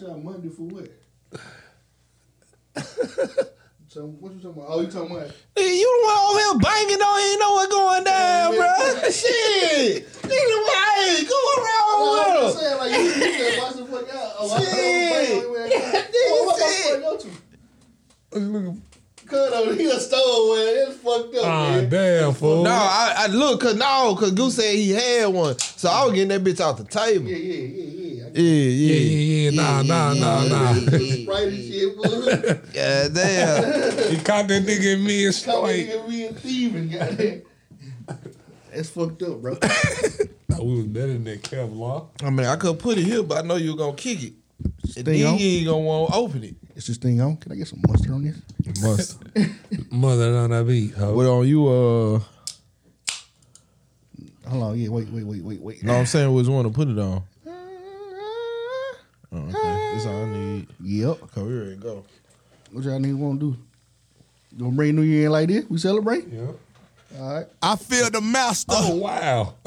Watch out Monday for what? so what you talking about? Oh, you talking about? Nigga, you the one over here banging on, you know what going down, Yeah, bro. Shit. Nigga, hey, go around Oh, I'm with him. saying like you, you said watch the fuck out. Oh, Shit. don't bang on him. Oh, what Shit. my fuck go to? Cut on, he a stowaway. It's fucked up, Ah, man. damn, fool. No, I, I look, cause no, cause Goose said he had one, so I was getting that bitch off the table. Yeah, Yeah, yeah, yeah, yeah. I yeah, Yeah, yeah, yeah. Nah, nah, nah, nah. Sprite and shit, fool. God damn. He caught that nigga in mid Come straight. nigga, we and thieving, goddamn. That's fucked up, bro. Nah, we was better than that Kevlar. I mean, I could put it here, but I know you were gonna kick it. And then Thing on? you ain't gonna want to open it. Is this thing on? Can I get some mustard on this? Must. Mother on that beat, ho. what on you? Uh, Hold on, yeah, wait, wait, wait, wait, wait. no, I'm saying which one to put it on. Oh, okay, that's all I need. Yep. Cause we ready to go. What y'all niggas want to do? You gonna bring New Year in like this? We celebrate? Yep. All right. I feel the master. Oh, wow.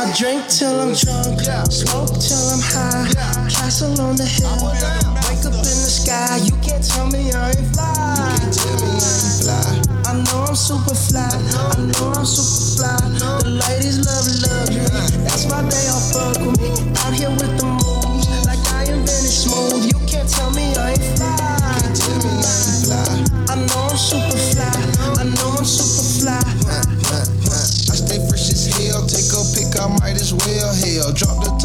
I drink till I'm drunk, smoke till I'm high. Castle on the hill, wake up in the sky. You can't tell me I ain't fly. I know I'm super fly. I know I'm super fly. The ladies love luxury. That's why they all fuck with me. Out here with the moves, like I invented smooth. You can't tell me I ain't fly. I know I'm super fly. I know I'm super fly. I stay fresh as hell, take a pic, I might as well. Hell, drop the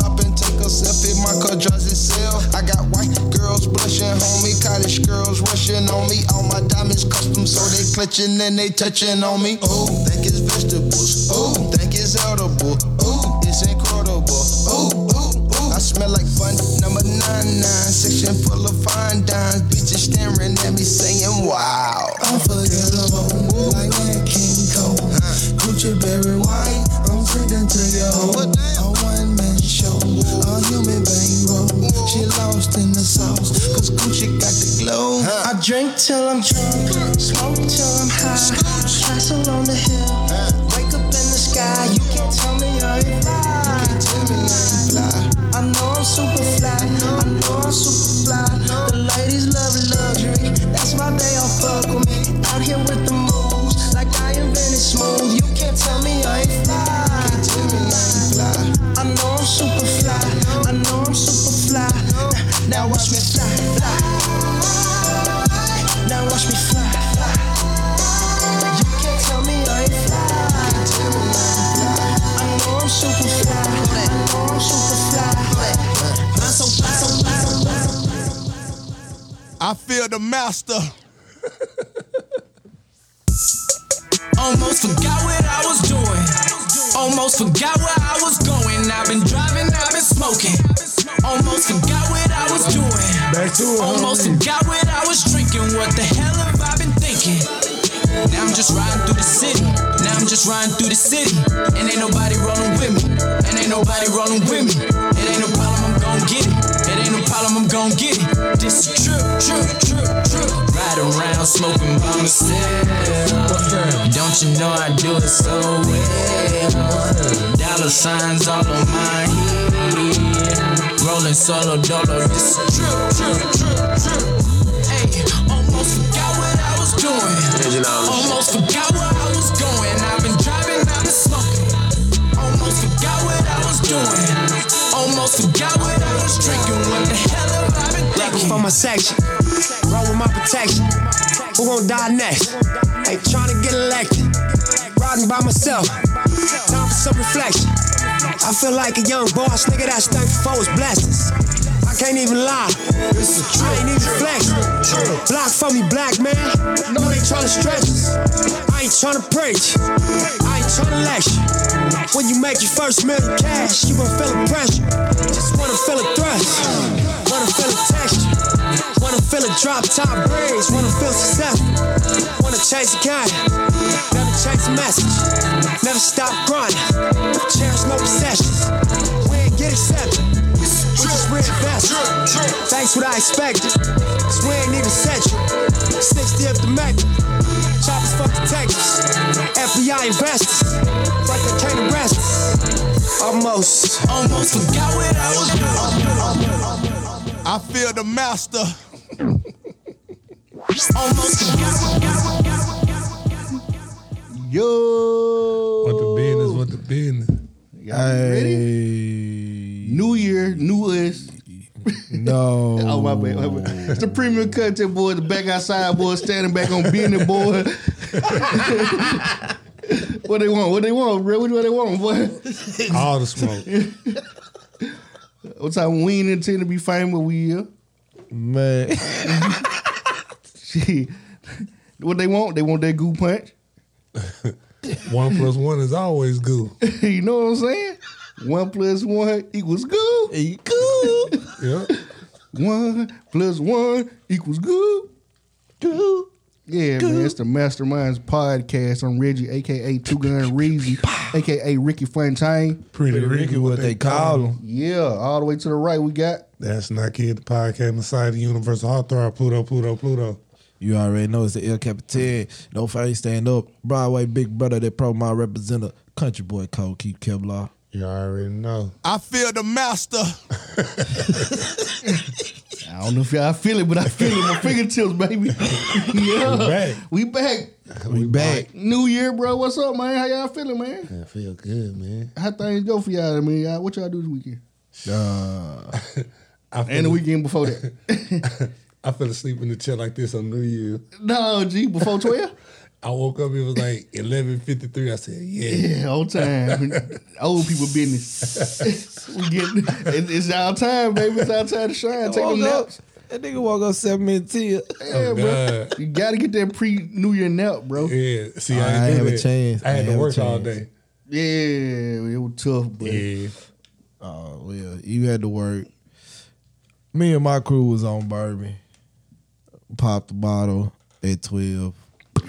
cottage girls rushing on me. All my diamonds custom, so they clutching and they touching on me. Ooh, think it's vegetables. Ooh, think it's edible. Ooh, it's incredible. Ooh, ooh, ooh. I smell like fun. Number nine nine, section full of fine dimes. Bitches staring at me saying, wow. Unforgettable, like that King Cole. Gucci berry white, I'm drinking to your hoe. A one man show, a human bankroll. She lost in the sauce, cause Gucci got the glow. I drink till I'm drunk, smoke till I'm high. Castle on the hill, wake up in the sky. You can't tell me I ain't fly. I know I'm super fly. I know I'm super I feel the master. Almost forgot what I was doing. Almost forgot where I was going. I've been driving, I've been smoking. Almost forgot what I was doing. Back to it. Almost forgot what I was drinking. What the hell have I been thinking? Now I'm just riding through the city. Now I'm just riding through the city. And ain't nobody rolling with me. And ain't nobody rolling with me. It ain't no problem, I'm gon' get it. Problem, I'm gon' get it. This is true, true, true, true. Ride around smoking by myself. Don't you know I do it so well? Dollar signs all on my head. Rolling solo dollar. this is true, true, true, true. Hey, almost forgot what I was doing. Section. Roll with my protection. Who gon' die next? Ain't tryna get elected. Riding by myself. Time for some reflection. I feel like a young boss, nigga that's thankful for his blessings. I can't even lie. I ain't even flexing. Block for me, black man. No, they tryna stretch us. I ain't tryna preach. I ain't tryna lecture. When you make your first million cash, you gon' feel the pressure. Just wanna feel a thrust. Wanna feel a texture. Wanna feel a drop top breeze. Wanna feel successful. Wanna chase a kind. Never chase a message. Never stop grinding. Cherish no possessions. We ain't get accepted. We just reinvest. Thanks what I expected. Cause we ain't even set you. 60th the Mecca. Choppers fuck the FBI investors. Like a chain of rest. Almost. Almost forgot what I was doing. I feel the master. Almost forgot what Yo. What the business? What the business? Y'all ready? Hey, New year, new us. no. Oh my bad, my bad. It's the premium content boy, the back outside boy, standing back on business boy. what they want? What they want, bro? What do they want, boy? All the smoke. What time we ain't intend to be famous? With we here. Man. Shit. What they want? They want that goo punch. one plus one is always good. you know what I'm saying? One plus one equals goo. Hey, cool. Yeah. One plus one equals goo. Goo. Yeah, man, it's the Masterminds podcast. I'm Reggie, aka Two Gun Reezy, aka Ricky Fontaine. Pretty Ricky, what they call him. Yeah, all the way to the right, we got That's not kid. The podcast Messiah, the universal heartthrob, Pluto, Pluto, Pluto. You already know it's the El Capitan. No face stand up. Broadway big brother that pro my representative. Country boy code keep Kevlar. You already know. I feel the master. I don't know if y'all feel it, but I feel it in my fingertips, baby. yeah, back. we back. We back. New year, bro. What's up, man? How y'all feeling, man? I feel good, man. How things go for y'all, man? Y'all, what y'all do this weekend? Uh, I feel, And the weekend before that? I fell asleep in the chair like this on New Year. no, G, before twelve. I woke up, it was like 11.53. I said, yeah. Yeah, on time. Old people business. we get it, it's our time, baby. It's our time to shine. Take them woke up, naps. that nigga woke up seven minutes in. Yeah, Oh, bro. God. You gotta get that pre New Year nap, bro. Yeah, Yeah. See, I I, ain't ain't have do a that. chance. I I had ain't to work all day. Yeah, it was tough, but Yeah. Oh, well, you had to work. Me and my crew was on bourbon. Popped the bottle at 12.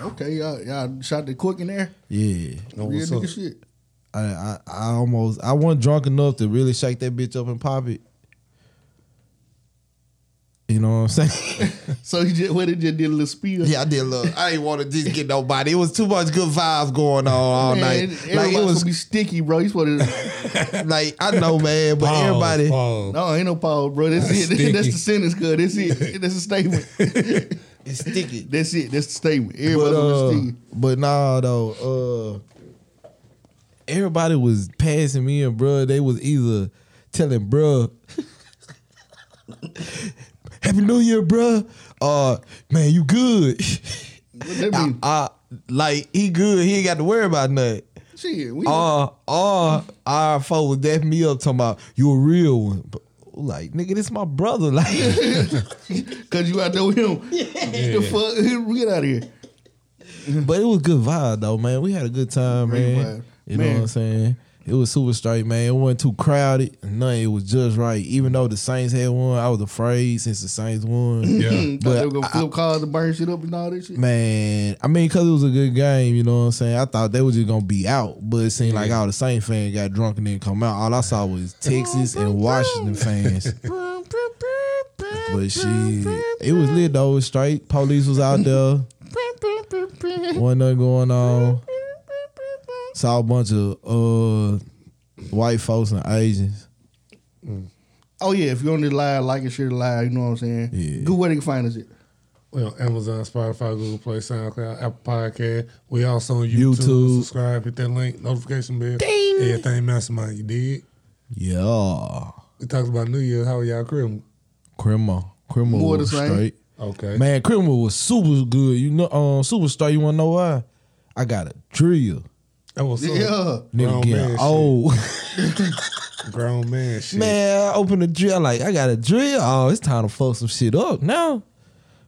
okay, y'all, y'all shot the quick in there. Yeah. Oh, Real nigga shit. I, I I almost I wasn't drunk enough to really shake that bitch up and pop it. You know what I'm saying? So he just what he just did a little spiel. yeah, I did look. I didn't want to just get nobody. It was too much good vibes going on all Man, night. everybody Like it supposed was to be sticky, bro. You supposed to like I know, man, but Pause, everybody pause. No, ain't no pause, bro. That's it. Sticky. That's the sentence, cuz. That's it. That's a statement. it's sticky. That's it. That's the statement. But Everybody uh, uh, sticky. but nah though, uh everybody was passing me and bruh. They was either telling bruh Happy New Year, bruh. Uh man, you good. Mean? I, like he good, he ain't got to worry about nothing. Shit, we Uh uh our folks was dapping me up talking about you a real one. But, like, nigga, this my brother. Like Cause you out there with him. The fuck? Get out of here. But it was good vibe though, man. We had a good time, Great man. vibe. You Man. know what I'm saying? It was super straight, man. It wasn't too crowded. Nothing. It was just right. Even though the Saints had won, I was afraid since the Saints won. Yeah. But they were gonna flip cars and burn shit up and all that shit. Man, I mean, cause it was a good game, you know what I'm saying. I thought they were just gonna be out, but it seemed like all the Saints fans got drunk and didn't come out. All I saw was Texas and Washington fans. But shit, it was lit though. It was straight. Police was out there. Wasn't nothing going on. Saw a bunch of uh white folks and Asians. Oh yeah, if you're on the live, like and share the live, you know what I'm saying? Yeah. Good where they can find us at. We on Amazon, Spotify, Google Play, SoundCloud, Apple Podcast. We also on YouTube. YouTube. Subscribe, hit that link, notification bell. Damn. Everything mastermind. You did. Yeah. We talked about New Year's. How y'all criminal? Criminal. Criminal More the was same. straight. Okay. Man, criminal was super good. You know, um, super star. You wanna know why? I got a drill. That was Yeah. Grown Nigga man getting shit. old. Grown man shit. Man, I opened the drill. Like, I got a drill. Oh, it's time to fuck some shit up now.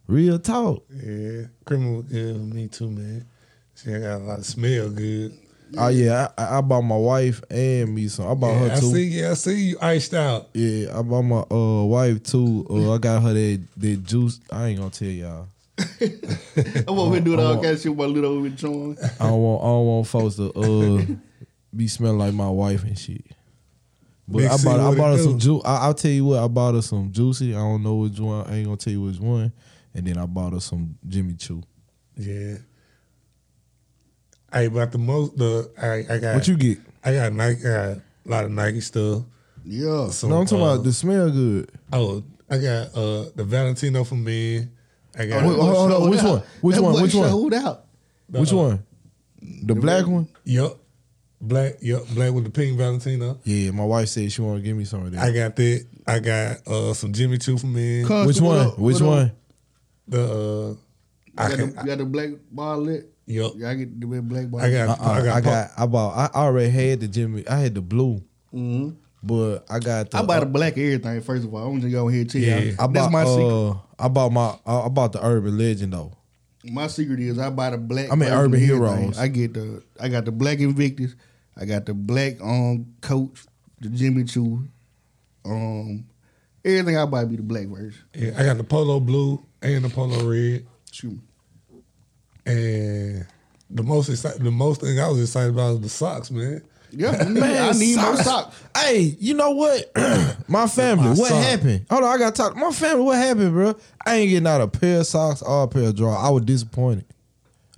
Real talk. Yeah. Criminal was good me too, man. See, I got a lot of smell good. Oh yeah, I, I bought my wife and me some. I bought Yeah, her I too. see. Yeah, I see you iced out. Yeah, I bought my uh wife too. Uh, I got her that that juice. I ain't gonna tell y'all. I'm over here doing all kind of shit with my little over John. I don't want I don't want folks to uh be smelling like my wife and shit. But Big I C, bought I bought her do? some juice. I, I'll tell you what I bought her some juicy. I don't know which one. I ain't gonna tell you which one. And then I bought her some Jimmy Choo. Yeah. Hey, but the most the I, I got What you get? I got Nike. I got a lot of Nike stuff. Yeah. Some, No, I'm talking uh, about the smell good. Oh, I got uh the Valentino for men. I got Wait, hold on, hold on. Which one? Which That one? Which one? showed out. Which one? The black one? yup black yup black with the pink Valentino. Yeah, my wife said she want to give me some of that. I got that. I got uh some Jimmy Choo for men. Constable, Which one? up? Which What one? The uh I You got, the, you got the black bar lit? yup. Yeah, I get the black bar. I got Uh-uh, I got, I got. I bought. I already had the Jimmy. I had the blue, hmm but I got. The, I buy the black everything, first of all. I'm just go ahead and tell Yeah. you. I That's bought. my secret. uh, I bought my. I I bought the Urban Legend though. My secret is I buy the black. I mean, Urban. Heroes. I get the I got the black Invictus. I got the black um coach, the Jimmy Choo. Um, everything I buy be the black version. yeah, I got the polo blue and the polo red. Shoot me. And the most excited, the most thing I was excited about was the socks, man. Yeah, I need, I need more socks. Hey, you know what? my family. My what sock. happened? Hold on, I got to talk. My family. What happened, bro? I ain't getting out a pair of socks or a pair of drawers. I was disappointed.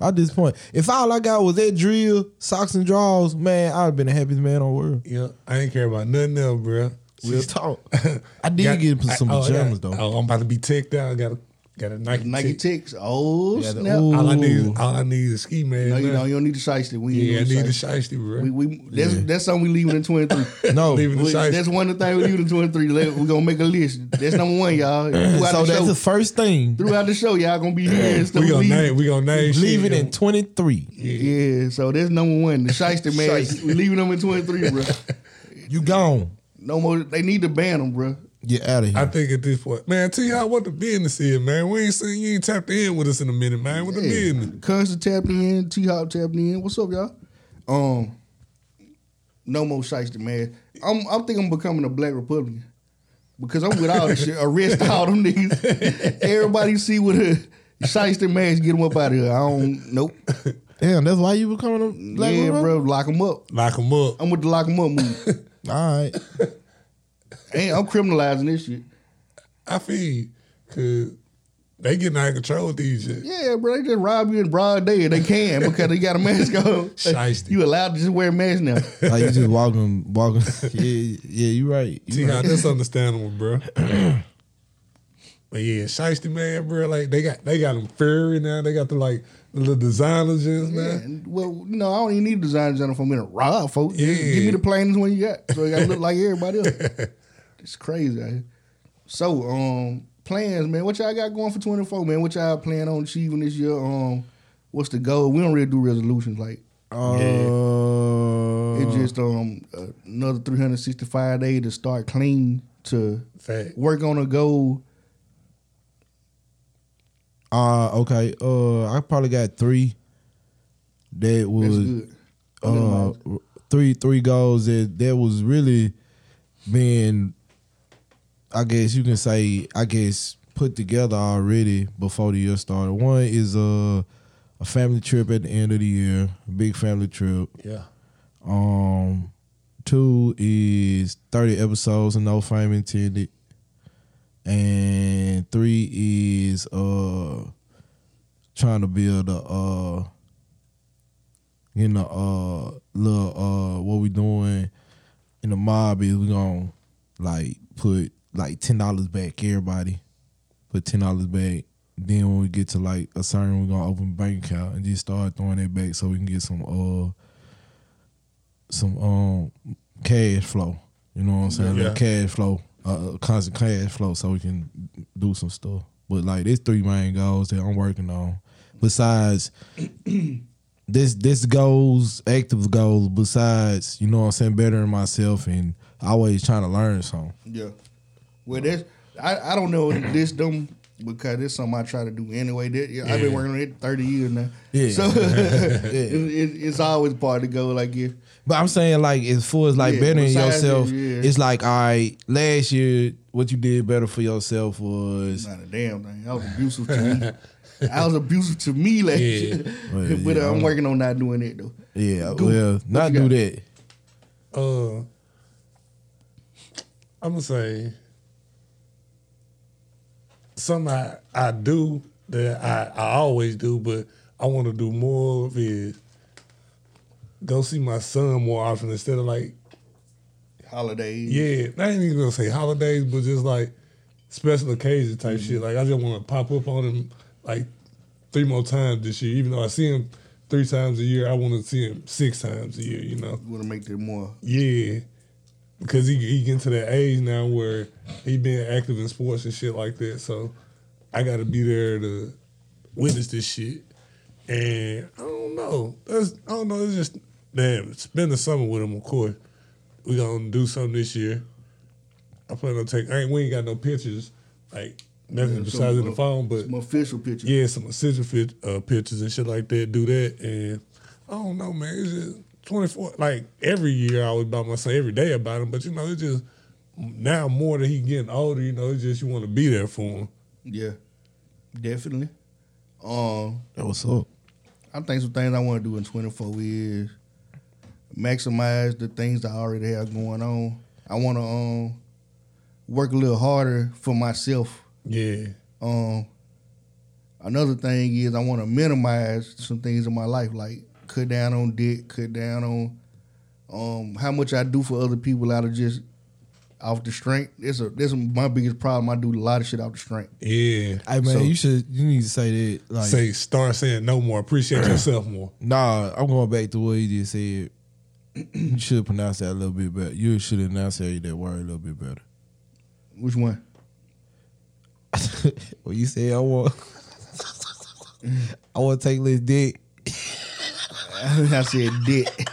I disappointed. If all I got was that drill, socks and drawers, man, I'd have been the happiest man on the world. Yeah, I ain't care about nothing else, bro. Real talk. I did Got- get some I- oh, I pajamas got- though. Oh, I'm about to be ticked out. I got a got a Nike, Nike tick. ticks. Oh Yeah, the- snap! ooh. All I need, all I need is ski man. No, you know you don't need the shiesty. We ain't yeah, I doing need the shiesty. shiesty, bro. We, we that's that's something we leaving in twenty three. No, Leaving the We- shiesty. that's one of the things we leaving in twenty three. We're gonna make a list. That's number one, y'all. Throughout so the that's show, the first thing. throughout the show, y'all gonna be hearing stuff. we gonna leaving. name, we gonna name Leave shit. it in twenty three. Yeah, so that's number one. The shiesty man, Shiesty. we leaving them in twenty three, bro. You gone. No more. They need to ban them, bro. Get out of here. I think at this point, man, tell y'all what the business is, man. We ain't seen you ain't tapped in with us in a minute, man. What the Yeah. business? Constant tapped in, T Hop tapped in. What's up, y'all? Um, no more shiesty man. I'm I'm thinking I'm becoming a black Republican because I'm with all this shit. Arrest all them niggas. Everybody see what a shiesty man get them up out of here. I don't. Nope. Damn, that's why you becoming a black yeah, Republican? bro. Lock them up. Lock them up. I'm with the lock them up move. All right. Ain't I'm criminalizing this shit. I feel cause they getting out of control with these shit. Yeah, bro, they just rob you in broad day. and They can because they got a mask on. Shiesty. You allowed to just wear a mask now. Like you just walking, walking. Yeah, yeah, you right. You See right. how that's understandable, bro. but yeah, shiesty man, bro. Like they got they got them furry now. They got the like the little designer jeans now. Yeah, well, you know, I don't even need design designer for me to rob folks. Just Yeah. give me the plainest one you got, so it got to look like everybody else. It's crazy. here. So, um, plans, man. What y'all got going for twenty four, man? What y'all plan on achieving this year? Um, what's the goal? We don't really do resolutions like. Uh, It's just um another 365 day to start clean to Fact. work on a goal. uh, okay. Uh, I probably got three. That was uh three three goals that that was really being I guess you can say I guess put together already before the year started. One is uh, a family trip at the end of the year, a big family trip. Yeah. Um two is 30 episodes and no fame intended. And three is uh trying to build a uh you know uh little uh what we doing in the mob is we gonna like put like ten dollars back everybody put ten dollars back. Then when we get to like a certain we're gonna open bank account and just start throwing it back so we can get some uh some um cash flow. You know what i'm saying? Yeah. Like cash flow uh constant cash flow so we can do some stuff. But like there's three main goals that i'm working on. Besides this this goals active goals besides you know what i'm saying bettering myself and always trying to learn something. Yeah. Well, that's I, I don't know if this dumb because it's something I try to do anyway. That, yeah, I've been working on it thirty years now. Yeah. So it, it, it's always part of the goal. Like if But I'm saying like as far as like Yeah, bettering yourself, it, yeah. it's like all right, last year what you did better for yourself was not a damn thing. I was abusive to me. I was abusive to me last year. Well, but yeah, uh, I'm I'm- working on not doing it though. yeah, Go. well, not do got? that. Uh, I'm gonna say something I, I do that I, I always do, but I want to do more of is go see my son more often instead of like Holidays. yeah, I ain't even gonna say holidays, but just like special occasion type mm-hmm. shit. Like I just want to pop up on him like three more times this year. Even though I see him three times a year, I want to see him six times a year. You know. Want to make that more. Yeah, because he he getting to that age now where he been active in sports and shit like that. So I got to be there to witness this shit. And I don't know. That's, I don't know. It's just damn. Spend the summer with him, of course. We gonna do something this year. I plan on take. I ain't, we ain't got no pictures like nothing Yeah, besides some, in the phone, but Some official pictures. yeah, some official fit, uh, pictures and shit like that. Do that, and I don't know, man. It's just twenty four. Like every year, I was about my son every day about him, but you know, it's just now more that he getting older. You know, it's just you want to be there for him. Yeah, definitely. Um, That was up. I think some things I want to do in 24 is maximize the things I already have going on. I want to um work a little harder for myself. Yeah, Um, another thing is I want to minimize some things in my life, like cut down on debt, cut down on um how much I do for other people out of just off the strength. That's a that's my biggest problem. I do a lot of shit off the strength. yeah. Hey man, So- you should you need to say that like Say start saying no more. Appreciate yourself more. Nah, I'm going back to what you just said. you should pronounce that a little bit better. You should announce that word a little bit better. Which one? well, you said I want, I want to take this dick. I said debt.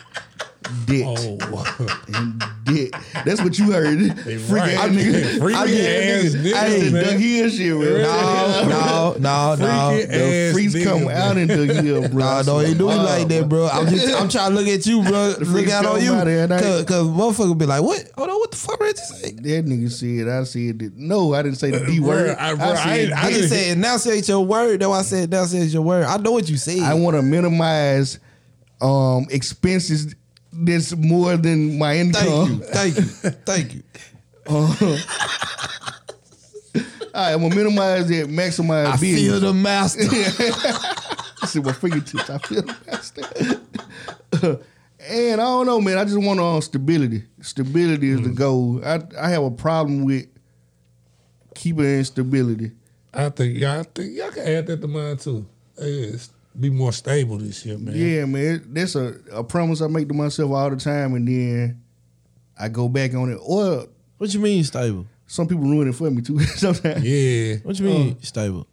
Debt. Oh, and dick. That's what you heard. Freaky right. ass nigga. Freaky I ass niggas, I did. Doug Hill shit, man. No, no, no, no. The freaks come man. out in Doug Hill, bro. Nah, no, ain't doing like that, bro. I'm just, I'm trying to look at you, bro. Look out on you, out here, they- cause, cause motherfucker be like, what? Hold on, what the fuck Reggie say? That nigga said, I said that. No, I didn't say the D word. I- I, bro, I said, I I just didn't- said enunciate your word. Why I said enunciate your word. I know what you said. I want to minimize um, expenses that's more than my income. Thank you, thank you, thank you. All right, I'm gonna minimize it, maximize I business. feel the master. I said my fingertips. I feel the master. and I don't know, man. I just want um, stability. Stability is the goal. I I have a problem with keeping stability. I think y'all I think y'all can add that to mine too. Yes, be more stable this year, man. Yeah, man. That's a, a promise I make to myself all the time, and then I go back on it. Or What you mean stable? some people ruin it for me too. Sometimes Yeah. What you mean stable?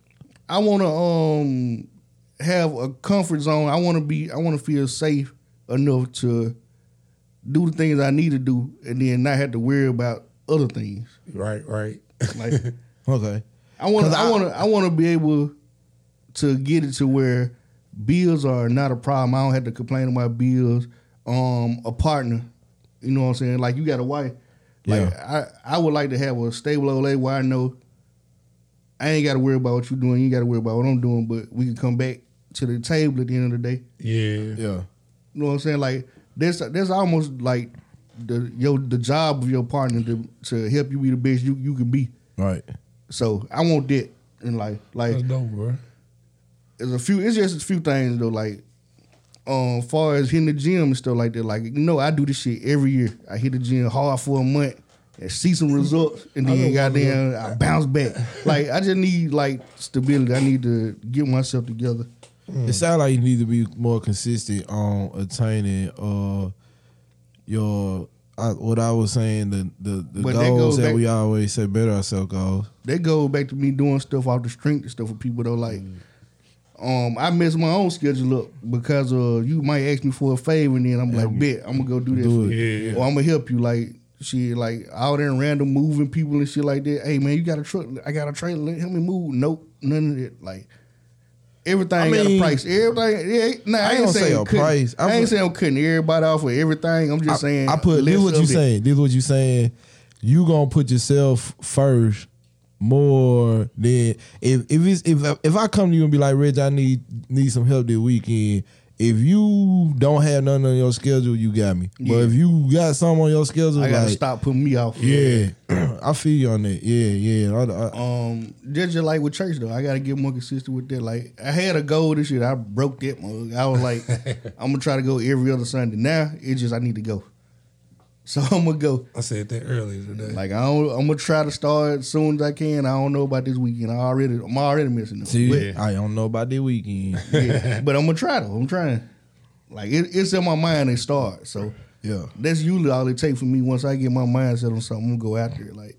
I want to um have a comfort zone. I want to be. I want to feel safe enough to do the things I need to do, and then not have to worry about other things. Right, right. Like Okay. I want. I I- want to. I want to be able to get it to where bills are not a problem. I don't have to complain about bills. Um, a partner, you know what I'm saying? Like you got a wife. Like I, I would like to have a stable old lady where I know I ain't got to worry about what you're doing. You got to worry about what I'm doing. But we can come back to the table at the end of the day. Yeah. Yeah. You know what I'm saying? Like that's that's almost like the your the job of your partner to to help you be the best you you can be. Right. So I want that in life. Like That's dope, bro. There's a few. It's just a few things though. Like, um, far as hitting the gym and stuff like that. Like, you know, I do this shit every year. I hit the gym hard for a month and see some results, and then know goddamn, I bounce back. Like, I just need like stability. I need to get myself together. It sounds like you need to be more consistent on attaining uh your I, what I was saying the the, the But that goals goes that back- we always say better ourselves goals. That goes back to me doing stuff off the strength and stuff for people though. Like, um, I mess my own schedule up because uh, you might ask me for a favor, and then I'm like, bet I'm gonna go do this, Do for you. Yeah. Or I'm gonna help you. Like, shit, like out there random moving people and shit like that. Hey man, you got a truck? I got a trailer. Let help me move. Nope, none of that. Like. Everything I got a mean- price. Everything, yeah. Nah, I, I ain't ain't gonna say saying a cutting- price. I'm I ain't a- saying I'm cutting everybody off with everything. I'm just I, saying. I put this less what you saying. This is what you saying. You gonna put yourself first more than if if it's if if I come to you and be like, Reg, I need need some help this weekend. If you don't have nothing on your schedule, you got me. But if you got something on your schedule, I gotta like, stop putting me off. Yeah, I feel you on that. Yeah, yeah. I, I, Um, just, just like with church though, I gotta get more consistent with that. Like I had a goal this year, I broke that mug. I was like, I'm gonna try to go every other Sunday. Now it's just I need to go, so I'm gonna go. I said that earlier today. Like I don't, I'm gonna try to start as soon as I can. I don't know about this weekend. I already, I'm already missing them. see, I don't know about that weekend. But, yeah, but I'm gonna try though. I'm trying. Like it, it's in my mind to start. So Yeah. that's usually all it takes for me. Once I get my mindset on something, I'm gonna go after it. Like,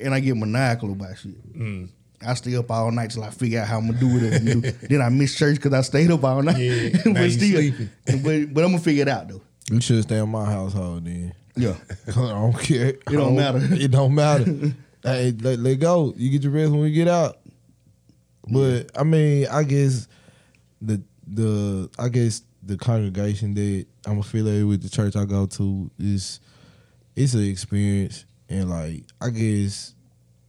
and I get maniacal about shit. Mm. I stay up all night till I figure out how I'm gonna do it. then I miss church because I stayed up all night. Yeah, but still, sleeping. but, but I'm gonna figure it out though. You should stay in my household then. Yeah, I don't care. It don't matter. It don't matter. hey, let, let go. You get your rest when we get out. But I mean, I guess the the I guess the congregation that I'm affiliated with, the church I go to, is it's an experience, and like I guess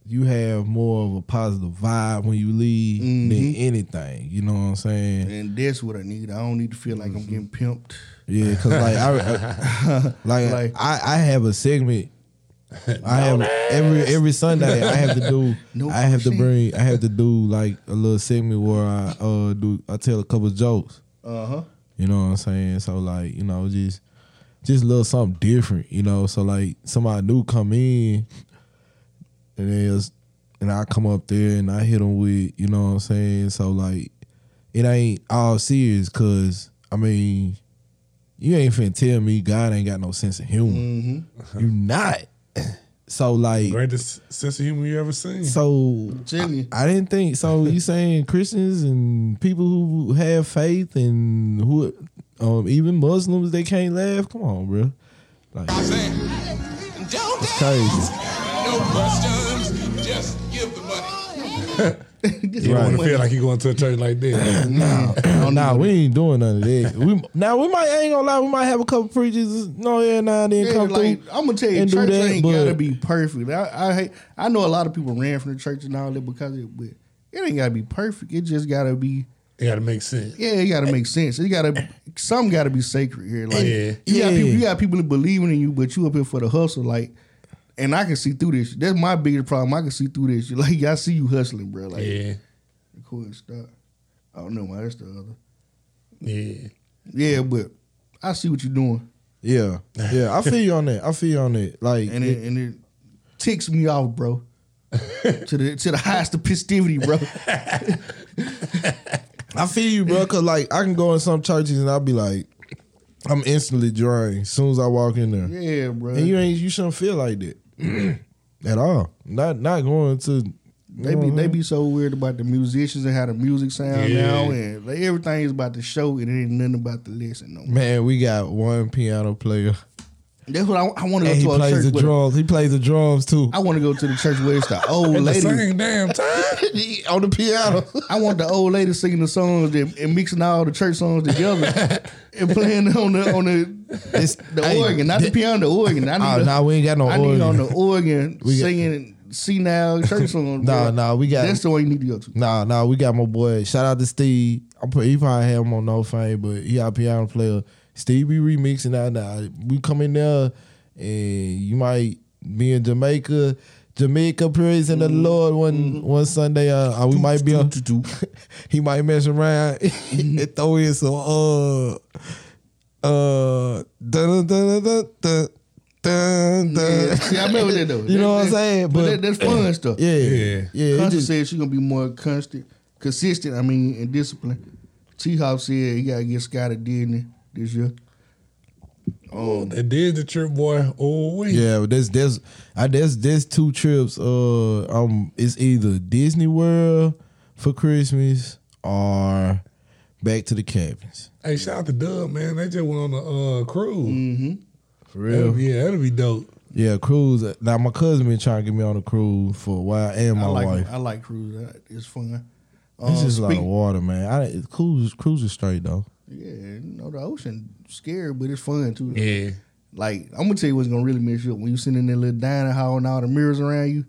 you have more of a positive vibe when you leave than anything. You know what I'm saying? and that's what I need. I don't need to feel like Mm-hmm. I'm getting pimped. Yeah, cause like I, I- like, Like- I, I have a segment. I have every every Sunday. I have to do. No I have to bring. I have to do like a little segment where I uh do. I tell a couple jokes. Uh huh. You know what I'm saying? So like you know just just a little something different. You know, so like somebody new come in, and there's and I come up there and I hit them with you know what I'm saying. So like it ain't all serious because I mean you ain't finna tell me God ain't got no sense of humor. Mm-hmm. You not. So like Greatest sense of humor you ever seen. so telling you. I didn't think so. You saying Christians and people who have faith and who um, even Muslims they can't laugh? Come on, bro. Like it's crazy. No questions, just give the money. you don't want to feel like you going to a church like that. no, nah, we ain't doing none of that. We now we might I ain't gonna lie. We might have a couple preachers. No, yeah, now and then Yeah, come like through. I'm gonna tell you, and church that, ain't but- gotta be perfect. I, I hate. I know a lot of people ran from the church and all that because of it, but it ain't gotta be perfect. It just gotta be. It got to make sense. Yeah, it gotta make sense. It gotta. Some gotta be sacred here. Like Yeah. you got Yeah. people. You got people believing in you, but you up here for the hustle. Like, and I can see through this. That's my biggest problem. I can see through this. Like I see you hustling, bro. Like, Yeah. cool stop. I don't know, man. That's the other. Yeah. Yeah, but I see what you're doing, Yeah, yeah. I feel you on that. I feel you on that. Like and it and it ticks me off, bro. to the to the highest of festivity, bro. I feel you, bro. Cause like I can go in some churches and I'll be like, I'm instantly drained as soon as I walk in there. Yeah, bro. And you ain't you shouldn't feel like that at all. Not not going to They be they be so weird about the musicians and how the music sound Yeah. now, and like, everything is about the show, and it ain't nothing about the lesson. No, more. man. We got one piano player that's what I, I want to and go he to a plays church. the With, drums. He plays the drums too I want to go to the church where it's the old At the lady. same damn time. on the piano. I want the old lady singing the songs and, and mixing all the church songs together and playing on the on the It's, the hey, organ, not the piano, the organ. I need Oh, the- nah, we ain't got no I need organ. on the organ We got- singing see now church songs. Nah, nah, we got- that's the one you need to go to. Nah, nah, we got my boy. Shout out to Steve. I'm he probably have him on no fame, but he a piano player. Steve be remixing that now. We come in there and you might be in Jamaica. Jamaica praising the Lord one one Sunday. Uh, uh, we might be on. he might mess around and throw in some uh uh dun dun dun dun dun dun. Yeah, dun. see, I remember that though. You know what I'm saying? But, But- that, that's fun stuff. Yeah, Yeah. yeah. it Constant just- said she's gonna be more constant, consistent. I mean, and disciplined. T Hop said he gotta get Scott Scotty Disney this year. Oh, they did the trip, boy. Oh, wait. Yeah, but there's there's I there's there's two trips. Uh, um, it's either Disney World for Christmas or back to the cabins. Hey, shout out to Dub, man. They just went on a uh, cruise. Mm-hmm. For That'll- yeah, that'll be dope. Yeah, cruise. Now my cousin been trying to get me on a cruise for a while, and my I like wife. I like cruise. It's fun. It's Um, just a lot of water, man. I cruise cruise is straight though. Yeah, you know the ocean scary, but it's fun too. Yeah. Like I'm gonna tell you what's gonna really mess you up when you sitting in that little dining hall and all the mirrors around you,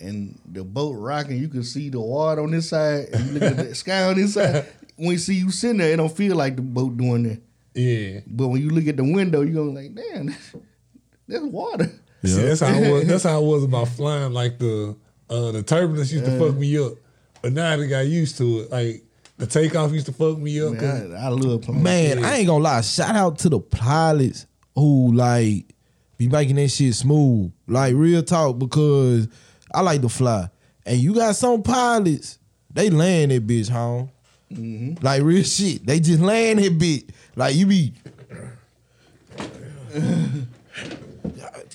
and the boat rocking. You can see the water on this side, and you look at the sky on this side. When you see you sitting there, it don't feel like the boat doing that. Yeah. But when you look at the window, you go like, damn, that's water. See, Yeah. that's how I was. That's how I was about flying. Like the uh, the turbulence used to fuck me up, but now I got used to it. Like the takeoff used to fuck me up. Man, I, I love playing. Man, I ain't gonna lie. Shout out to the pilots who like be making that shit smooth. Like real talk, because I like to fly. And you got some pilots, they land that bitch home. Like real shit. They just land that bitch. Like you be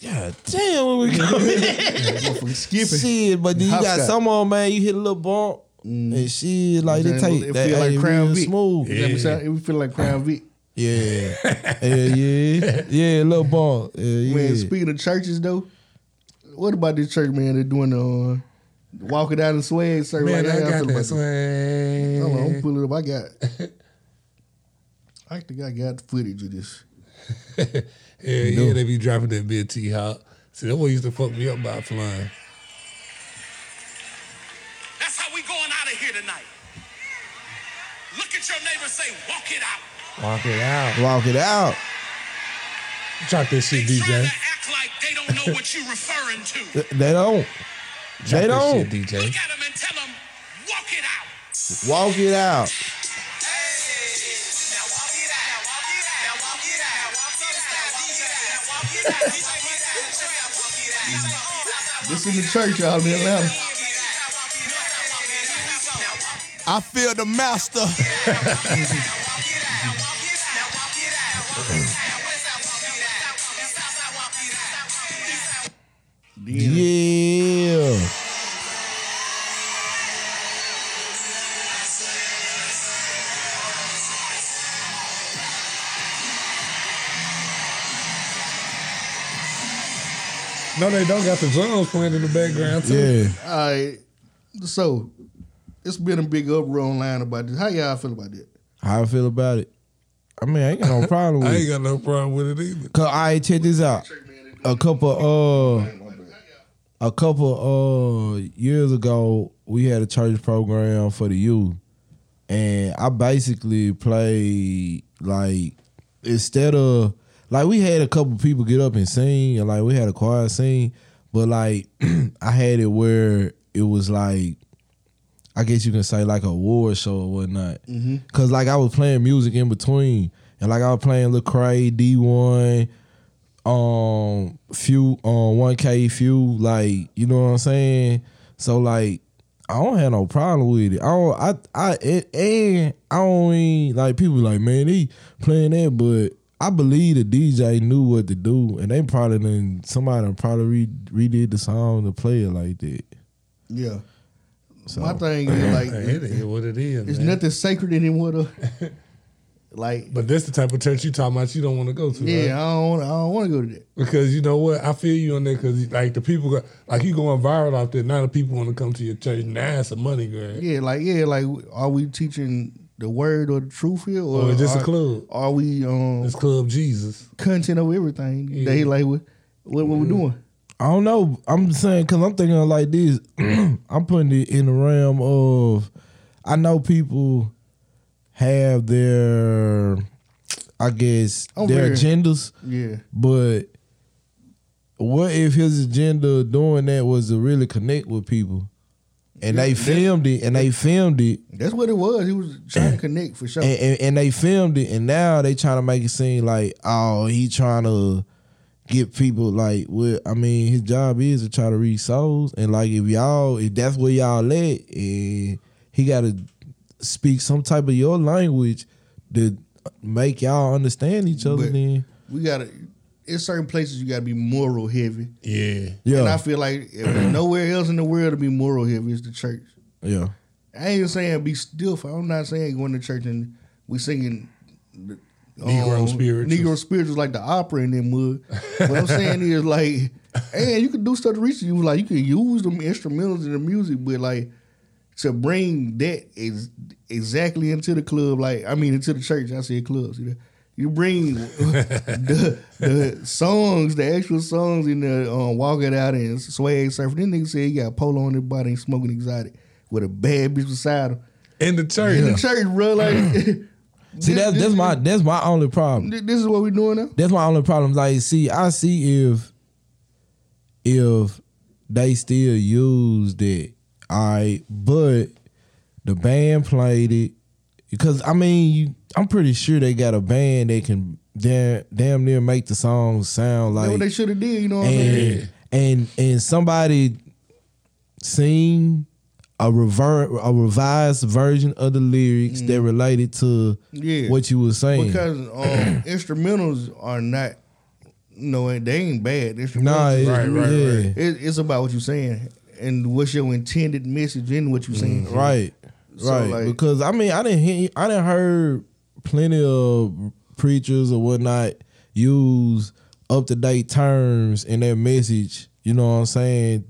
God damn, where we going? Motherfucker skipping. shit, but then you got Hopscotch. some on man, you hit a little bump and shit, like they It take that feel like ain't Crown real Vic. smooth. Yeah. It sound- it feel like Crown Vic. Yeah. yeah, yeah. Yeah, little bump. Yeah, yeah. Man, speaking of churches though, what about this church man? They're doing the uh, walking out and swag surfing. Man, like, I how y'all got that about swag. Hold on, I'm pull it up. I got. I think I got the footage of this. Yeah, yeah, they be dropping that bit T Hop. See, that what used to fuck me up by flying. That's how we going out of here tonight. Look at your neighbor say, walk it out. Walk it out. Walk it out. Drop that shit, They trying DJ. to act like they don't know what you're referring to. They don't. Drop They that don't. shit, DJ. Look at them and tell them, walk it out. Walk it out. This in the church out in Atlanta. I feel the master. Yeah. No, they don't got the drums playing in the background too. Yeah. All right. So it's been a big uproar online about this. How y'all feel about that? How I feel about it? I mean, I ain't got no problem with I it. ain't got no problem with it either. Cause I check this out. A couple uh a couple uh years ago we had a church program for the youth. And I basically played like instead of like we had a couple people get up and sing and like we had a choir sing, but like I had it where it was like I guess you can say like a war show or whatnot. Cause like I was playing music in between, and like I was playing Lecrae, D one, um, few, um, one K, few, like you know what I'm saying. So like I don't have no problem with it. I don't, I, I, it, and I don't mean like people like man he playing that, but I believe the DJ knew what to do, and they probably done somebody probably re, redid the song to play it like that. Yeah. So My thing is like Hey, it is what it is. it's man. nothing sacred anymore though. like But that's the type of church you talking about. You don't want to go to, yeah, right? I don't I don't want to go to that. Because you know what, I feel you on that. Because like the people, go, like you going viral out there. Now the people want to come to your church. Now it's a money grab. Yeah, like yeah, like are we teaching the word or the truth here, or Or just a club. Are we um It's Club Jesus. content of everything? They like what what, what we doing? I don't know. I'm saying because I'm thinking like this. I'm putting it in the realm of I know people have their, I guess, I'm their very- agendas, Yeah, but what if his agenda doing that was to really connect with people, and they filmed it, and they filmed it, that's what it was. He was trying to connect for sure. and, and, and they filmed it, and now they trying to make it seem like oh he trying to get people like what I mean his job is to try to reach souls, and like if y'all if that's where y'all at, and he got to speak some type of your language to make y'all understand each other. But- then we gotta. In certain places, you gotta be moral heavy, Yeah. yeah, and I feel like if there's nowhere else in the world to be moral heavy, is the church. yeah, I ain't saying be still. I'm not saying going to church and we singing the, Negro um, spirituals. Negro spirituals like the opera in them mud. what I'm saying is like, and you can do stuff to reach you. Like you can use them instrumentals in the music, but like to bring that is exactly into the club. Like I mean into the church. I said club. See that? You bring the, the songs, the actual songs in the um, Walk It Out and Swag Surfer. Then nigga said he got polo on his body and smoking exotic with a bad bitch beside him. In the church. In the church, bro. Like, see that's that's my that's my only problem. This is what we're doing now. That's my only problem. Like, see, I see if if they still use it, all right, but the band played it because I mean, you, I'm pretty sure they got a band they can damn, damn near make the song sound like what they should have did. You know what I'm saying? and and and somebody sing a rever- a revised version of the lyrics that related to Yeah. what you were saying. Because um, instrumentals are not, no, they ain't bad. Instrumentals, nah, it- Right, right, yeah, right. It, it's about what you're saying and what's your intended message in what you're saying. Mm-hmm. right, So, right. like- because I mean, I didn't hear, I didn't heard plenty of preachers or whatnot use up to date terms in their message. You know what I'm saying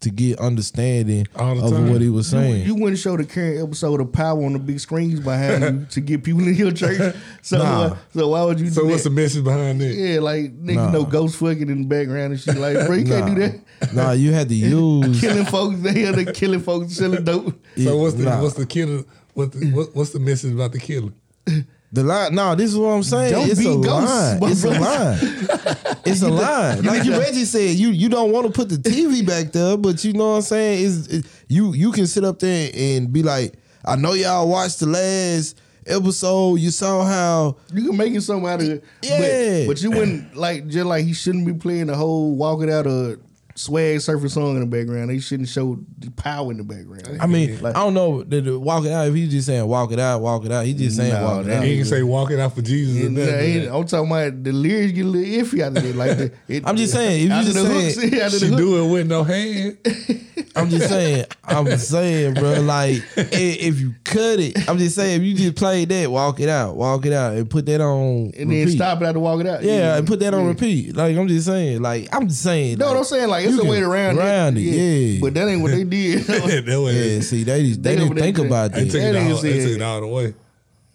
to get understanding All of time. what he was saying. you wouldn't show the current episode of Power on the big screens behind you to get people in your church. So, Nah. uh, so why would you? So do what's the message behind it? Yeah, like nigga, Nah. you know, ghost fucking in the background and shit. Like, bro, you can't do that. nah, you had to use. killing folks, they are the killing folks selling dope. So what's the Nah. what's the killer? What the, what, what's the message about the killer? The line, no, this is what I'm saying. Don't it's be a ghosts, line. It's a line. It's a line. Like you Reggie said, you you don't want to put the TV back there, but you know what I'm saying. Is it, you you can sit up there and be like, I know y'all watched the last episode. You saw how You can make it something out of it. Yeah. But, but you wouldn't like just like he shouldn't be playing the whole walking out a swag surfer song in the background. They shouldn't show the power in the background. I mean, Like- I don't know. The, the walk it out. If he's just saying walk it out, walk it out. He just saying No, walk it out. He can say walk it out for Jesus. and Nah, that, ain't- I'm talking about the lyrics get a little iffy out of it. Like the, it, I'm just saying, if you out of just the saying- hooks, out She do it with no hand. I'm just saying. I'm saying, bro. Like, if you cut it, I'm just saying. If you just play that, walk it out, walk it out, and put that on and then stop it out to walk it out. Yeah, and put that on Yeah. repeat. Like I'm just saying. Like I'm just saying. No, like, I'm saying like it's a way around around it. Yeah, But that ain't what they did. that yeah. See, they they, they didn't they think did. about they that. took it all. They took it all the way.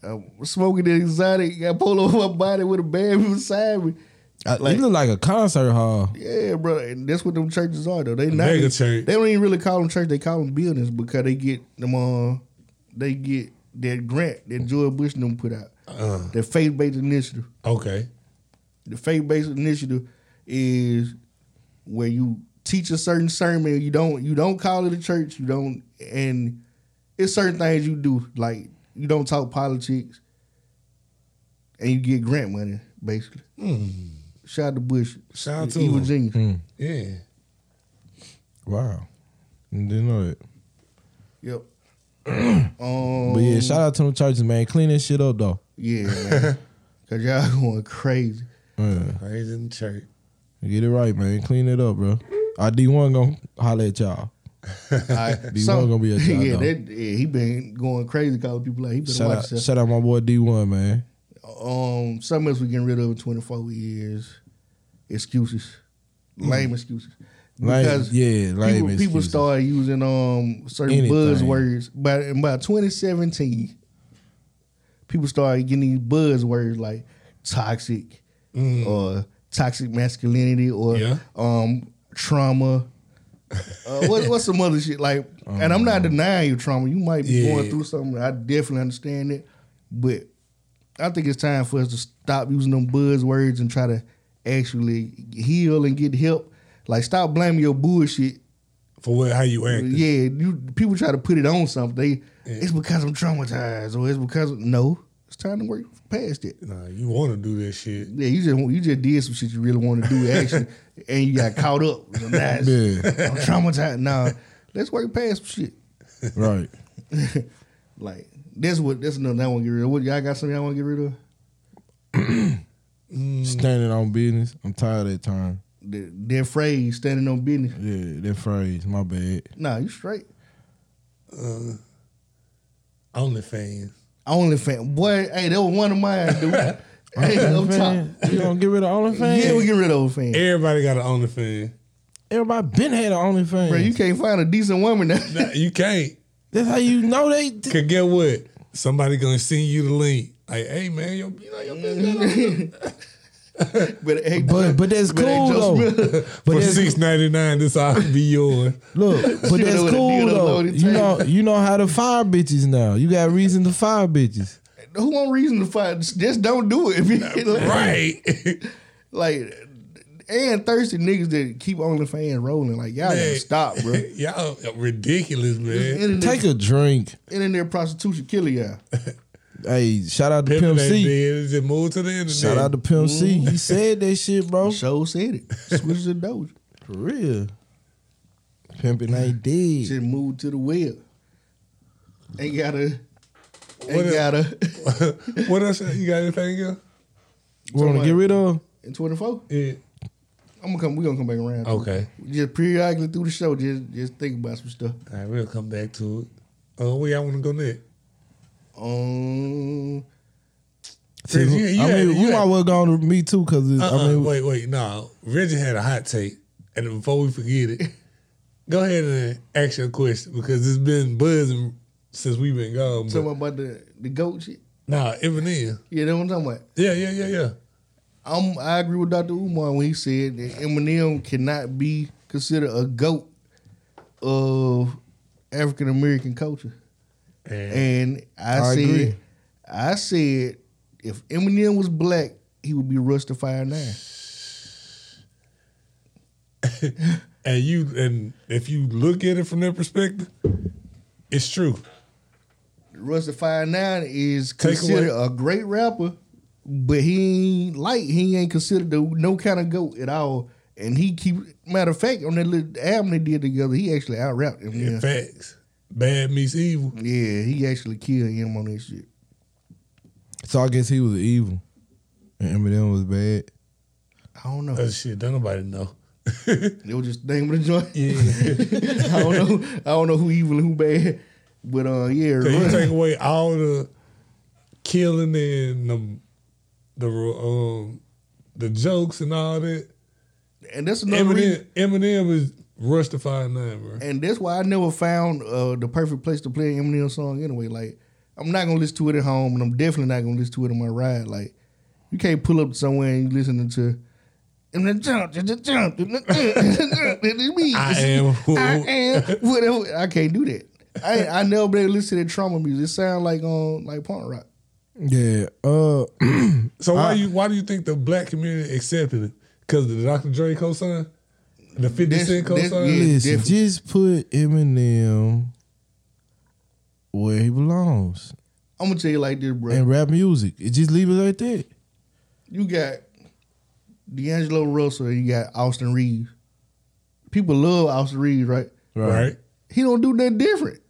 Uh, smoking the exotic, got pulled over my body with a bag beside me. I- like- it looked like a concert hall. Yeah, bro, and that's what them churches are though. They not Mega church. They don't even really call them church. They call them buildings because they get them. Uh, they get that grant that George Bush and them put out. Uh, The faith based initiative. okay. The faith based initiative is where you teach a certain sermon. You don't you don't call it a church. You don't and it's certain things you do like you don't talk politics, and you get grant money basically. Shout out to Bush. Shout out to Evil him. genius. Mm. Yeah. Wow, didn't know it. Yep. um, But yeah, shout out to them churches, man. Clean this shit up though. Yeah, man. Cause y'all going crazy. Yeah. Praise in the church. Get it right, man. Clean it up, bro. Our D one gonna holler at y'all. Right. D one gonna be a job. yeah, that, yeah, he been going crazy calling people like he been Shout watch out, shout out my boy D one, man. Um, something else we getting rid of in 24 years. Excuses, lame excuses. Mm. Lame- Because yeah, lame people, people excuses. started using um certain Anything. buzzwords. But in about 2017, people started getting these buzzwords like toxic or toxic masculinity or Yeah. um trauma. Uh, what, what's some other shit like? and I'm not denying your trauma. You might be Yeah. going through something. I definitely understand it, but I think it's time for us to stop using them buzzwords and try to actually heal and get help. Like, stop blaming your bullshit. For what? How you act. Yeah, you people try to put it on something. They, It's because I'm traumatized, or it's because no. It's time to work past it. Nah, you want to do that shit. Yeah, you just you just did some shit you really want to do actually, and you got caught up. So now. I'm traumatized. Nah, let's work past some shit. Right. Like that's what that's another I want to get rid of. What y'all got something y'all want to get rid of? Standing on business. I'm tired of that term. The, that phrase, standing on business. Yeah, that phrase. My bad. Nah, you straight. Uh, OnlyFans. OnlyFans. Boy, hey, that was one of mine, dude. hey, up top. OnlyFans? You gonna get rid of OnlyFans? Yeah, we get rid of OnlyFans. Everybody got an OnlyFans. Everybody been had an OnlyFans. Bro, you can't find a decent woman now. Nah, you can't. That's how you know they. Cause get what? Somebody gonna send you the link. Like, hey man, your, you know, your bitch got a- but hey, But but that's but cool Joe though. But for six ninety nine. This ought to be yours. look. But that's cool though. You know you know how to fire bitches now. You got reason to fire bitches. who want reason to fire? Just don't do it. If you- right. like and thirsty niggas that keep OnlyFans rolling. Like y'all gotta Man. stop, bro. Y'all ridiculous, man. Internet, Take a drink. internet prostitution killing y'all. Hey, shout out to Pimpin' Pimp ain't C. dead, just move to the internet. Shout out to Pimp C. He said that shit, bro. Show said it. Switch the doge. For real. Pimping ain't dead. Just move to the web. Ain't gotta. Ain't a- gotta. what else? You got anything else? We want to get rid of? In twenty four, Yeah. I'm gonna come. We gonna come back around. to it. Okay. Just periodically through the show, just just think about some stuff. All right, we'll come back to it. Uh, where y'all want to go next? Um, See, Chris, you- you I had- mean, you we had- might well go on to me too, cause Uh-uh, I mean, wait, wait, no. Reggie had a hot take, and before we forget it, go ahead and ask your question because it's been buzzing since we've been gone. But, talking about the the goat shit. nah, Eminem. Yeah, that's what I'm talking about. Yeah, yeah, yeah, yeah. I'm, I agree with Dr. Umar when he said that Eminem cannot be considered a goat of African American culture. And, And I, I said, agree. I said, if Eminem was black, he would be Royce da Five Nine. and you and if you look at it from that perspective, it's true. Royce da Five Nine is considered a great rapper, but he ain't like he ain't considered the, no kind of goat at all. And he keep matter of fact on that little album they did together, he actually out rapped him. Yeah. facts, bad meets evil. yeah, he actually killed him on that shit. so I guess he was evil, and Eminem was bad. I don't know. That shit, don't nobody know. It was just the name of the joint. Yeah, I don't know. I don't know who evil and who bad. But uh, yeah, Cause you Run- take away all the killing and the the um the jokes and all that. and that's another reason. Eminem, Eminem is Royce da Five Nine, bro. And that's why I never found uh, the perfect place to play an Eminem song anyway. Like, I'm not gonna listen to it at home, and I'm definitely not gonna listen to it on my ride. Like, you can't pull up somewhere and you listening to. And then jump, jump, jump, jump, it's me. I am who- I am whatever. I can't do that. I I never been able to listen to that trauma music. It sound like um like punk rock. Yeah. Uh. So why I- you why do you think the black community accepted it? Because the Dr. Dre co-sign, the Fifty That's- Cent that's- co-sign. yeah. Listen, different. just put Eminem where he belongs I'm gonna tell you like this, bro. And rap music. It just leave it like that. you got D'Angelo Russell and you got Austin Reaves. People love Austin Reaves, right? right? He don't do nothing different.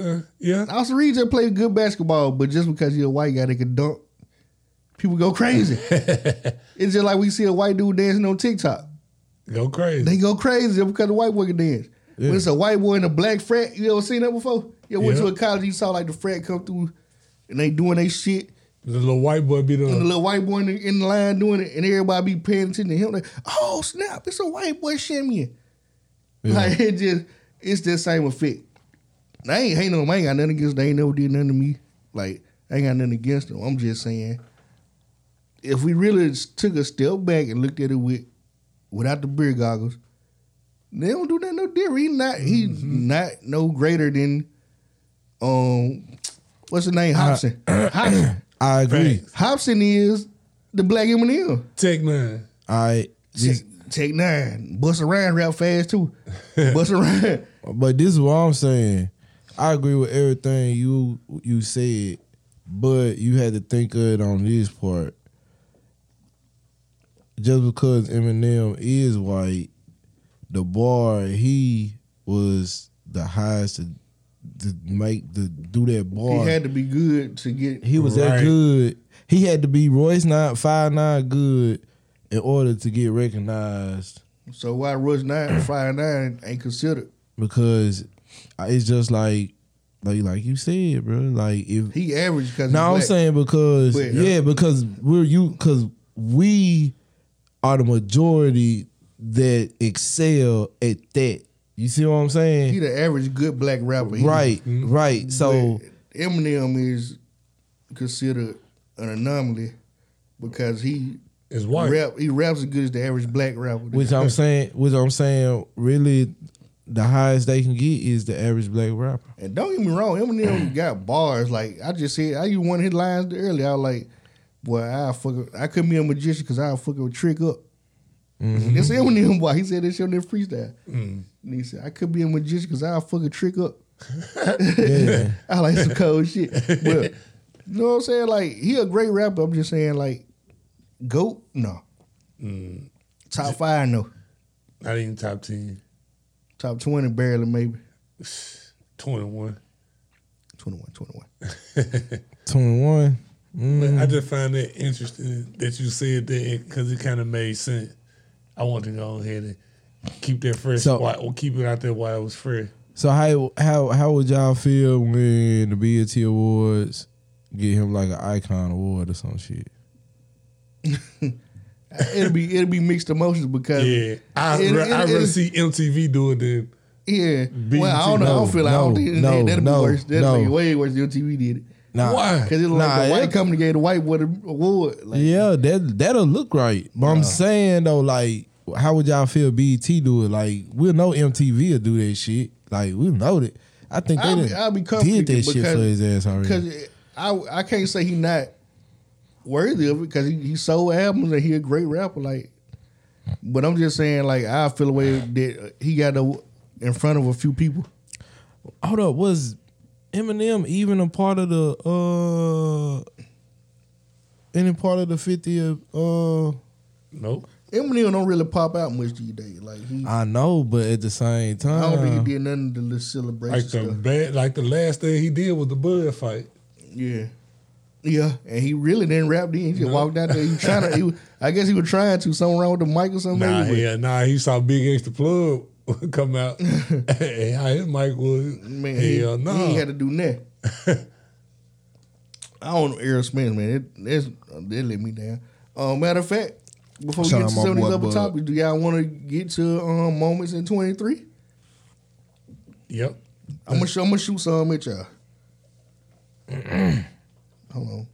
Uh, yeah. Austin Reaves just play good basketball, but just because you're a white guy that can dunk, people go crazy. it's just like we see a white dude dancing on TikTok. Go crazy. They go crazy because the white boy can dance. Yeah. When it's a white boy in a black frat, you ever seen that before? You ever went Yeah. to a college, you saw like the frat come through and they doing their shit. the little white boy be And the the little white boy in the, in the line doing it, and everybody be paying attention to him. Like, oh snap! It's a white boy shimmying. Like it just, it's the same effect. I ain't hating them. I ain't got nothing against. They ain't never did nothing to me. Like I ain't got nothing against them. I'm just saying, if we really took a step back and looked at it with, without the beer goggles, they don't do that no different. He not. He not no greater than, um, what's his name? Hopsin. Hopsin. I agree. Hopsin is the black Eminem. Tech N9ne. I just, Take, Tech N9ne. Busta Rhymes real fast too. Busta Rhymes. but this is what I'm saying. I agree with everything you you said, but you had to think of it on this part. Just because Eminem is white, the bar he was the highest to, to make the do that bar. He had to be good to get. He was that good. He had to be Royce da Five Nine good in order to get recognized So why Royce da Five Nine ain't considered? because it's just like like like you said, bro. Like if He average because no, I'm saying because But- uh, yeah, because we're you because we are the majority that excel at that. You see what I'm saying? he the average good black rapper. He- Right, right. So but Eminem is considered an anomaly because he Is white. rap. He raps as good as the average black rapper. which I'm saying, which I'm saying, really, the highest they can get is the average black rapper. And don't get me wrong, Eminem got bars. Like I just said, I used one of his lines earlier. I was like, boy, I fuck. I couldn't be a magician because I fuck fucking trick up. Mm-hmm. It's Eminem boy. He said this shit on their freestyle. Mm. And he said, I could be a magician because I'll fucking trick up. Yeah. I like some cold shit. But you know what I'm saying? Like, he a great rapper. I'm just saying, like, GOAT? No. Mm. Top five, no. Not even top 10. Top 20, barely, maybe. 21. 21, 21. 21. But I mm. just find it interesting that you said that because it kind of made sense. I want to go ahead and keep that fresh, So- while, or keep it out there while it was fresh. So how how how would y'all feel when the BET Awards get him like an icon award or some shit? it'll be it'll be mixed emotions because Yeah, I it- I it- rather see MTV do it than yeah. Well, I don't know. I don't feel. I don't think no, that'll no, be worse. That'll no. be way worse than TV did it. Nah, Why? Because it look Nah, like the white company gave the white boy the award. Like, Yeah, that that'll look right. But I'm saying though, like, how would y'all feel BET do it? Like, we'll know MTV will do that shit. Like, we'll know that. I think they I'll be, I'll be did confident that shit for his ass already. Because I I can't say he not worthy of it because he, he sold albums and he a great rapper. Like, but I'm just saying like I feel the way that he got the, in front of a few people. Hold up, was Eminem even a part of the uh any part of the 50th uh nope. Eminem don't really pop out much these days. Like he, I, I know, but at the same time I don't think he did nothing to the celebration Like the stuff. bad, like the last thing he did was the Bud fight. Yeah. Yeah, and he really didn't rap then. He just No. walked out there. He was trying to. He I guess he was trying to. Something wrong with the mic or something. Nah, maybe, yeah, nah, he saw Big X the plug come out. hey, how his mic was? but, man, he, Hell he no. ain't had to do that. I don't know Errol Spence, man. It, it's, they let me down. Uh, matter of fact, before we Shout get to my some of these other topics, do y'all want to get to um, moments in twenty three? Yep. I'm gonna, sh- I'm gonna shoot some at y'all. Hold on.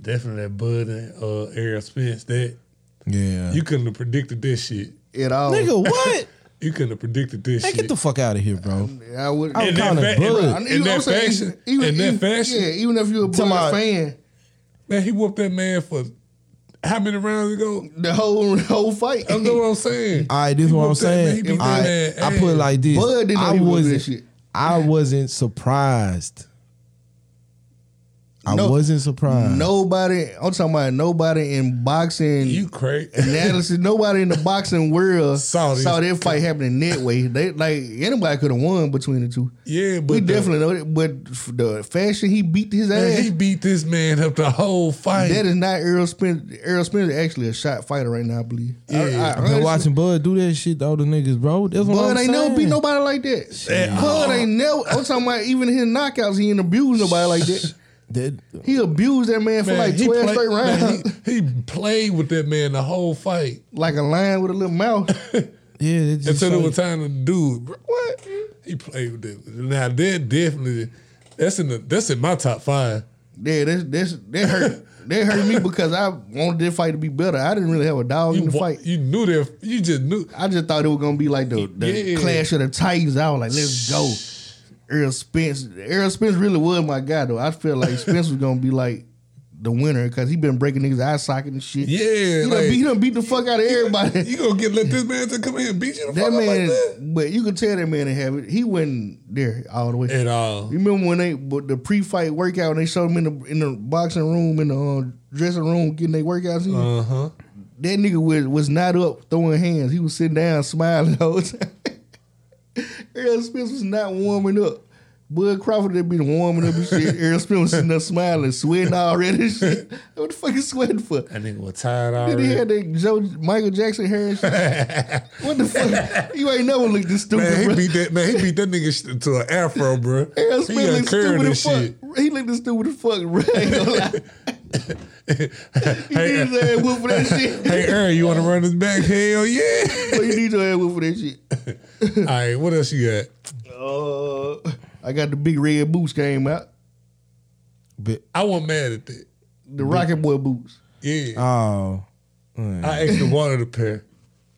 Definitely that Bud and uh, Errol Spence. That Yeah. you couldn't have predicted this shit. At all, Nigga, what? You couldn't have predicted this Man, shit. get the fuck out of here, bro. I would. I'm in kinda that, fa- Bud. in, I- in that I'm saying, fashion, in that even- fashion, yeah. Even if you're a Bud Talking about- fan, man, he whooped that man for how many rounds ago? the whole whole fight. I know what I'm saying. All right, this is He what I'm whooped that man, saying. beat that I, man I put it like this. Bud didn't know I he was doing wasn't. shit. I wasn't surprised. I No- wasn't surprised. Nobody, I'm talking about nobody in boxing You crazy? analysis. Nobody in the boxing world Saw saw, this. that fight happening that way. They like anybody could have won between the two. Yeah, but we the- definitely know that. But the fashion he beat his Man, ass, he beat this man up the whole fight. that is not Errol Spence. Errol Spence is actually a shot fighter right now, I believe. Yeah. I, I've been watching Bud do that shit to the niggas, bro. That's what Bud I'm ain't saying. never beat nobody like that. Shit. Bud ain't never. I'm talking about even his knockouts. He ain't abused nobody like that. That, He abused that man for like twelve play- straight man, rounds, he, he played with that man the whole fight like a lion with a little mouth. yeah, that just until it was time to do. it. Bro, What? He played with that. Now that definitely that's in the that's in my top five. Yeah, that's that's that hurt. that hurt me because I wanted this fight to be better. I didn't really have a dog in You, the fight. you knew that. You just knew. I just thought it was gonna be like the, the Yeah. clash of the titans. I was like, let's go. Earl Spence. Earl Spence really was my guy though. I feel like Spence was gonna be like the winner because he been breaking niggas eye socket and shit. Yeah, he, done like- beat, he done beat the fuck out of everybody. You gonna get let this man to come in and beat you the that fuck up man, like that? but you can tell that man didn't have it. He wasn't there all the way. At all. You remember when they but the pre-fight workout? They showed him in the in the boxing room in the uh, dressing room getting their workouts in. Uh huh. that nigga was was not up throwing hands. He was sitting down smiling the whole time. Earl Spence was not warming up. Bud Crawford had been warming up and shit. Earl Spence was sitting there smiling, sweating already and shit. What the fuck is sweating for? That nigga was tired out. Then he already. had that Joe Michael Jackson hair and shit. what the fuck? You ain't never looked this stupid, Man, he bro. beat that man. He beat that nigga sh- to an afro, bro. He Spence looked stupid as fuck. He looked stupid as fuck, bro. I ain't gonna lie. He Hey, need his for that shit. hey, Aaron, you want to run this back? Hell yeah! Boy, you need your ass whooped for that shit. All right, what else you got? Uh, I got the big red boots came out. But I wasn't mad at that. The Rocket Boy boots. Yeah, Oh, man. I actually wanted a pair.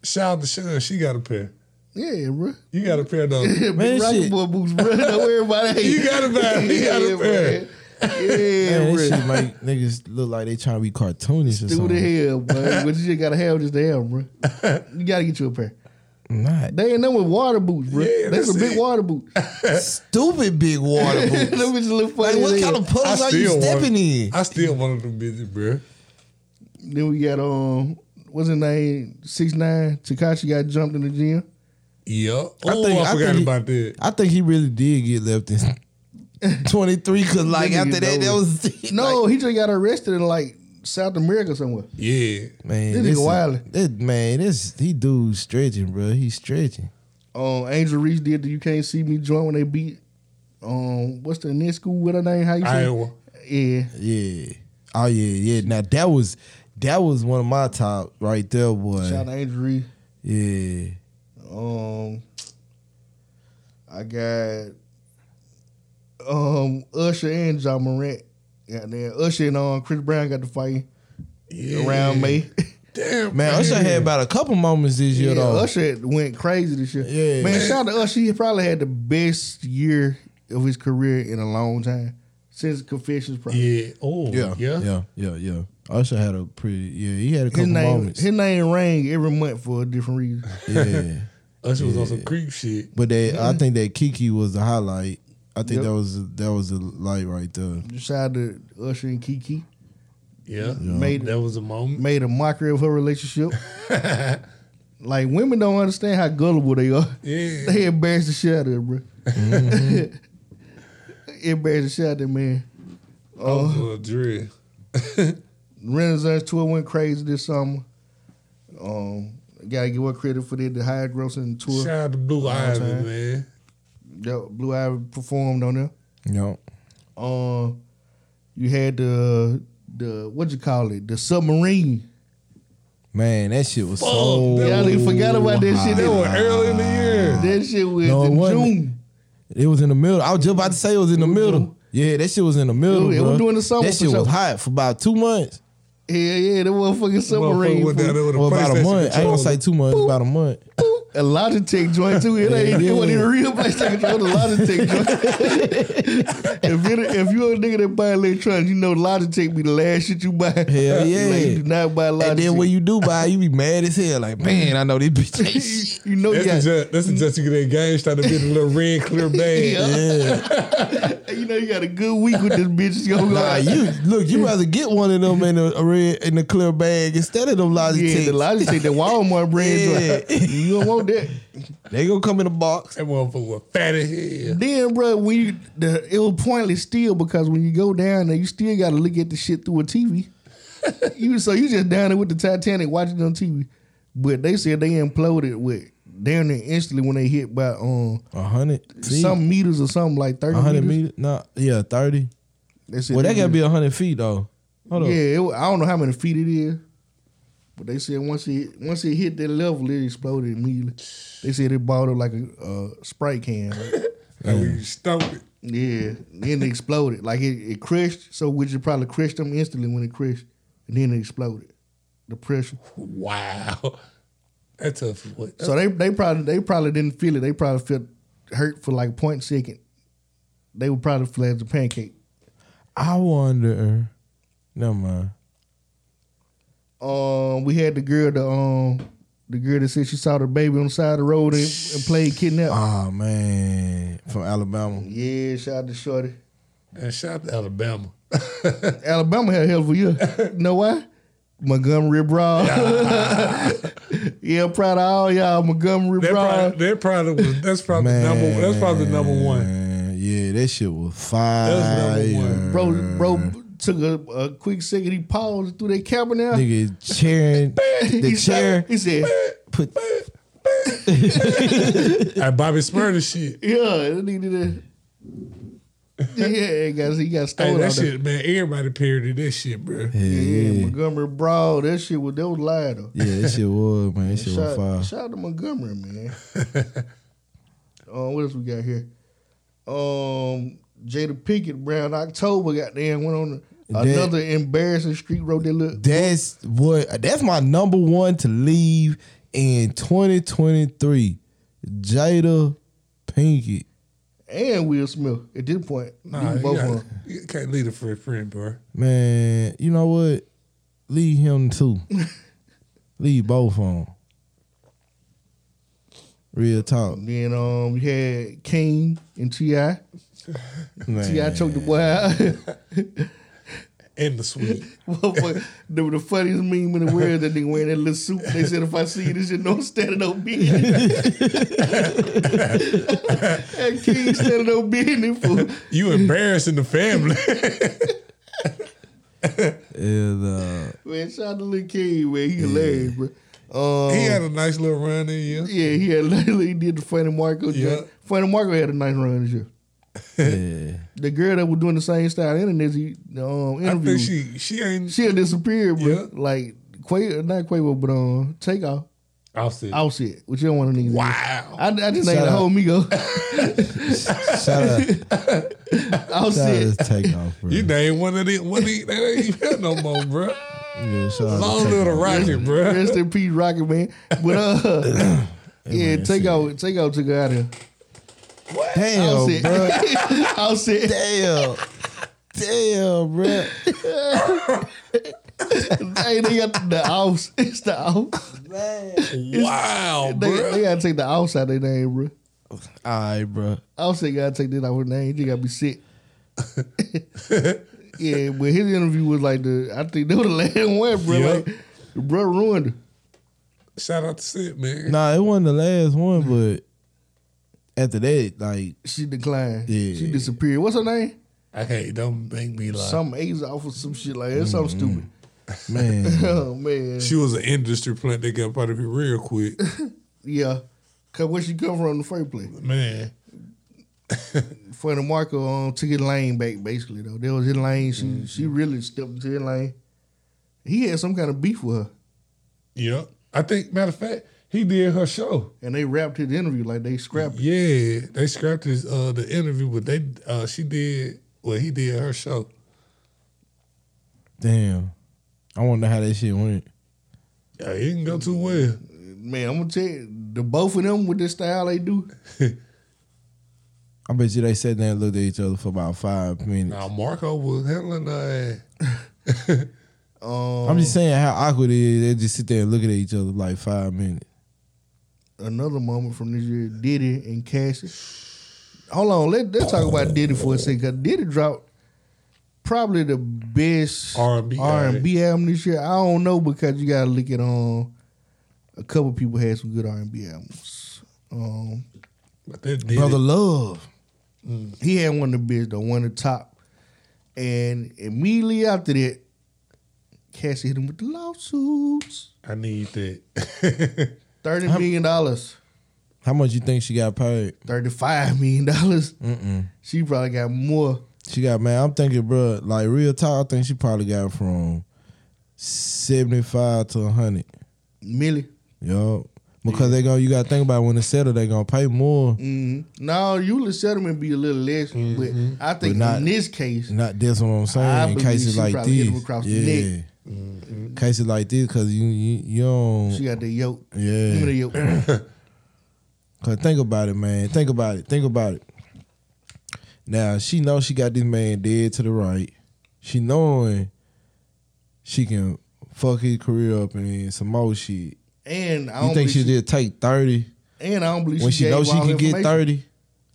Shout out to Sean, she got a pair. Yeah, bro. You got a pair though. big Man, Rocket shit. Boy boots, bro. Don't worry about it. You got a pair. You got a pair. Yeah, Man, that shit make niggas look like they trying to be cartoonish or Do the hell, bro. But you just gotta have just the hell, bro. You gotta get you a pair. Not They ain't them with water boots, bro. Yeah, That's a that's big it. water boot. stupid big water boots. them boots. bitches look like funny. what as kind of puddles are you stepping in? I still wanted them bitches, bro. Then we got um, what's his name? Six nine. Tekashi got jumped in the gym. Yeah. Oh, I I, think- I forgot think he- about that. I think he really did get left in 23 because like after that, that was No, like, he just got arrested in like South America somewhere. Yeah. man. This nigga this- wildin'. That man, this he dude stretching, bro. He's stretching. Um, Angel Reese did the "You Can't See Me" joint when they beat. Um, what's the next school? What her name? How you say? Iowa. Yeah, Yeah. Oh yeah, yeah. Now that was that was one of my top right there, boy. shout out to Angel Reese. Yeah. Um, I got um Usher and Ja Morant. Got there. Usher and um, Chris Brown got to fight Yeah. around May. Damn, Man, Usher had about a couple moments this year Yeah, though. Usher went crazy this year. Yeah. man, shout out to Usher. He probably had the best year of his career in a long time since Confessions. Probably. Yeah. Oh, yeah, yeah. yeah, yeah, yeah. Usher had a pretty yeah. He had a His couple name, moments. his name rang every month for a different reason. yeah. Usher was on some creep shit. But they, I think that Keke was the highlight. I think Yep. that was that was a light right there. Shout out to Usher and Keke. Yeah. Made That was a moment. made a mockery of her relationship. like women don't understand how gullible they are. Yeah. They embarrass the shit out of her, bro. embarrass the shit out of that man. Oh, uh, Dre. Renaissance tour went crazy this summer. Um, gotta give her credit for that. The high grossing tour. Shout out to Blue Long Ivy, man. Yeah, Blue Ivy performed on there. Yep. Um, you had the the what you call it, the submarine. Man, that shit was so. Y'all even forgot about that shit. high. That was Early in the year. That shit was No, in wasn't. June. It was in the middle. I was just about to say it was in the middle. Yeah, that shit was in the middle. It was bro. during the summer That for shit was sure. hot for about two months. Yeah, yeah, that motherfucking submarine. Motherfucker went down there with a Or about a month. I ain't gonna say controller. two months. About a month. A Logitech joint too. It ain't it wasn't even a real PlayStation controller. The Logitech joint. if you if you a nigga that buy electronics, you know Logitech be the last shit you buy. Hell yeah. like, you do not buy Logitech. And then when you do buy, you be mad as hell. Like, man, I know this bitch you know you That's got, just, that's just you get that game started to be the little red clear bag. Yeah. you know you got a good week with this bitch. It's gonna go Nah, out. you look. You rather get one of them in a, a red in a clear bag instead of them yeah, Logitech. the Logitech, the Walmart brand. Yeah. joint. You don't want that. they gonna come in a box. That motherfucker was fat as hell. Then, bro, when you the it was pointless still because when you go down there, you still got to look at the shit through a TV. you so you just down there with the Titanic watching it on TV, but they said they imploded with down there instantly when they hit by um A hundred some meters or something like thirty hundred meters. meters. Nah, yeah, thirty. They said Well, that gotta be a hundred feet though. Hold yeah. on. It, I don't know how many feet it is, but they said once it once it hit that level, it exploded immediately. They said it balled up like a uh, Sprite can. right? Like when you stomp it. Yeah, then it exploded. Like it, it crushed, so which it probably crushed them instantly when it crushed, and then it exploded. The pressure. Wow. That's tough. What? So they they probably they probably didn't feel it. They probably felt hurt for like a point second. They were probably flat as a pancake. I wonder. Never mind. Um, we had the girl, the um, the girl that said she saw the baby on the side of the road and, and played kidnap. Oh man, from Alabama. Yeah, shout out to Shorty. And shout out to Alabama. Alabama had a hell of a year. you know why? Montgomery Brawl. yeah, I'm proud of all y'all. Montgomery That Brawl. probably, that probably was that's probably number that's probably number one. Yeah, that shit was fire. That's number one. Bro, bro took a, a quick second. He paused through that camera now. Nigga cheering the he chair. Said, he said, Put At Bobby Shmurda shit. "Yeah, that nigga did a- Yeah, he got he got Hey, stolen. that out there. shit, man. Everybody parodied that shit, bro. yeah, Yeah, yeah. Montgomery Brawl. That shit was that was live though. Yeah, that shit was man. That shit was Shout, fire. shout out to Montgomery, man. um, what else we got here? Um, Jada Pinkett, Brown October, goddamn, went on That- another embarrassing street road. That look, That's what. That's my number one to leave in 2023. Jada Pinkett. and Will Smith at this point. Nah, you, both of gotta- them. you can't leave a friend, friend, bro. Man, you know what? Leave him too. Leave both of them. Real talk. Then um, we had King and Ti. T.I. choked the boy out. In the suite. Motherfucker, the, the funniest meme in the world that nigga wearing that little suit. They said if I see this shit, no standing no business. and King standing no business for You embarrassing the family. And, uh, man. Shout out to Lil King, man. He hilarious, bro. Um, he had a nice little run in yeah. yeah, he had he did the funny Marco. Yeah. joint. Funny Marco had a nice run this year. Yeah. The girl that was doing the same style internet he, um, I interview, think she she she ain't she had disappeared, bro. Yeah. Like Quavo, not Quavo, but um, take off. offset. Offset, which you don't want to niggas. Wow. I, I just Shout ain't the out. whole Migo. Shout out, shout out Offset. to Takeoff, bro. You name one of them. One of these, they ain't even here no more, bro. yeah, shout out Long to little Takeoff. rocket, bro. Rest in peace, Rocket Man. But uh, yeah, man, take shit. out, take out, took her out of here. Damn, Offset, bro. Offset. Damn. Damn, bro. Hey, they got the off. It's the off. Wow, They, bro. they gotta take the outs out of their name, bro. All right, bro. Offset gotta take that out of her name. They gotta be sick. yeah, but his interview was like the. I think they were the last one, bro. Yeah. Like, the bro ruined her. Shout out to Sid, man. Nah, it wasn't the last one, but after that, like, She declined. Yeah. She disappeared. What's her name? I can't. Don't make me lie. Some A's off or some shit like that. Something stupid. man. Oh man. She was an industry plant that got out of here real quick. Yeah. Cause where she come from in the first place? Man. Funny Marco um, took his lane back basically though. There was his lane. She she really stepped into his lane. He had some kind of beef with her. Yep. I think, matter of fact, he did her show. And they wrapped his interview like they scrapped it. Yeah, they scrapped his uh the interview, but they uh she did well, he did her show. Damn. I wonder how that shit went. Yeah, it didn't go too well. Man, I'm gonna tell you, the both of them with this style they do. I bet you they sat there and looked at each other for about five minutes. Now Marco was handling that. Um, I'm just saying how awkward it is. They just sit there and look at each other like five minutes. Another moment from this year, Diddy and Cassie. Hold on, let, let's talk about Diddy for a second. 'cause Diddy dropped probably the best R&B R and B album this year. I don't know because you gotta look at um a couple people had some good R and B albums. Um, But that Brother it. Love. he had one of the best though, one of the top. And immediately after that, Cassie hit him with the lawsuits. I need that. Thirty million dollars. How much you think she got paid? Thirty-five million dollars. She probably got more. She got man. I'm thinking, bro. Like real talk, I think she probably got from seventy five to hundred. Millie. Yo, because they go. You got to think about when it's settled, they gonna pay more. hmm Now, usually settlement be a little less, but I think But not- in this case, Not this what I'm I saying. In believe cases she like probably hit him this, across the yeah. neck. Cases like this, cause you you, you don't. she got the yoke. Give me the yeah. yoke. Cause think about it, man. Think about it. Think about it. Now she knows she got this man dead to the right. She knowing she can fuck his career up and some more shit. and I You don't think she believe did take thirty And I don't believe when she, she knows she can get thirty?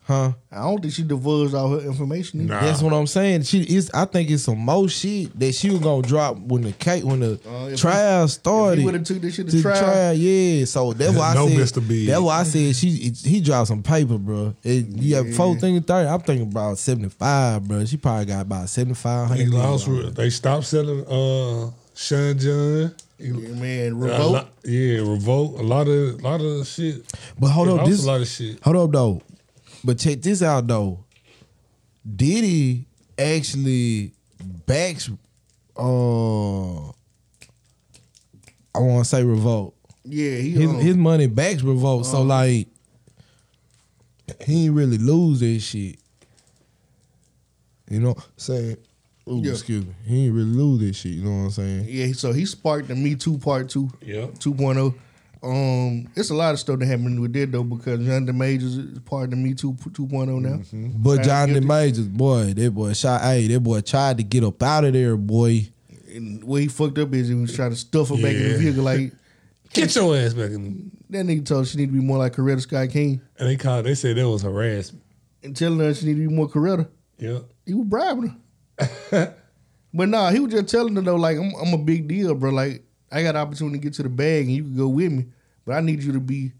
Huh? I don't think she divulged all her information. either. Nah. That's what I'm saying. She is. I think it's some more shit that she was gonna drop when the cake when the Uh, if trial started. He would have took this shit to, to trial. trial, yeah. So that's why No I said. Mr. Big. That's why I said she. He dropped some paper, bro. It, you have four thinking thirty. I'm thinking about seventy five, bro. She probably got about seventy five They hundred. lost. They stopped selling uh Sean John. Yeah, man, A revolt. lot- yeah, revolt. A lot of, a lot of shit. But hold They up, this a lot of shit. hold up though. But check this out though. Diddy actually backs. Uh, I want to say revolt. Yeah, he his, um, his money backs revolt. so like he ain't really lose that shit. You know, what I'm saying, ooh, Yeah. excuse me, he ain't really lose this shit. You know what I'm saying? yeah. So he sparked the Me Too Part Two, Yeah. 2.0. Um, it's a lot of stuff that happened with that though because Jonathan Majors is part of the Me Too 2.0 now. But Found Johnny guilty. Majors, boy, that boy shot. Hey, that boy tried to get up out of there, boy. And where he fucked up is he was trying to stuff her back in the vehicle. Like Get your ass back in. that nigga told her she need to be more like Coretta Scott King And they called. They said that was harassment. and telling her she need to be more Coretta. Yeah. He was bribing her. but nah, he was just telling her though, like I'm, I'm a big deal, bro. Like I got the opportunity to get to the bag and you can go with me, but I need you to be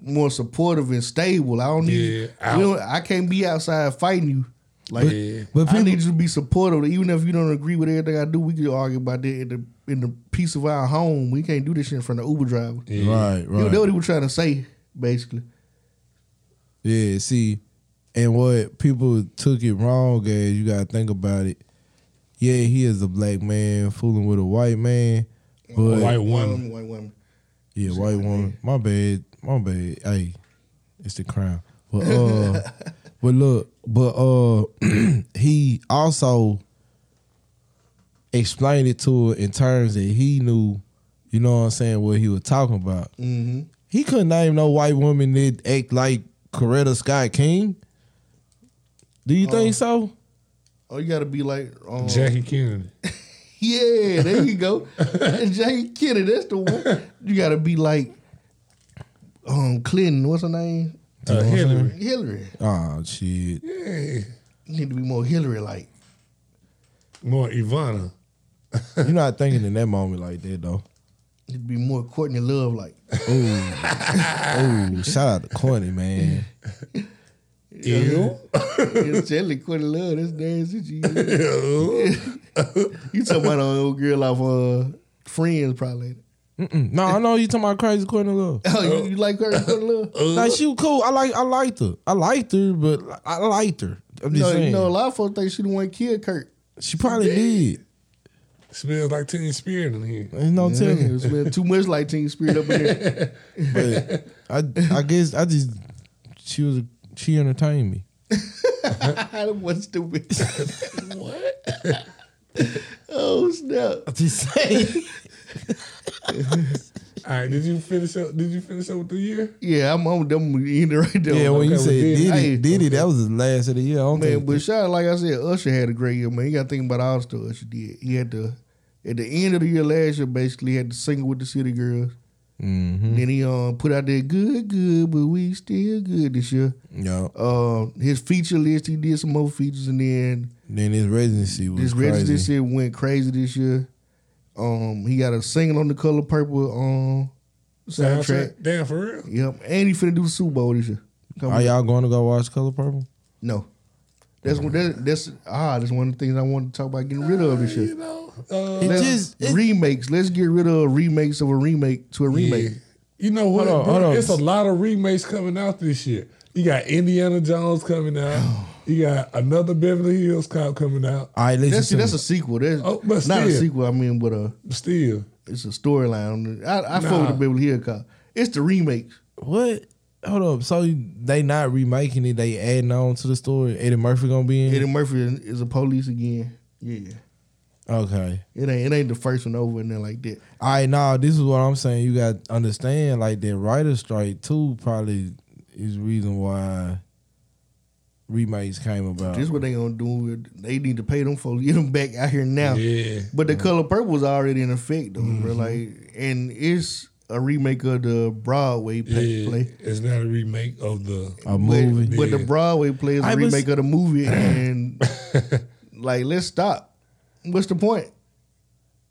more supportive and stable. I don't need. Yeah, you know, I can't be outside fighting you. Like, Yeah. But I people- need you to be supportive. Even if you don't agree with everything I do, we can argue about that in the in the peace of our home. We can't do this shit in front of Uber driver. Yeah. Right, right. You know. That's what he was trying to say, basically. Yeah, see, and what people took it wrong as you gotta think about it. Yeah, he is a black man fooling with a white man, but A white woman. White woman. yeah, white woman. My bad, my bad. Hey, it's the crown. But uh, but look, but uh, he also explained it to her in terms that he knew. You know what I'm saying? What he was talking about. Mm-hmm. He couldn't name no white woman that act like Coretta Scott King. Do you think so? Oh, you got to be like um, Jackie Kennedy. Yeah, there you go. and Jackie Kennedy, that's the one. You got to be like um Clinton. What's her name? Uh, Hillary. Hillary. Oh shit. Yeah. You need to be more Hillary like. More Ivana. You're not thinking in that moment like that though. You need be more Courtney Love like. Oh, shout out to Courtney, man. Ew. it's telling Courtney Love. That's nasty. shit. you talking about an old girl off uh, Friends probably. Mm-mm. No, I know you talking about crazy Courtney Love. Oh, you, you like crazy Courtney Love? Like she was cool. I like I liked her. I liked her, but I liked her. I'm You just know, saying. you know, a lot of folks think she the one killed Kurt. she probably did. Smells like Teen Spirit in here. Ain't no Yeah, telling. it's been too much like Teen Spirit up in there. But I I guess I just she was she entertained me. that was stupid. what? oh snap! I'm just saying. All right, did you finish up? Did you finish up with the year? Yeah, I'm on them end right there. Yeah, when you Okay, said we did. Diddy, Hey. Diddy, that was the last of the year. I don't man, think but shout like I said, Usher had a great year, man. You got to think about all the stuff Usher did. He had to at the end of the year last year, basically, he had to single with the City Girls. Mhm. Then he um put out that good, good, but we still good this year. Yeah. Uh, his feature list, he did some more features, and then Then his residency was This crazy. residency went crazy this year. Um, he got a single on the Color Purple um soundtrack. Damn, for real. Yep, and he finna do the Super Bowl this year. Come Are y'all going to go watch Color Purple? No, that's what that, that's ah that's one of the things I want to talk about getting rid of this You know, uh, It Let's- just it, remakes. Let's get rid of remakes of a remake to a remake. yeah. You know what? Hold on, bro? hold on. It's a lot of remakes coming out this year. You got Indiana Jones coming out. you got another Beverly Hills Cop coming out. all right, listen. That's to that's me. a sequel. That's Oh, but not a sequel. I mean, but a Still, it's a storyline. I, I fuck with the Beverly Hills Cop. It's the remakes. what? Hold up. So they not remaking it? They adding on to the story. Eddie Murphy gonna be in. Eddie it? Murphy is a police again. Yeah, Okay. it ain't it ain't the first one over and then like that. All right. Now this is what I'm saying. You got to understand. Like that writer strike too. Probably is the reason why remakes came about. This is what they gonna do. They need to pay them folks, get them back out here now. yeah. But the color purple was already in effect though, bro. Mm-hmm. Like, and it's a remake of the Broadway play. Yeah, play. it's not a remake of the. a movie. but the Yeah. Broadway play is a I was- remake of the movie, and like, let's stop. What's the point?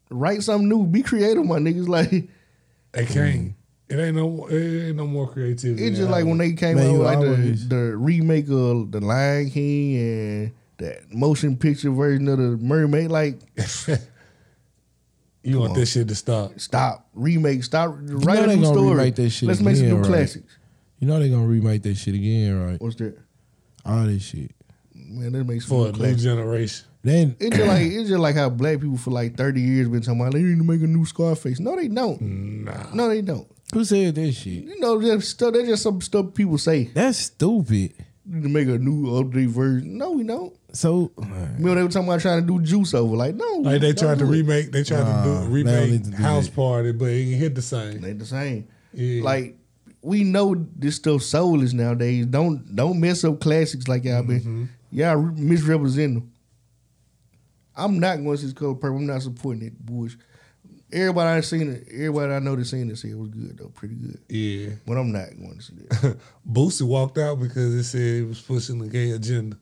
Write something new. Be creative, my niggas. Like, They can't. It ain't no. It ain't no more creativity. it's just like when they came Man, out you with like the, the remake of The Lion King and that motion picture version of the Mermaid. Like, you want this shit to stop. stop. Remake. Stop. know Write a they new gonna story. remake that shit Let's make some new right? classics. you know they're gonna remake that shit again, right? What's that? All this shit. Man, that makes fun for some a new new classics. generation. Then It's just like it's just like how black people for like thirty years been talking about they need to make a new Scarface. No, they don't. Nah. No, they don't. who said that shit? You know, just stuff. That's just some stuff people say. That's stupid. Need to make a new update version. No, we don't. So Remember they were talking about trying to do juice over. Like, no. Like they tried to it. remake, they tried Nah, to do don't remake to do House that. Party, but it ain't hit the same. They the same. Yeah. Like we know this stuff soulless nowadays. Don't don't mess up classics like y'all been. Mm-hmm. Y'all re- misrepresenting them. I'm not going to see this color purple. I'm not supporting it. Bush. Everybody I seen it. Everybody I know that seen it said it was good though, pretty good. yeah. But I'm not going to see that. Boosie walked out because it said it was pushing the gay agenda.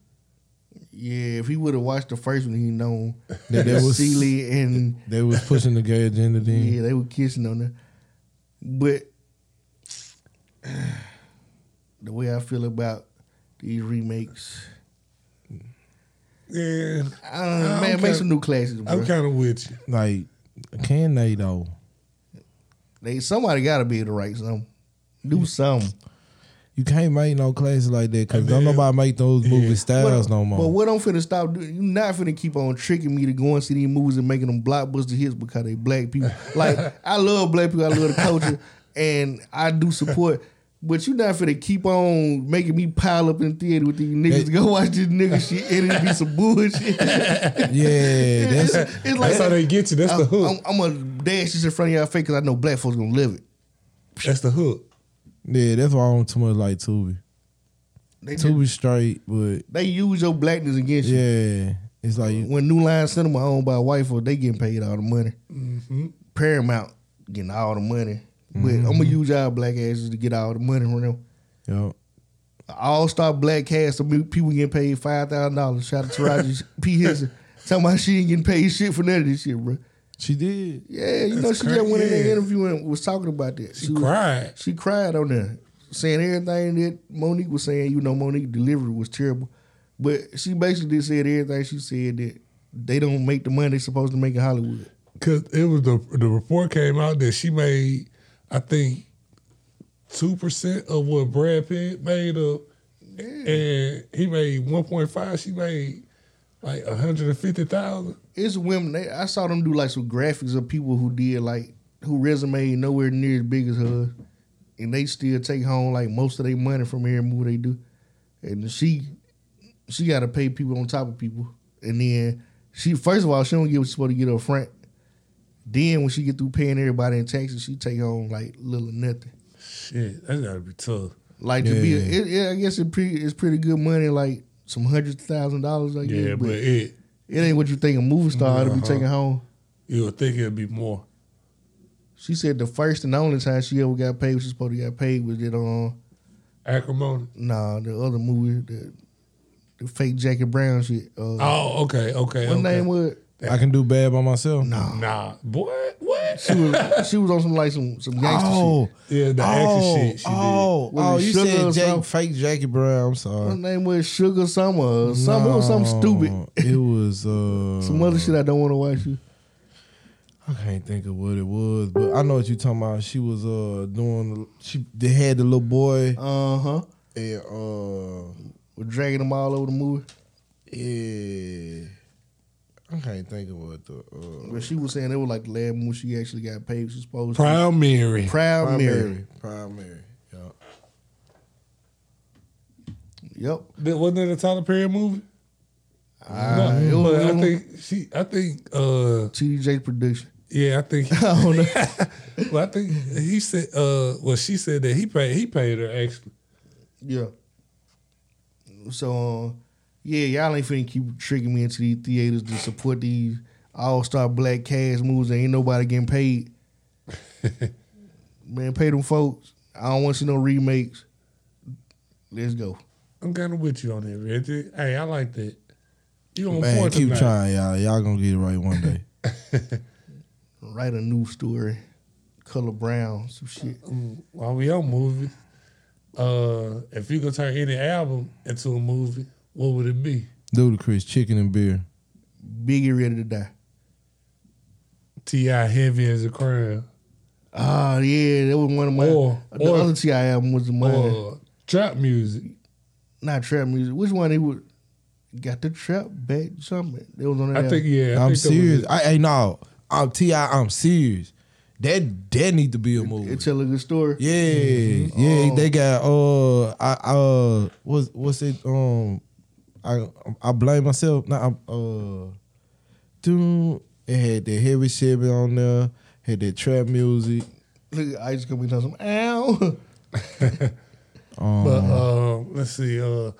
yeah, if he would have watched the first one, he known That there was- Celie and they was pushing the gay agenda then. yeah, they were kissing on there. But the way I feel about these remakes. Yeah, I don't know, man, make some new classes, bro. I'm kind of with you. Like, can they though? They somebody got to be able to write something, do something. You can't make no classes like that because don't nobody make those movie yeah. styles But- no more. But what I'm finna stop doing, you not finna keep on tricking me to go and see these movies and making them blockbuster hits because they black people. like I love black people, I love the culture, and I do support. But you not finna keep on making me pile up in the theater with these niggas to go watch this nigga shit and it be some bullshit. yeah, that's it's, it's like That's how they get you. That's the I'm, hook. I'm, I'm gonna dash this in front of y'all face because I know black folks gonna live it. That's the hook. yeah. That's why I don't too much like Tubi. They, just- Tubi straight, but they use your blackness against you. yeah, it's like when New Line Cinema owned by a white folks, they getting paid all the money. Mm-hmm. Paramount getting all the money. But Mm-hmm. I'm gonna use y'all black asses to get all the money from them. yo, All star black cast of people getting paid five thousand dollars. Shout out to Taraji P Henson. Talking about she ain't getting paid shit for none of this shit, bro. she did. Yeah, you know That's she just went in there interview and was talking about that. She was- cried. She cried on there, saying everything that Monique was saying. You know, Monique delivery was terrible, but she basically just said everything she said that they don't make the money they supposed to make in Hollywood. Cause it was the the report came out that she made, I think, two percent of what Brad Pitt made of, and he made one point five. She made like a hundred and fifty thousand. It's women. They, I saw them do like some graphics of people who did like who resume nowhere near as big as her, and they still take home like most of their money from every movie they do. And she, she got to pay people on top of people, and then she first of all she don't get what she's supposed to get up front. Then when she get through paying everybody in taxes, she take home like little or nothing. Shit, that's gotta be tough. Like to be, a, Yeah. it, yeah, I guess it pretty, it's pretty good money, like some hundred thousand dollars. I guess, Yeah, but but it it ain't what you think a movie star ought to be Uh-huh. taking home. you would think it'd be more. She said the first and only time she ever got paid, what she supposed to get paid was it on Acrimony. nah the other movie the the fake Jackie Brown shit. Uh, Oh, okay, okay. what okay. name was? I can do bad by myself. Nah, Nah, boy, what? she was she was on some like some some gangster Oh, shit. Yeah, the oh, action shit she oh, Was oh! it You Sugar said or Jack, fake Jackie Brown. I'm sorry. Her name was Sugar Summer or something. It was something stupid. It was uh, Some other shit I don't want to watch you. I can't think of what it was, but I know what you're talking about. She was uh doing. She they had the little boy Uh huh. and uh We're dragging them all over the movie. yeah. I can't think of what the uh, But she was saying it was like the last movie she actually got paid. She's supposed did. to. Proud Mary. Proud Mary. primary primary. Yeah. Yep. That- Wasn't that a Tyler Perry movie? Ah, No, it was- but it I think she. I think. uh TDJ production. Yeah, I think. I don't know. well, I think he said. uh Well, she said that he paid. He paid her actually. Yeah. So, uh, yeah, y'all ain't finna keep tricking me into these theaters to support these all star black cast movies. and Ain't nobody getting paid. Man, pay them folks. I don't want to see no remakes. Let's go. I'm kind of with you on that, Reggie. Hey, I like that. You on Man, point keep tonight. trying, y'all. Y'all gonna get it right one day. Write a new story. Color brown, some shit. While we on movie, uh, if you could turn any album into a movie, what would it be? Ludacris, chicken and beer. Biggie ready to die. T.I heavy as a crown, Ah, yeah, that was one of my. Or- the or- other T.I album was the mine. or trap music. Not trap music. Which one they would got the trap back? Something. They was on that. I think yeah. I I'm think serious. I, hey, no, I'm Ti. I'm serious. That that need to be a movie. It tell a good story. Yeah, yeah. They got uh, I uh, what's what's it? Um, I I blame myself. Nah, I, uh, dude, it had that heavy shit on there. Had that trap music. Look at Ice coming down some ow. But uh, let's see. Uh,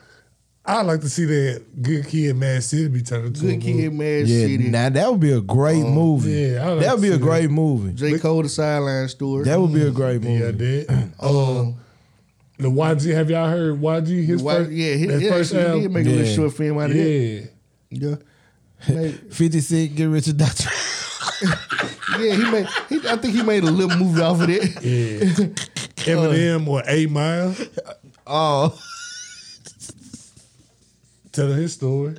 I like to see that Good Kid, Mad City be turned into a Good movie. Kid, Mad Yeah, City. now that would be a great movie. yeah, like that would be a see great movie. J. Cole, the sideline story. That would be a great movie. Yeah, that. Uh, the YG. Have y'all heard YG? His Why- first, yeah, he, his yeah, first he did album. make a little short film out of that. Yeah, Yeah. Made- Fifty Cent, get rich or die. yeah, he made. He, I think he made a little movie off of that. yeah. Eminem or Eight Mile oh, telling his story.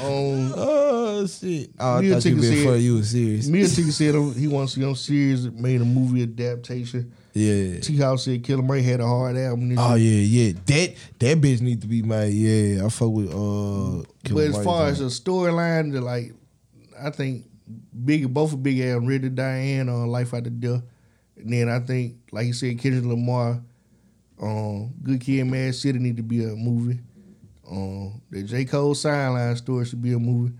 Um, oh shit! Oh, I Me and thought you Tigger been said- for you was serious. me and T said he wants to see on series made a movie adaptation. Yeah. T House said Killer Murray had a hard album. This Oh year. yeah, yeah. That that bitch need to be made. Yeah, I fuck with uh. But as far as a storyline, like, I think big both of Big Al, Ready to Die and on Life After Death. And then I think, like you said, Kendrick Lamar, um, Good Kid, Mad City need to be a movie. Um, the J Cole sideline story should be a movie.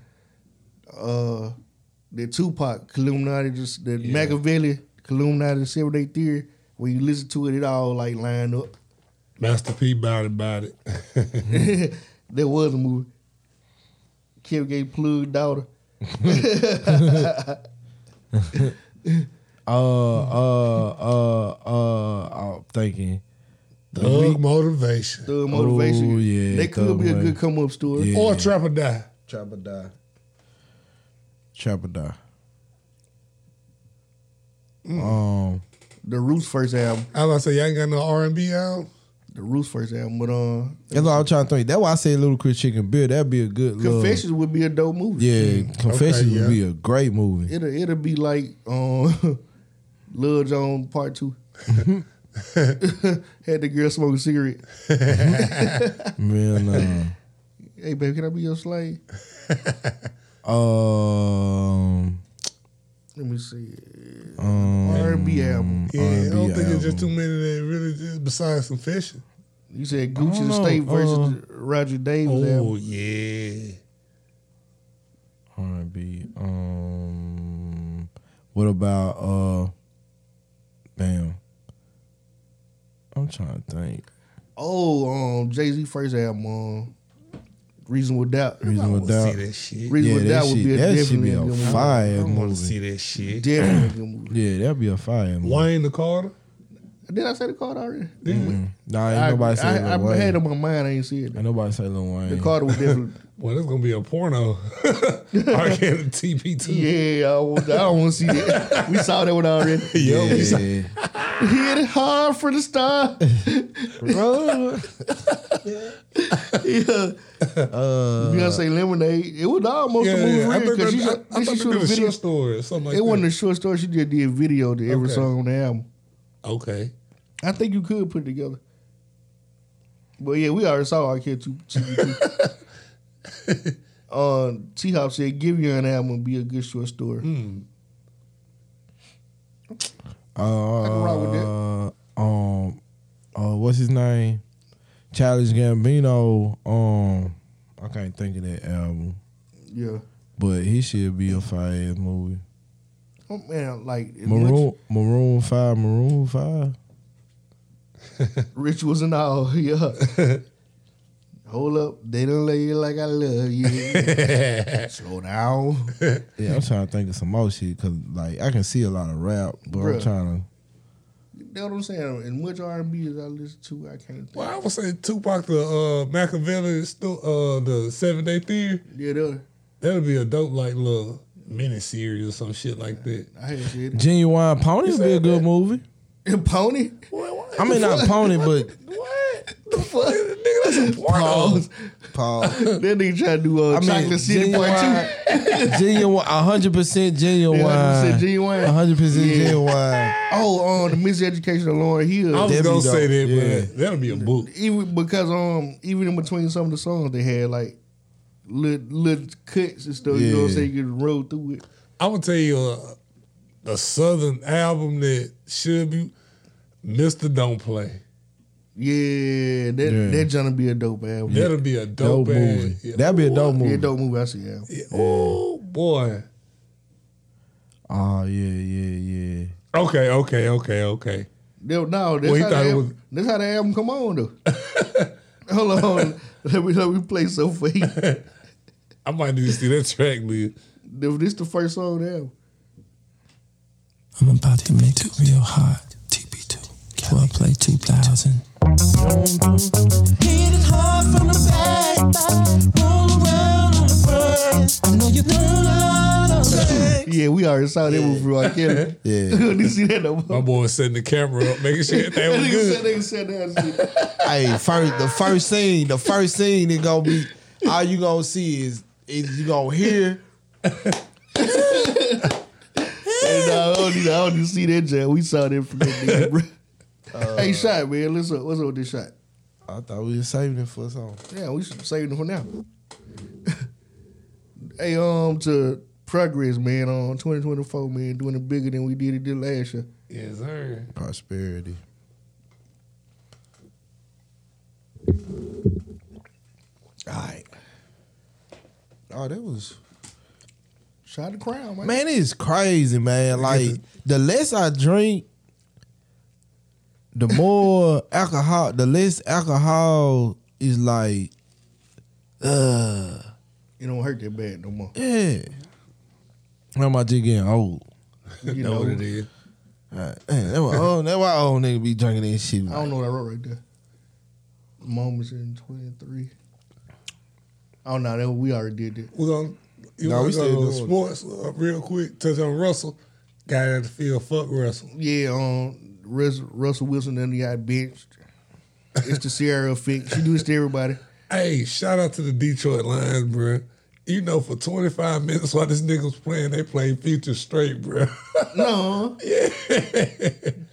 Uh, the Tupac, Illuminati, just the Makaveli, Illuminati, Seven Day Theory. When you listen to it, it all like line up. Master P about it, about it. there was a movie. Kim gave plug daughter. uh uh uh uh, I'm thinking. Thug motivation. Thug motivation. Oh, yeah, they could Thug be a good come up story. Yeah. Or Trap or Die. Trapper die. Trapper die. Um, The Roots first album. I was gonna say, y'all ain't got no R&B out? The Roots first album, but uh, that's what I'm trying to think. That's why I say Ludacris Chicken Bill. That'd be a good. little- Confessions would be a dope movie. Yeah, Confessions yeah. would be a great movie. It'll it'll be like um, Lil Jon Part Two. Had the girl smoke a cigarette. Man, uh, Hey baby, can I be your slave? um, Let me see. um, R&B album. Yeah, I don't think it's just too many that really just besides fishing, You said Gucci don't the. State versus Uh, Radric Davis Oh, album. yeah. R&B. Um, what about uh? Damn, I'm trying to think. Oh, um, Jay Z first album, um, Reasonable Doubt. Reasonable See doubt. that shit. Reasonable Yeah, that Doubt would be a that should be a a good movie. I want movie. to see that shit. Definitely movie. Yeah, that'd be a fire movie. Wayne the Carter. Did I say the card already? Mm. Nah, ain't I, nobody say I, Lil I, had it on my mind. I ain't see it. Ain't nobody say Lil Wayne. The Carter was definitely. Well, it's gonna be a porno. R. Kelly TP two. yeah, I, I don't want to see that. We saw that one already. Yo, we saw- Yeah. Hit it hard for the star. Bro. yeah. Uh, Beyonce Lemonade. It was almost yeah, a movie yeah. I real thought because that- she, I- I she shoot a was a video. short story or something like it that. wasn't a short story. She just did video to every Okay. song on the album. Okay. I think you could put it together. But yeah, we already saw our kid two TBT. uh, T Hop said, "Give you an album and be a good short story." Hmm. Uh, can rock with that. Um, uh, what's his name? Childish Gambino. Um, I can't think of that album, Yeah. but he should be a fire ass movie. Oh man, like Maroon, Maroon Five, Maroon Five. much rituals and all. Yeah. Hold up, they don't love you like I love you. Slow down. Yeah, I'm trying to think of some more shit because like I can see a lot of rap, but I'm Bruh. trying That's what I'm saying. As much R and B as I listen to, I can't. Think. Well, I would say Tupac, the uh, Makaveli, sto- uh, the Seven Day Theory. Yeah, that, That'd be a dope like little mini series or some shit like that. I had said to. Genuine Pony would be a good that. movie. it. Pony. I mean, not Pony, but What? The fuck? Nigga, that's a porno. Pause. Paul. that nigga trying to do uh, I mean, Chocolate City Part genuine, genuine, hundred percent genuine, Yeah, 100% genuine. hundred percent Yeah. genuine. Two. Oh, um, the miseducation of Lauryn Hill. I was That'd gonna say that, dope. Yeah. but that'll be a book. even because um even in between some of the songs they had like little, little cuts and stuff. You know what I'm Yeah. saying? You could roll through it. I would tell you, uh, the Southern album that should be Mister Don't Play. Yeah, that Yeah. that gonna be a dope album. That'll be a dope, Dope movie. Yeah. That'd be a dope Yeah, movie. dope movie. I see. Yeah. Yeah. Oh boy. Oh yeah, yeah, yeah. Okay, okay, okay, okay. No, no, that's, Well, how the thought album, was- that's how the album come on though. Hold on, let me let me play some for you. I might need to see that track list. This the first song of the album. I'm about to make it real hot. TB2. Play 2000. Hit it hard from the back. Roll around on the front. I know you don't love Yeah, we already saw that movie for Kelly. Yeah. we didn't see that no My more. boy setting the camera up, making sure that That was nigga said, good. nigga said that shit. hey, first the first scene, the first scene is gonna be all you gonna see is is you gonna hear Hey, nah, I don't need, I don't to see that jam. We saw that from that nigga, bro. hey, uh, shot, man. What's up? Uh, What's up with this shot? I thought we were saving it for a song. Yeah, we should save it for now. hey, um, to progress, man, um, on 2024, man, doing it bigger than we did it did last year. Yes, sir. Prosperity. All right. Oh, that was Shot the crown, man. man, it's crazy, man. Like the less I drink, the more alcohol, the less alcohol is like, uh, It don't hurt that bad no more. yeah. I'm about just getting old. You You know know, what it is. Right. Man, that's why old, that's why old nigga be drinking that shit. I don't know what I wrote right there. Moments in 23. Oh, no, that, we already did that. We're gonna, you No, want we to go still to doing sports uh, real quick. Touch on Russell. Guy at the field, fuck Russell. Yeah, um, Rus- Russell Wilson then he got benched. It's the Ciara effect. She do this to everybody. Hey, shout out to the Detroit Lions, bro. You know, for 25 minutes while this nigga was playing, they played Future straight, bro. No. Yeah.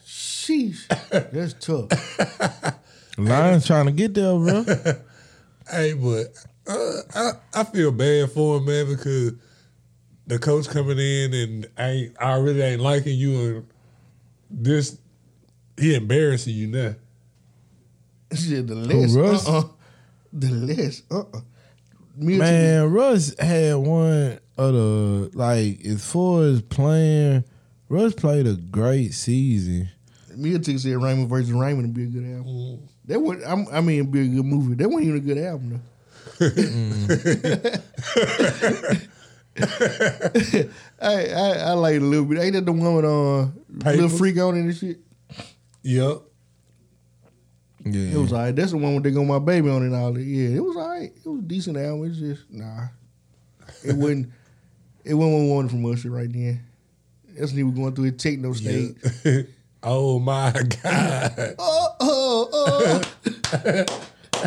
Sheesh. That's tough. Lions trying to get there, bro. hey, but uh, I, I feel bad for him, man, because the coach coming in and I ain't, I really ain't liking you and this he embarrassing you now. Shit, the less. Russ? Uh-uh. The less. Uh-uh. Milton- Man, Russ had one of the like as far as playing. Russ played a great season. Me Milton said Raymond versus Raymond would be a good album. That would, I'm, I mean, it'd be a good movie. That wasn't even a good album though. I, I I like it a little bit. Ain't that the one with uh, Paper? little freak on it and shit? Yep. Yeah, It was alright. That's the one with they go my baby on it and all that. Yeah, it was alright. It was a decent album. It's just nah. It wasn't. It wasn't what we wanted from Usher right then. That's when he was going through his techno stage. oh my God. Oh, oh, oh.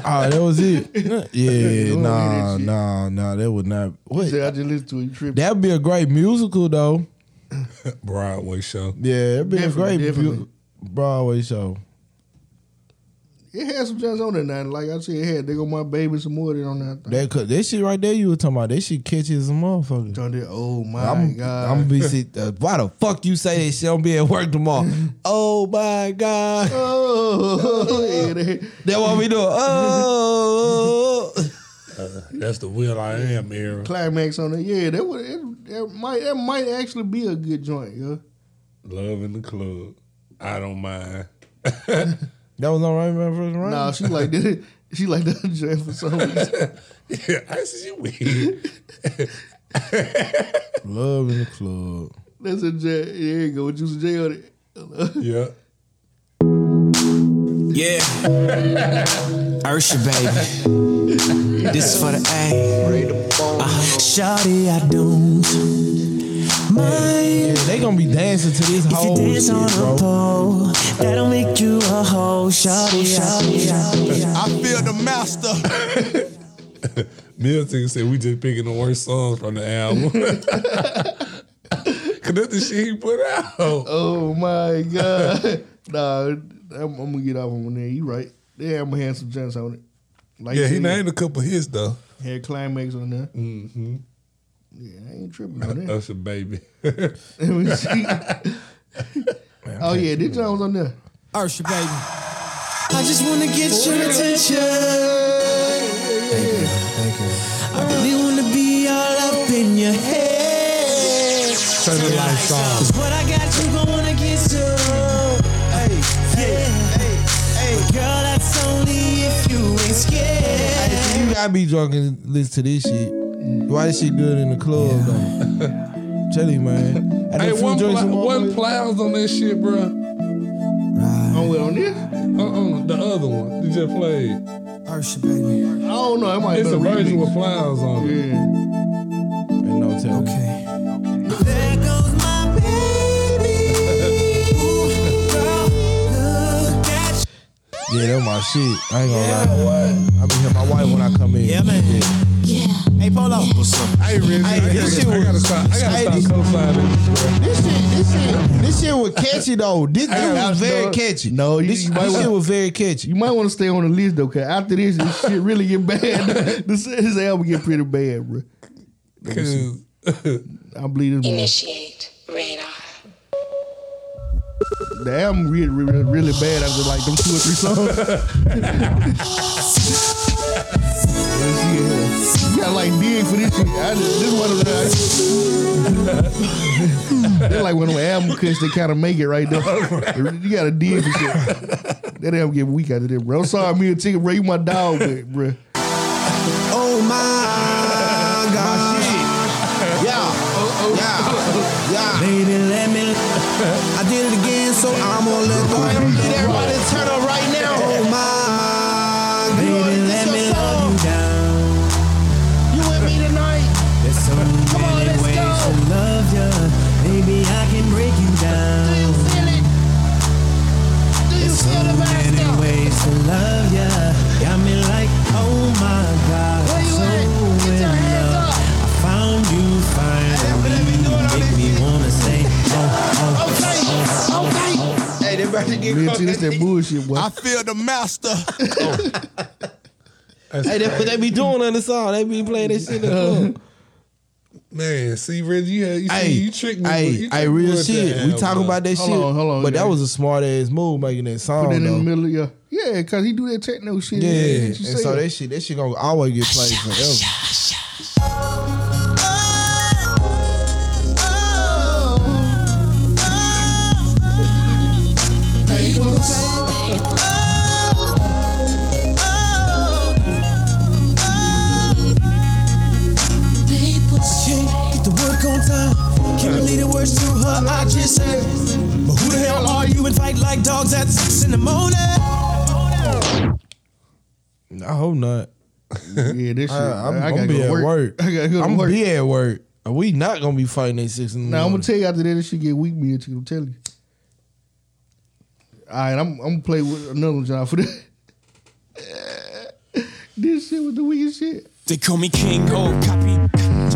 Oh, that was it. Yeah, don't nah, that shit. nah, nah. That would not. What? Said I just listened to it. Tripping. That'd be a great musical though. Broadway show. Yeah, it'd be Definitely, a great definitely. bu- Broadway show. It had some jams on it now. Like I said, it had they go my baby some more than on that. Thing. That could, that shit right there you were talking about. That shit catches a motherfucker. Done it. Oh my I'm, god! I'm gonna be sit, uh, why the fuck you say that shit? I'm be at work tomorrow. oh my god, Oh, yeah, they, that what we doing? Oh, That's the will.i.am era. climax on it. Yeah, that would it, that might that might actually be a good joint. Yeah, Love in the club. I don't mind. that was all right, right man first round. nah, she like did it. She like that joint for some reason. Yeah, I see you weird. Love in the club. That's a joint. There you go. Juicy J on it. Yeah. Yeah. Usher, baby. This is for the A. Uh, Shawty, I don't mind Yeah, they gonna be dancing to this if you whole dance shit, on a pole. That'll make you a hoe. Shawty, shawty, shawty. I feel the master. Milton said we just picking the worst songs from the album. Cause that's the shit he put out. Oh my god! nah, I'm, I'm gonna get off on there. You right? Yeah, I'm gonna have some joints on it. Like Yeah, you he named a couple hits though. had climax on there. Mm-hmm. Yeah, I ain't tripping on that. Usher baby. Let me see. oh yeah, this Jones on there. Usher, baby. I just wanna get your attention. Thank you. Thank you. I really wanna be all up in your head. Turn the lights on. Cause what I got, you gon' wanna get to. Hey, yeah. Hey, hey. Girl, that's only if you ain't scared. You gotta be drunk and listen to this shit. Why is she good in the club though? Tell you, man. I Hey, did one, drinks pla- one motherfuckers. plows on that shit, bro. On what on this? Uh-uh, the other one. You just played. Usher, baby. I don't know. It might It's be a version with remix. plows on it. Yeah. Ain't no telling. Okay. There goes my baby. Ooh, girl, look at Yeah, that my shit. I ain't gonna lie. I be hear my wife when I come in. Yeah, man. Hey, Polo. What's up? Hey, Reggie, Hey, I, gotta, this shit I gotta was- stop. I gotta Hey, stop co-signing this. This shit, this shit, this shit was catchy though. This, this I- was very no, catchy. no, you- this, you this might shit was very catchy. You might want to stay on the list though, cause after this, this shit really get bad. this his album get pretty bad, bro. Cause I believe this. Initiate radar. The album really, really, really bad after like them two or three songs. Let's see here. You got like dig for this shit. I just, this one of the. They're like one of them album cuts that kind of make it right there. You got to dig for shit. That album get weak out of there, bro. I'm sorry, me and Ticket, bro. You my dog, but, bro. Oh my God. Yeah, oh, oh. yeah, yeah. Baby, let me. I did it again, so I'm gonna let go. Get everybody about to get Me and caught. Ticket, that's that bullshit, boy. I feel the master. Hey, that's what they be doing on the song. They be playing that shit in the club. man, see, Reggie, you, had, you, Hey, see, you tricked me. hey, you hey, tricked me real with shit. that We album, talking about that Hold shit. on, hold on, But yeah. that was a smart ass move making that song. Put it in though. the middle, of yeah. Yeah, cause he do that techno shit. Yeah, man. and so that shit, that shit gonna always get played forever. Words. I just said, but who the hell are you and fight like dogs at six in the morning? I hope not. Yeah, this shit. I, I'm, I, I'm gotta be go at work. work. I gotta go I'm work. be at work. We not gonna be fighting at six in the Now I'm gonna tell you after that, this shit get weak, me and you. I'm telling you. All right, I'm, I'm gonna play with another job for this. this shit was the weakest shit. They call me King Ho Copy.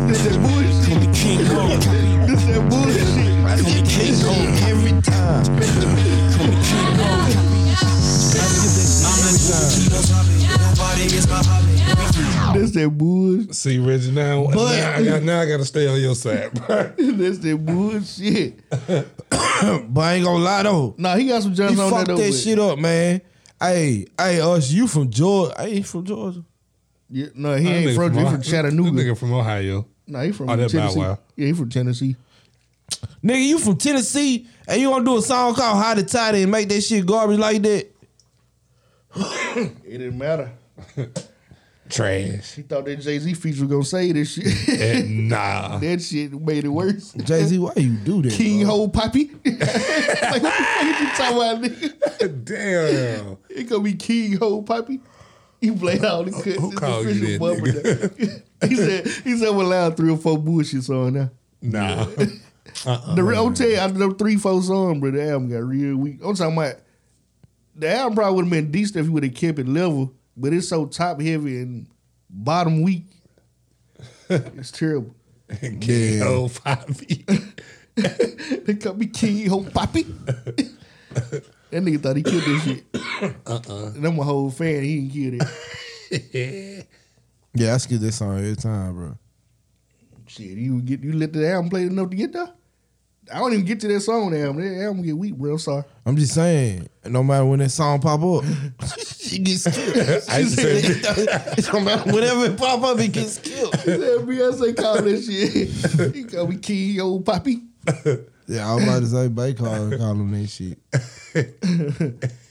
This is that bullshit. Call me King Ho Copy. This that bullshit. Call me King Ho every time. Call me King Ho Copy. I'm not doing kilos. Nobody is my hobby. This that bullshit. See, Reggie, now, now, I got, now I got to stay on your side, bro. This that bullshit. But I ain't gonna lie though. Nah, he got some He Johnson on fucked that that shit up, man. Hey, hey, us, you from Georgia? Hey, you from Georgia? Yeah, no, he That ain't nigga from. He Ohio- from Chattanooga. This nigga from Ohio. Nah, he from Oh, Tennessee. Yeah, he from Tennessee. Nigga, you from Tennessee and you gonna do a song called Hot Tottie and make that shit garbage like that? It didn't matter. Trash. He thought that Jay Z feature was gonna say this shit. Eh, nah. that shit made it worse. Jay Z, why you do that? King bro? Ho Poppy. like, what the fuck you talking about, nigga? Damn. It gonna be King Ho Poppy. He played all the cuts. Who called you that, nigga? he said he said we allowed three or four bullshit on now. Nah. Uh-uh. The real- I'm telling you, out of three, four songs, bro, the album got real weak. I'm talking about the album probably would have been decent if he would have kept it level, but it's so top heavy and bottom weak. it's terrible. King Ho Poppy. They call me King Ho Poppy. that nigga thought he killed this shit. Uh-uh. And I'm a whole fan. He didn't kill it. Yeah, I skip this song every time, bro. Shit, you get you let the album play enough to get there. I don't even get to that song on the album. That album get weak, bro. I'm sorry. I'm just saying, no matter when that song pop up, she gets killed. I She said, said- it don't matter whenever it pop up, it gets killed. He said Beyonce called that shit. he called me King, old poppy. Yeah, I was about to say, Bay call, call him that shit.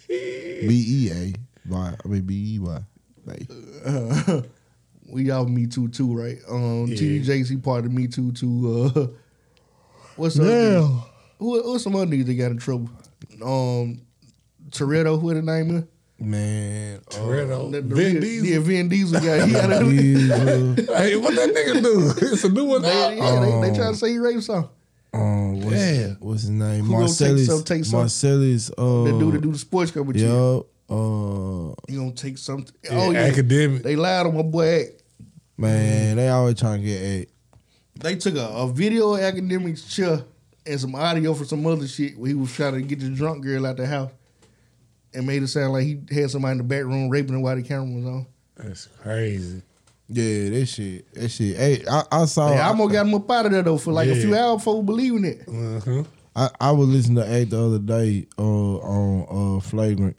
B E A Y. I mean B E Y. Bay. Uh, We all Me Too too, right? Um, TD he part of Me Too too. Uh, what's up? Who, what's some other niggas that got in trouble? Um, Toretto, who the name is? Man, uh, Toretto. The- the Vin real- Diesel. Yeah, Vin Diesel got. He got a, Hey, what that nigga do? It's a new one. they, yeah, they, they Um, trying to say he raped some. um, what's, Damn. what's his name? Who gonna take Marcellus. some, take some? Marcellus. Uh, The dude that do the sports coverage. Yeah. Yup. Uh, You gonna take something? Yeah, oh yeah, academic. they lied on my boy. Act. man, they always trying to get eight. They took a, a video of Akademiks chair and some audio for some other shit where he was trying to get the drunk girl out the house and made it sound like he had somebody in the back room raping her while the camera was on. That's crazy. Yeah, that shit. That shit. Hey, I, I saw. Hey, I almost got him up out of there though for like a few hours before believing it. Uh-huh. I, I was listening to Act the other day uh, on uh, Flagrant.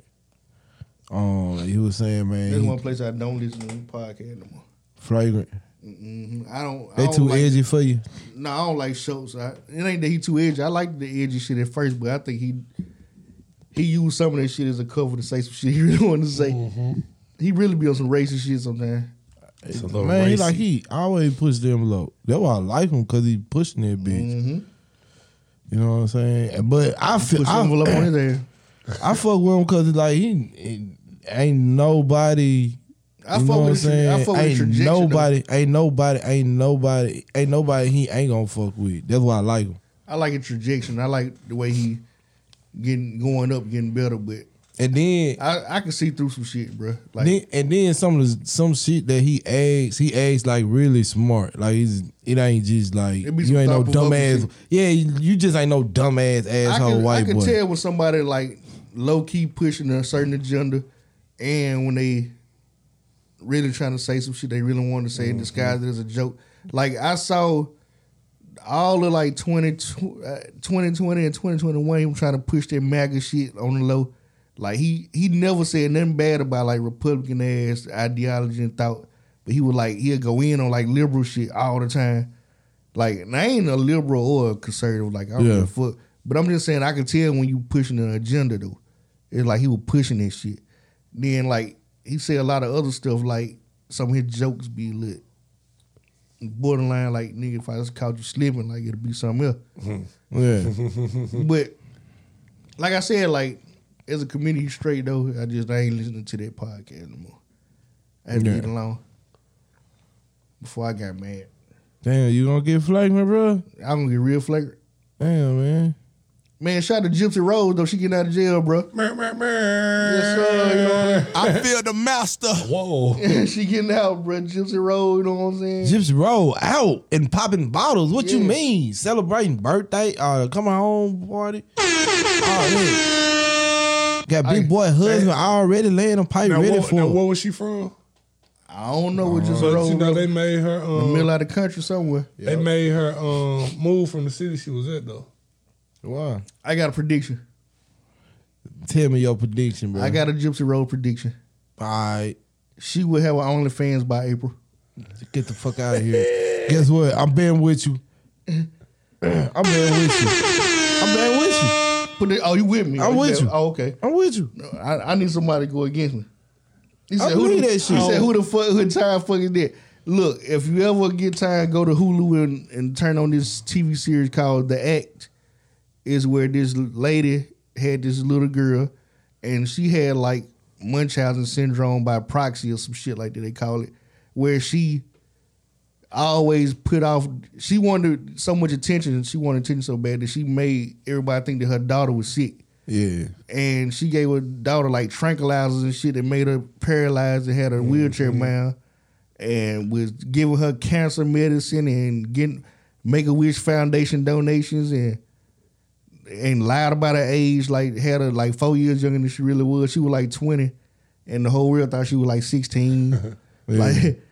Um, he was saying, man, That's he- one place I don't listen to podcast no more. Flagrant. hmm I don't. I They don't too like, edgy for you. No, I don't like shows. I, it ain't that he too edgy. I like the edgy shit at first, but I think he he used some of that shit as a cover to say some shit he really wanted to say. Mm-hmm. He really be on some racist shit sometimes. It's a little Man, he racy. like he always push them low. That's why I like him because he pushing that bitch. Mm-hmm. You know what I'm saying? But I feel Push the I, envelope on his ass. I fuck with him because like he, he ain't nobody. I you fuck know what I'm with I fuck with ain't trajectory, nobody, ain't nobody, ain't nobody, ain't nobody he ain't gonna fuck with. That's why I like him. I like his trajectory. I like the way he getting going up, getting better. But And then I, I can see through some shit, bro. Like then, and then some of the some shit that he asks, he asks like really smart. Like he's it ain't just like It be some you ain't no dumbass. Yeah, you just ain't no dumbass I asshole can, I can boy. tell when somebody like low key pushing a certain agenda, and when they really trying to say some shit they really wanted to say and disguise it as a joke. Like I saw all of like 20, uh, 2020 and 2021, he was trying to push that MAGA shit on the low. Like he he never said nothing bad about like Republican ass ideology and thought, but he would like he'll go in on like liberal shit all the time. Like and I ain't a liberal or a conservative. Like I don't Yeah. give a fuck. But I'm just saying I can tell when you pushing an agenda though. It's like he was pushing that shit. Then like he said a lot of other stuff like some of his jokes be lit. Borderline like nigga if I just caught you slipping like it'll be something else. Mm-hmm. Yeah, but like I said, like as a community straight though, I just I ain't listening to that podcast no more. I had to Yeah. get along before I got mad. damn, you gonna get flagrant, bro? I'm gonna get real flagrant. Damn, man. Man, shout out to Gypsy Rose though. She getting out of jail, bro. Yes, sir. You know what I feel the master. Whoa. I she getting out, bro. Gypsy Rose, you know what I'm saying? Gypsy Rose out and popping bottles. What you mean? Celebrating birthday? Uh, coming home party? Oh, yeah. Got big I- boy husband I, already laying a pipe Now, ready what, for now, him. where was she from? I don't know what Gypsy But Rose you know they made her. the Um, middle of the country somewhere. They made her um, move from the city she was at though. Why? I got a prediction. Tell me your prediction, bro. I got a Gypsy Rose prediction. All right, She will have her OnlyFans by April. get the fuck out of here. Guess what? I'm being with you. I'm being with you. I'm being with you. Put it, oh, you with me? I'm with you. Oh, okay. I'm with you. I, I need somebody to go against me. He I who believe the, that shit. He said, "Who the fuck? Who time fuck is that?" Look, if you ever get time, go to Hulu and, and turn on this TV series called The Act. Is where this lady had this little girl, and she had like Munchausen syndrome by proxy or some shit like that they call it, where she always put off. She wanted so much attention, and she wanted attention so bad that she made everybody think that her daughter was sick Yeah. and she gave her daughter like tranquilizers and shit that made her paralyzed and had her mm-hmm. wheelchair bound and was giving her cancer medicine and getting make a wish foundation donations and and lied about her age like had her like four years younger than she really was she was like 20 and the whole world thought she was like 16 like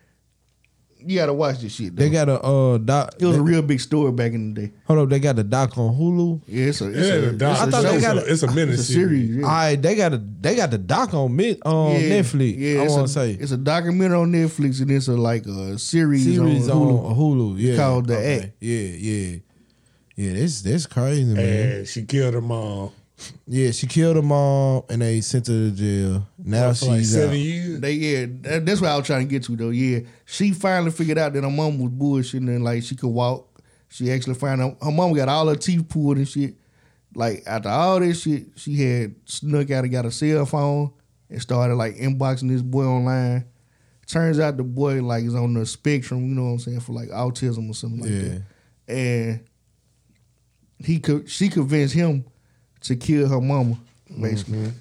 You gotta watch this shit. Though. They got a uh doc. it was a real big story back in the day. hold up, they got a doc on Hulu. Yeah, it's a it's Yeah, a, doc- it's a I thought they got a, it's a minute It's a series. series. Yeah. All right, they got a they got the doc on mid on Yeah, Netflix. I it's want a- to say it's a documentary on Netflix and it's a like a series, series on Hulu. on Hulu. Yeah, called The okay. Act. Yeah, yeah, yeah. this that's crazy, man. And she killed her mom. Yeah, she killed her mom and they sent her to jail. Now for like she's seven out. years. They yeah, that, that's what I was trying to get to though. Yeah, she finally figured out that her mom was bullshitting and like she could walk. She actually found out her mom got all her teeth pulled and shit. Like after all this shit, she had snuck out and got a cell phone and started like inboxing this boy online. Turns out the boy like is on the spectrum, you know what I'm saying, for like autism or something like Yeah. that. And he could she convinced him to kill her mama, mm-hmm. basically.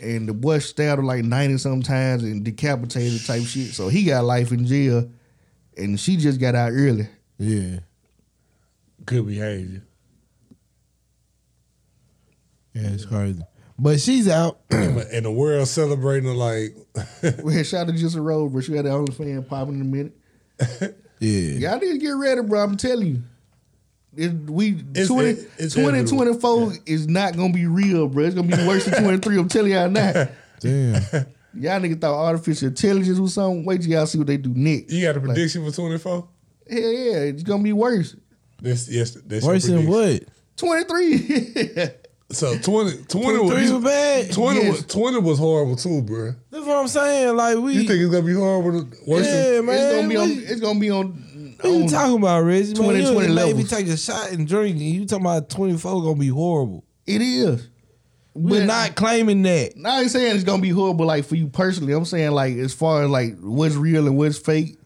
And the boy stabbed her like 90 sometimes and decapitated type shit. So he got life in jail and she just got out early. Yeah, Good behavior. yeah, it's crazy. But she's out. and the world celebrating her like We had shot her just a road, but she had the only fan popping in a minute. yeah, Y'all need to get ready, bro. I'm telling you. It, we It's- 20, it- it's 2024 is not gonna be real, bro. It's gonna be worse than 23. I'm telling y'all now. damn. Y'all niggas thought artificial intelligence was something. Wait till y'all see what they do next. you got a prediction for twenty four? Hell yeah, it's gonna be worse. This yes, that's Worse than what? 23. So 20, 20 Twenty was, three was bad. 20, Yes. was, 20 was horrible too, bro. That's what I'm saying. Like we, You think it's gonna be horrible? to- Worse yeah, than, man. it's gonna be on. It's gonna be on. What you talking about, Reggie? Man, 20, you 20 made me levels. take a shot and drink, and you talking about 24 gonna be horrible. It is. We're But- not claiming that. I ain't saying it's gonna be horrible like for you personally. I'm saying like as far as like what's real and what's fake.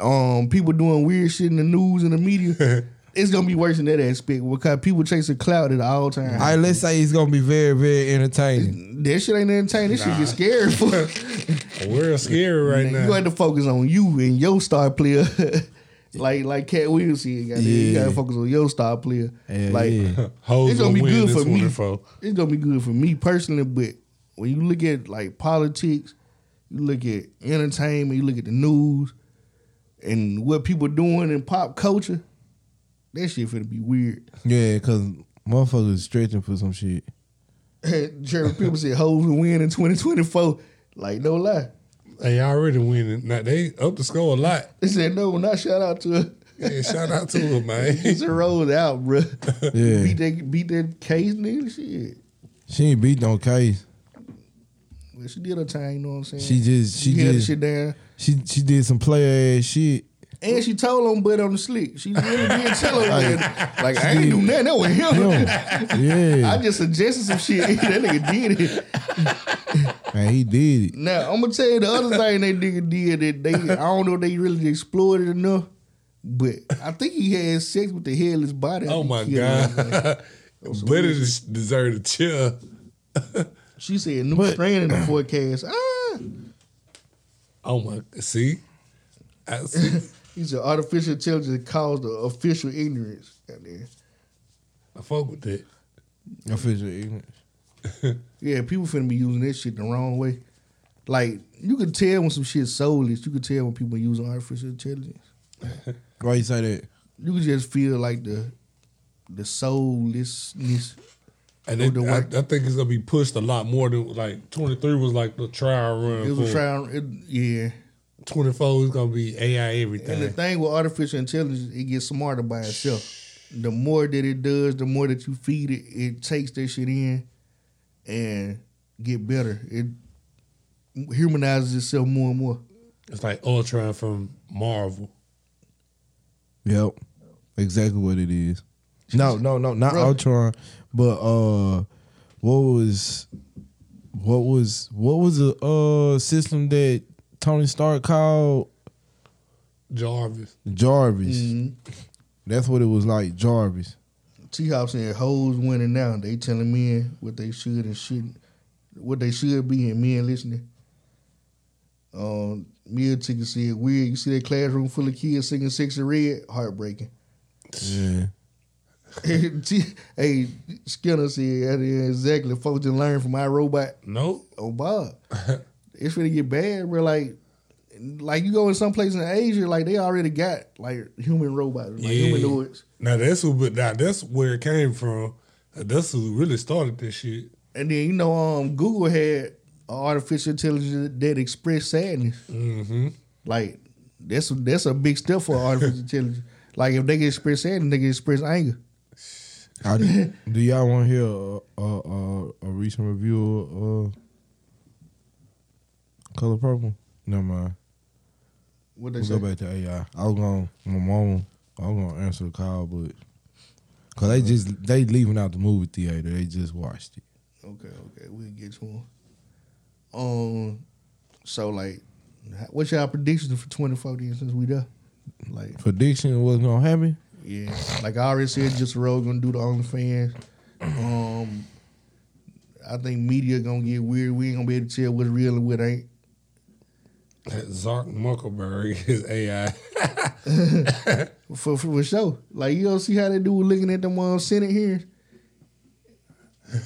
Um, people doing weird shit in the news and the media. it's gonna be worse in that aspect because people chasing clout at all times. All right, let's say it's gonna be very, very entertaining. that shit ain't entertaining. That shit get scary for. we're scary right now. you now. got to focus on you and your star player. like like Katt Williams said, goddamn, you gotta focus on your star player. Hell like yeah. It's gonna be good for me. 24. It's gonna be good for me personally, but when you look at like politics, you look at entertainment, you look at the news, and what people doing in pop culture, that shit finna be weird. Yeah, cause motherfuckers stretching for some shit. Jeremy people said hoes will win in 2024. Like no lie. They already winning. Now they up the score a lot. They said no, not shout out to her. Yeah, shout out to her, man. It's a rolled out, bro. Yeah. beat that beat that case, nigga. Shit. She ain't beat no case. Well, she did her time, you know what I'm saying? She just she she held the just shit down. she she did some player ass shit. And she told him but on the slick. She really did tell him that. Like, I ain't do nothing. That was him. Yeah, I just suggested some shit. that nigga did it. man, he did it. Now, I'm going to tell you the other thing that nigga did that they, I don't know if they really explored it enough, but I think he had sex with the headless body. Oh my God. killed her. god. Better deserve a chair. She said, But- strain in the forecast. Ah. Oh my see? I see. He said, artificial intelligence caused the official ignorance. Goddamn. I fuck with that. Official ignorance. Yeah, people finna be using this shit the wrong way. Like, you can tell when some shit soulless. You can tell when people are using artificial intelligence. Why you say that? You could just feel like the the soullessness. And it, the I, I think it's gonna be pushed a lot more than like twenty three was like the trial run. It was for trying, it, yeah. Twenty four is gonna be AI everything. And the thing with artificial intelligence, it gets smarter by itself. The more that it does, the more that you feed it, it takes that shit in and get better. It humanizes itself more and more. It's like Ultron from Marvel. Yep, exactly what it is. No, no, no, not Brother. Ultron, but uh, what was, what was, what was the uh system that Tony Stark called Jarvis. Jarvis? Mhm. That's what it was like, Jarvis. T Hop saying hoes winning now. They telling men what they should and shouldn't, what they should be, and men listening. Um, Mia Ticket said, "Weird. You see that classroom full of kids singing "Sexyy Red"? Heartbreaking." Yeah, hey, Skinner said, "That is exactly. Folks didn't learn from my robot. Nope. Oh, Bob, it's gonna get bad, bro. Like, like you go in some place in Asia, like they already got like human robots, like Yeah. humanoids. Now that's who, but now that's where it came from. That's who really started this shit. And then you know, um, Google had artificial intelligence that express sadness. Mm-hmm. Like that's that's a big step for artificial intelligence. Like if they can express sadness, they can express anger. I, do y'all want to hear a, a, a, a recent review of uh, Color Purple? Never mind. What they We'll say? go back to AI. I was going, my mom, I was going to answer the call, but because they just, they leaving out the movie theater. They just watched it. Okay, okay, we'll get to them. Um, so like, what's your predictions for twenty forty since we there? Like, Prediction was going to happen? yeah, like I already said, just Road gonna do the OnlyFans. Um, I think media gonna get weird. We ain't gonna be able to tell what's real and what ain't. That Zark Muckelberg is AI. For for, for sure. Like you don't see how they do looking at them um, Senate here?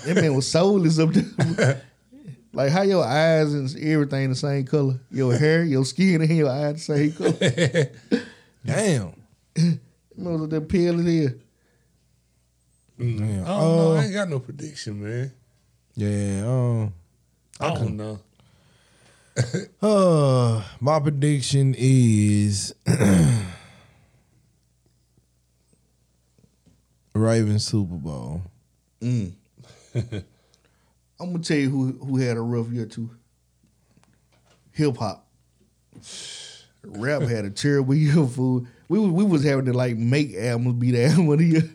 That man was soulless up there. like how your eyes and everything the same color. Your hair, your skin, and your eyes the same color. Damn. Know that pale as hell. Damn. I don't know. Uh, I ain't got no prediction, man. yeah. Um, I don't know. uh, my prediction is Ravens Super Bowl. Mm. I'm gonna tell you who who had a rough year too. Hip hop. Rap had a terrible year, fool. We was we was having to like make albums be the album of the year.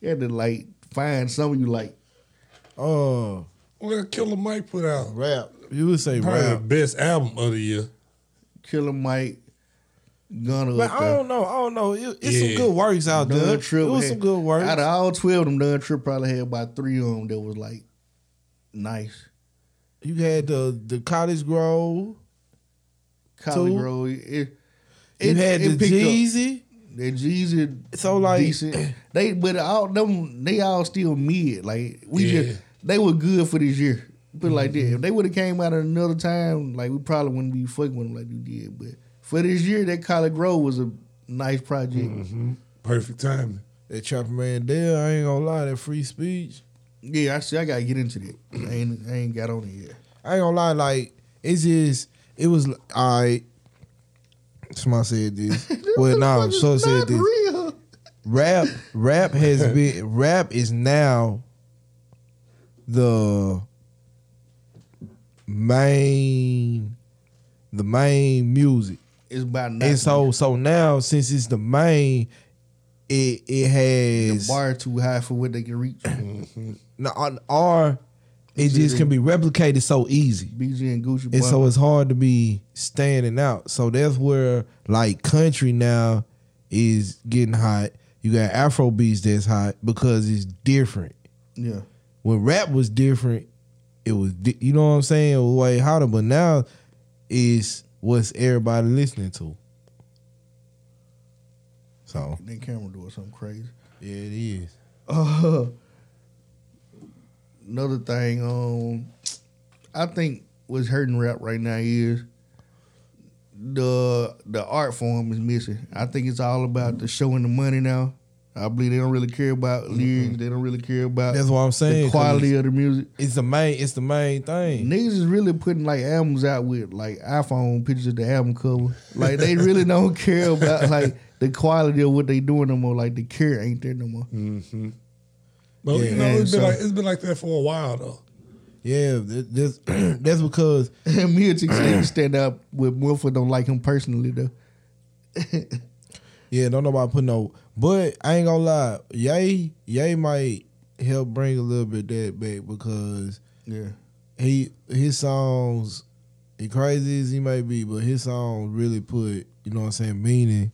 You had to like find some of you like. Oh, What Killer Mike put out? rap. You would say Probably the best album of the year. Killer Mike, Gunna But up I there. don't know. I don't know. It, it's some good works out there. Dun Trip it was had- some good works. Out of all twelve of them, Dun Trip probably had about three of them that was like nice. You had the the Cottage Grove. College Two. Road. It, You it- had it the picked up. Jeezy. That Jeezy So, like- decent. They but all them they all still mid. Like we Yeah. just they were good for this year. Put it like that. Mm-hmm. If they would have came out at another time, like we probably wouldn't be fucking with them like we did. But for this year, that College Grove was a nice project. Mm-hmm. Perfect timing. That Chopper Man there, I ain't gonna lie, that free speech. Yeah, I see. I gotta get into that. I ain't I ain't got on it yet. I ain't gonna lie, like it's just it was I. Somebody said this. well, no, Motherfucker's so said this. real. Rap, rap has been rap is now the main, the main music. It's about not And so so now since it's the main, it it the has bar too high for what they can reach. no, on- or it just can be replicated so easy. BG and Gucci. And so it's hard to be standing out. So that's where like country now is getting hot. You got Afro beats that's hot because it's different. yeah. When rap was different, it was you know what I'm saying, it was way hotter. But now is what's everybody listening to. So That camera doing something crazy. yeah, it is. Uh, another thing, um, I think what's hurting rap right now is the the art form is missing. I think it's all about the showing the money now. I believe they don't really care about lyrics. They don't really care about That's what I'm saying. The quality of the music. It's the main. It's the main thing. Niggas is really putting like albums out with like iPhone pictures of the album cover. Like they really don't care about like the quality of what they doing no more. Like the care ain't there no more. Mm-hmm. But Yeah, you know, and it's been so- like it's been like that for a while though. Yeah, th- this, that's because me and Chick stand up with Wilford don't like him personally though. Yeah, don't nobody put no. But I ain't gonna lie, Ye Ye might help bring a little bit of that back because Yeah. he his songs, as crazy as he may be, but his songs really put you know what I'm saying meaning,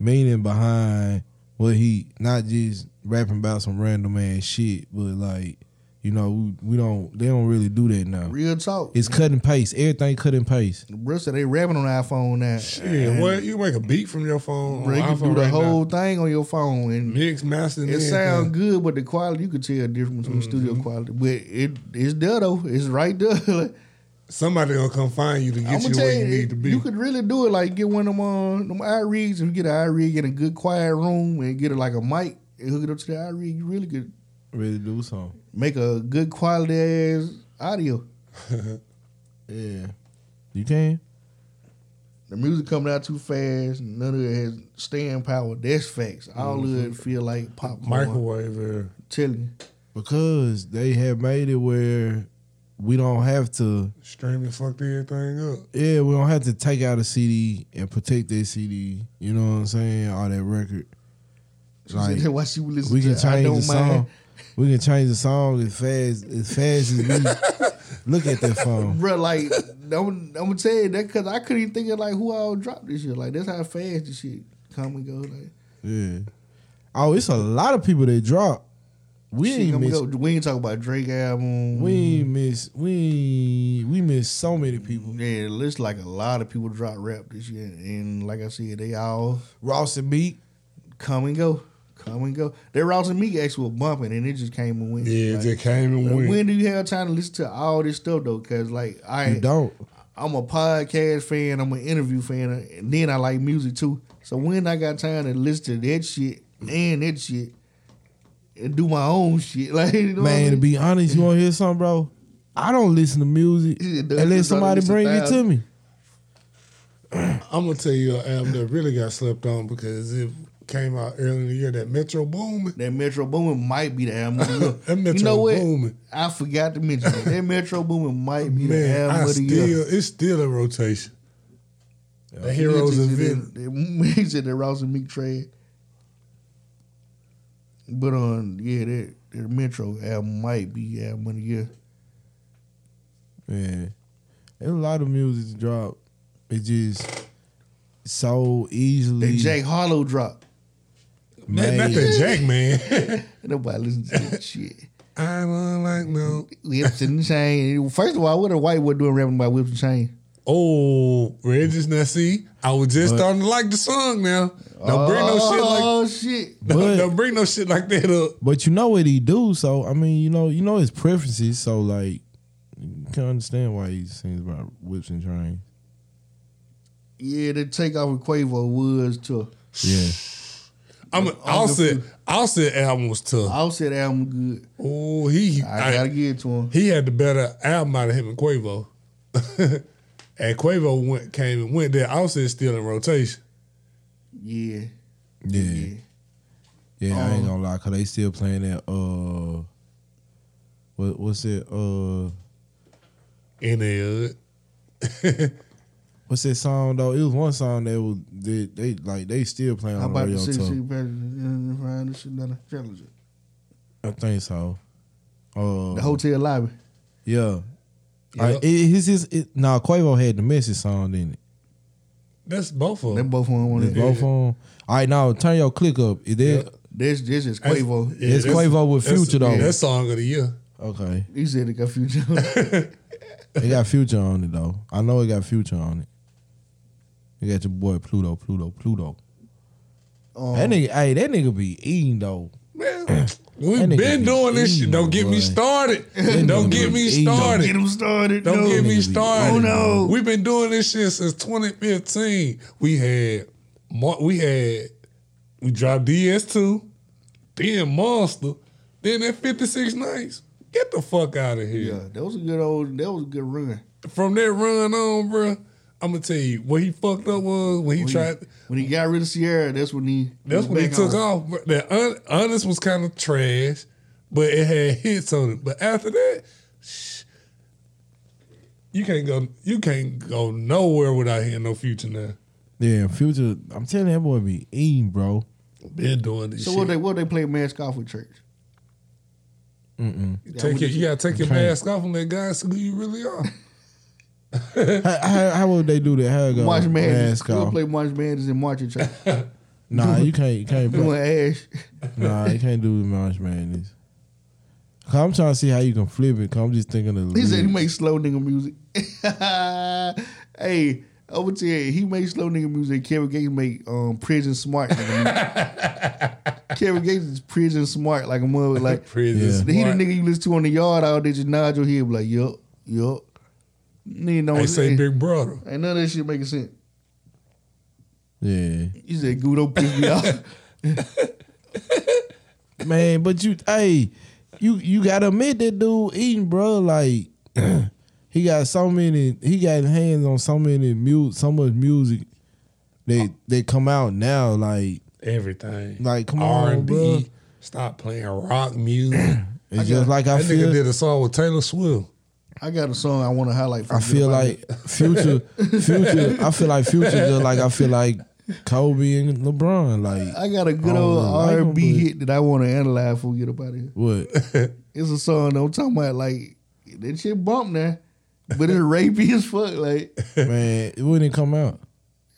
meaning behind what he not just rapping about some random ass shit, but like you know we, we don't they don't really do that now. Real talk. It's cut and paste. Everything cut and paste. Bro said they rapping on the iPhone now. Shit, what you make a beat from your phone? Bro, you on can iPhone do the right now. whole thing on your phone and mix, master. it sounds good, but the quality you could tell the difference between studio quality. But it it's there though. It's right there. Somebody gonna come find you to get you where you, you need to be. you could really do it. Like get one of them, uh, them iRigs. If you get an iRig in a good quiet room and get it like a mic and hook it up to the iRig, you really could Ready to do something. make a good quality ass audio. Yeah. You can? The music coming out too fast. None of it has staying power. That's facts. All of it mm-hmm. feel like popcorn. Microwave there. Telling. Because they have made it where we don't have to Streaming fucked everything up. yeah, we don't have to take out a CD and protect that CD. You know what I'm saying? All that record. Like, while she was listening we can change Don't the song. We can change the song as fast as fast as we look at that phone. Bro, like, I'm, I'm gonna tell you that because I couldn't even think of like who all dropped this shit. Like, that's how fast this shit come and go. Like, Yeah. Oh, it's a lot of people that drop. We shit ain't miss. go. We ain't talk about Drake album. We ain't miss. We we miss so many people. Yeah, it looks like a lot of people drop rap this year, and like I said, they all Ross and Meek. come and go, come and go. That Ross and Meek actually were bumping, and it just came and went. Yeah, Like, it just came and like, went. when do you have time to listen to all this stuff though? Because like I You don't. I'm a podcast fan, I'm an interview fan, and then I like music too. So when I got time to listen to that shit and that shit and do my own shit, like you know what I Man, to be honest, you want to hear something, bro? I don't listen to music Yeah, dude, unless just try to somebody listen bring it to me. I'm gonna tell you an album that really got slept on because it came out early in the year. That Metro Boomin. that Metro Boomin might be the album. of the year. That Metro you know what? Boomin. I forgot to mention that. That Metro Boomin might be the album I of the still year. it's still a rotation. The heroes He and said villains. He said that Ross and Meek trade. But um, yeah, that, that Metro album might be album of the year. Yeah, there's a lot of music to drop. It just so easily. That Jack Harlow drop. Not, made. not that Jack man. Nobody listen to that shit. I don't like no. Whips and chain. First of all, what a white boy doing rapping about whips and chain? Oh, Regis, now see, I was just But- starting to like the song now. Don't bring no shit like Oh shit! don't, But- don't bring no shit like that up. But you know what he do, so I mean, you know, you know his preferences. So like, you can understand why he sings about whips and trains. Yeah, the takeoff with Quavo was too. Yeah, I'm a, I'll say Offset album was tough. Offset album good. Oh, he I, gotta give it to him. he had the better album out of him and Quavo. and Quavo went came and went there. I was still in rotation. Yeah, yeah, yeah. yeah. I Um, ain't gonna lie, cause they still playing that. Uh, what what's it? Uh, In the what's that song though? It was one song that was they, they like they still playing How on the about the radio. city too. city better than find this shit down the challenger? I think so. Uh, The hotel lobby. yeah. Yeah. Like, it, his, his, it, nah, Quavo had the message song, didn't it? That's both of They them. both on one. It's of both of them. All right, now turn your click up. Is that This this is Quavo. Yeah, It's that's- Quavo with that's- Future, though. That song of the year. okay? He said it got future. It got Future on it though. I know it got Future on it. You got your boy Pluto, Pluto, Pluto. um, That nigga, hey, that nigga be eating though. Man, we've nigga been be doing this shit. Don't get me started. Don't get be me eating. started. Get him started. Don't no. get me started. Oh, no. We've been doing this shit since 2015. We had we had we dropped DS2, then Monster, then that 56 nights. Get the fuck out of here. Yeah, that was a good old. That was a good run. From that run on, bro, I'm gonna tell you what he fucked up was when he When tried. he, when he got rid of Ciara, that's when he. That's when he took on. off. That honest was kind of trash, but it had hits on it. But after that, shh, you can't go. You can't go nowhere without hearing no future now. Yeah, Future. I'm telling you, that boy be eating, bro. Been doing this So shit. what they what they play mask off with church? Mm-mm. take your, you gotta take your Okay. mask off and let God see who you really are. how, how, how would they do that? How it go? March Madness. We'll play March Madness in March church. Nah, you can't. You can't. Doing Ash. Nah, you can't do March Madness. I'm trying to see how you can flip it. Cause I'm just thinking of. He said he makes slow nigga music. hey, I would tell you, he makes slow nigga music. Kevin Gates make um, prison smart nigga music. Kevin Gates is prison smart like a mother. Like Prison Yeah. he the nigga you listen to on the yard all day just nod your head like, yup, yup. Nigga don't They say ain't, Big Brother. ain't none of that shit making sense. Yeah. You said Guido pissed me off. Man, but you hey, you you gotta admit that dude eating, bro, like he got so many he got hands on so many mu so much music they they come out now, like Everything. Like, come R on, and bro. B. Stop playing rock music. it's just like I that feel nigga did a song with Taylor Swift. I got a song I want to highlight. For I you. feel like future future I feel like future just like I feel like Kobe and LeBron. Like I got a good old really R and B hit that I want to analyze before we get up out of here. what? It's a song that I'm talking about like that shit bump now, but it's rapey as fuck. Like, Man, it wouldn't come out.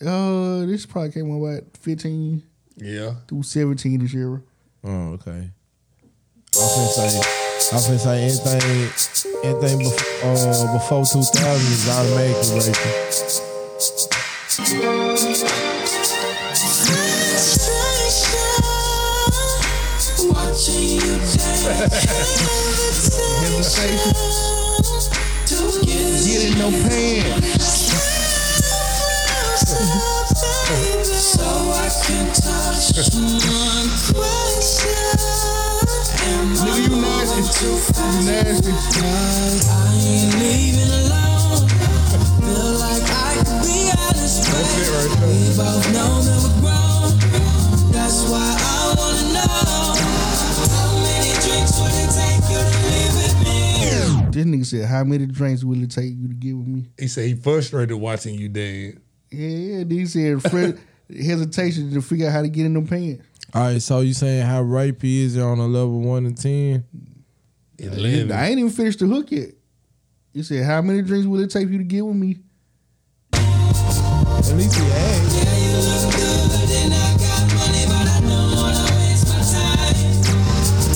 uh, this probably came out about 15 Yeah. through 17 this year. Oh, okay. I was gonna say, I gonna say anything, anything before, uh, before 2000 is automatically raping. Watching you Hesitation. Get in no pants. So I can touch one question. Nigga, you nasty. You nasty. I ain't leaving alone. Feel like I could be honest, but we both know that we're grown. That's why I wanna know how many drinks would it take you to leave with me? This nigga said, "How many drinks will it take you to get with me?" He said he frustrated watching you dance. Yeah, yeah. He said, Fred, hesitation to figure out how to get in them pants. All right, so you saying how rapey is it on a level one to ten? Eleven. I ain't even finished the hook yet. You said, "How many drinks will it take you to get with me?" At least he asked. Yeah, you look good and I got money, but I don't wanna waste my time.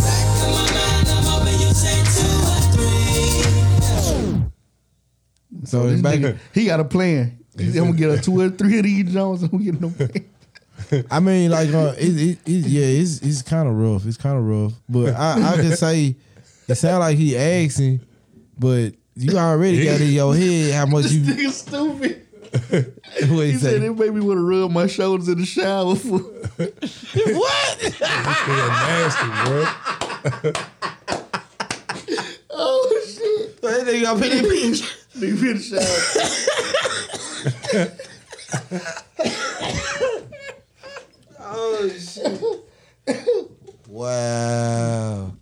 Back of my mind, I'm hoping you say two or three. So This back. nigga, he got a plan. He said, I'm gonna get a two or three of these Jones. I'm getting them pants. I mean, like, uh, it, it, it, yeah, it's it's kind of rough. It's kind of rough, but I, I can say it sound like he asking, but you already got in your head how much you. Nigga stupid. What He he said it made me want to rub my shoulders in the shower. For, Nigga nasty, bro. oh shit! That nigga got pinch. Nigga in the shower. Oh shit! Wow.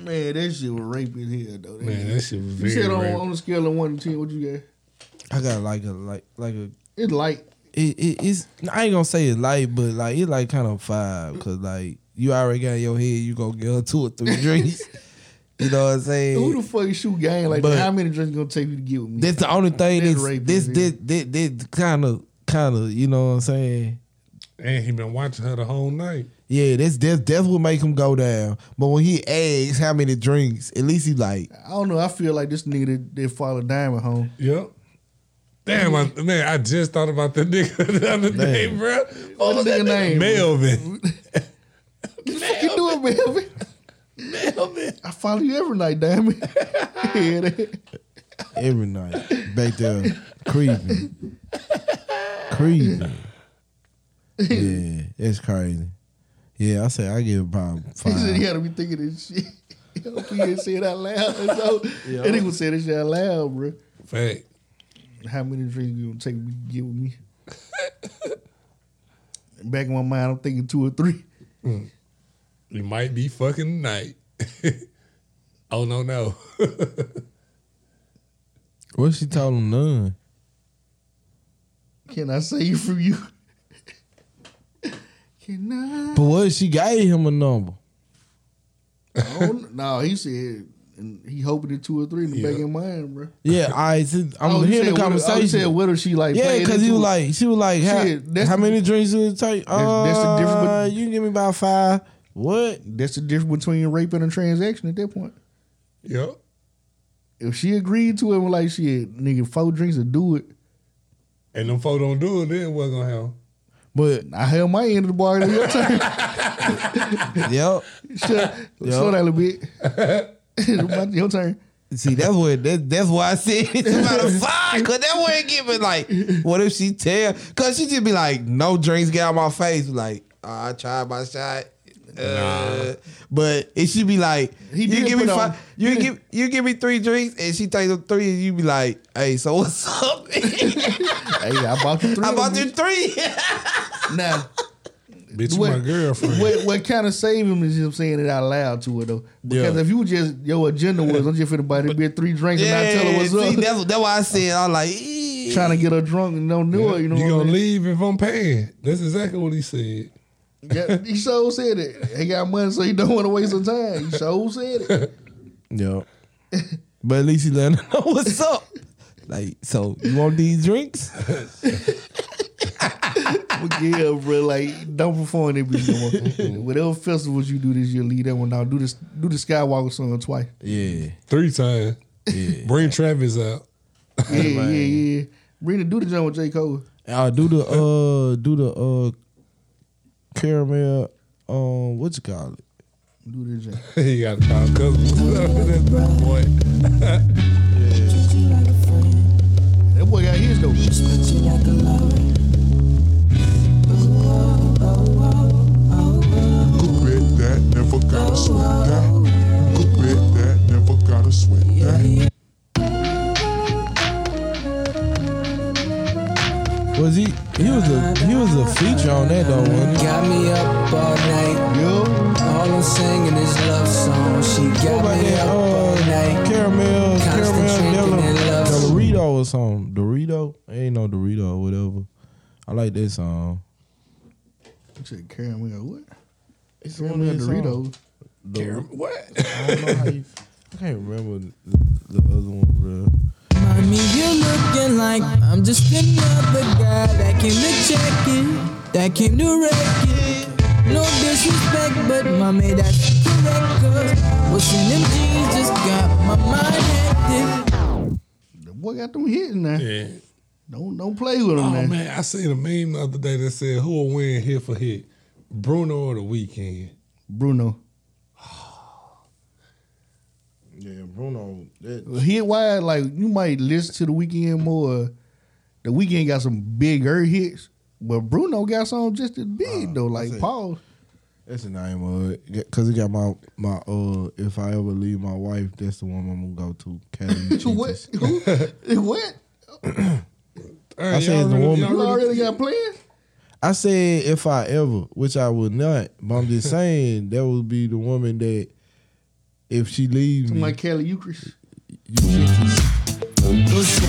Man, that shit was raping here though. That Man, that shit was very. you said on, rape. on a scale of one to ten, what you got? I got like a like like a It's light. it, it it's I ain't gonna say it's light, but like it's like kind of five because like you already got in your head you gonna get her two or three drinks. you know what I'm saying? Who the fuck you shoot, game like But- that? How many drinks gonna take you to get with me? That's the only thing That's that's rape, this is this it? this this kind of kind of you know what I'm saying. And he been watching her the whole night. Yeah, that's that's that's what make him go down. But when he asks how many drinks, at least he like, I don't know. I feel like this nigga did, that followed Diamond home. Yep. Damn, I, man, I just thought about that nigga the other day, Man. bro. What the nigga name? Melvin. What the fuck you doing, Melvin? Melvin. I follow you every night, Diamond. yeah, that- every night back there creeping, creeping. Yeah, it's crazy. Yeah, I say I give about he said he five. had to be thinking this shit. Hope he didn't say it out loud. And so, and he was saying this shit out loud, bro. Fact. How many drinks you gonna take me to get with me? Back in my mind, I'm thinking two or three. Mm. You might be fucking tonight. oh no no. What she told him none. Can I save from you? Can I? But what if she gave him a number? No, he said, and he hoping it two or three in the back of your mind, bro. Yeah, I I'm Oh, hearing said the what- oh, conversation. said what if she like? Yeah, because he was it? like, she was like, how, Shit, that's how the- many drinks did it take? Uh, that's the difference Uh, you can give me about five. What? That's the difference between rape and a transaction at that point. yep. If she agreed to it, was like shit, nigga, four drinks to do it. And them folk don't do it, then what gonna happen? But I held my end of the bargain. Your turn. yep, Shut, slow down a little bit. Your turn. See, that's what that, that's why I said it's about a five. Cause that wouldn't give me like, what if she tell? Cause she just be like, no drinks, get out my face. Like, oh, I tried my shot. Uh, but it should be like He you give me put on- five, you give you give me three drinks and she takes them three and you be like, hey, so what's up? Hey, I bought you three. I bought you three. bitch. Now, Bitch, what, my girlfriend. what, what kind of save him is him saying it out loud to her though. Because Yeah. if you just your agenda was I'm just finna buy this bitch three drinks and not tell her what's see, up, That's, that's why I said I was like, trying to get her drunk and don't know her. You know you what gonna I mean? leave if I'm paying. That's exactly what he said. Yeah, he so said it. He got money, so he don't want to waste his time. He so said it. Yeah. but at least he let her know what's up. Like, so you want these drinks? But yeah, bro, like don't perform that bitch no more. Whatever festivals you do this year, leave that one out. Do this, do the Skywalker song twice. Yeah. Three times. Yeah. Bring Travis out. Yeah, yeah, yeah. Bring the do the joint with J Cole. Uh, do the uh do the uh caramel um what you call it? Do the joint. he got to call cousin. That's my boy. That boy got his though. Was a he was a feature on that though, wasn't he? Got me up all night. Yo, All I'm singing is love songs. She got me that up all uh, night. caramel Constant caramel drinking and love. Del- Dorito or something? Dorito? Ain't no Dorito or whatever. I like that song. you said Karen, we what? It's Karen, we got Doritos. Dor- What? I don't know how you. I can't remember the, the other one, bro. Mommy, you looking like I'm just another guy that came to check it, that came to wreck it. No disrespect, but mommy, that's correct. Cause what's in them jeans just got my mind active. The boy got them hitting now. Yeah. Don't don't play with him Oh now. man, I seen a meme the other day that said who will win hit for hit, Bruno or the Weeknd. Bruno. Yeah, Bruno. That, Hit wise, like you might listen to the Weeknd more. The Weeknd got some bigger hits, but Bruno got some just as big though. Like. Paul. that's the name of it. Cause it got my my uh. If I ever leave my wife, that's the one I'm gonna go to. Kelly what? Who? what? Hey, said the really- woman- y'all You really- already got plans? I said if I ever, which I would not, but I'm just saying that would be the woman that if she leaves me, Like Kelly Eucharist. you should just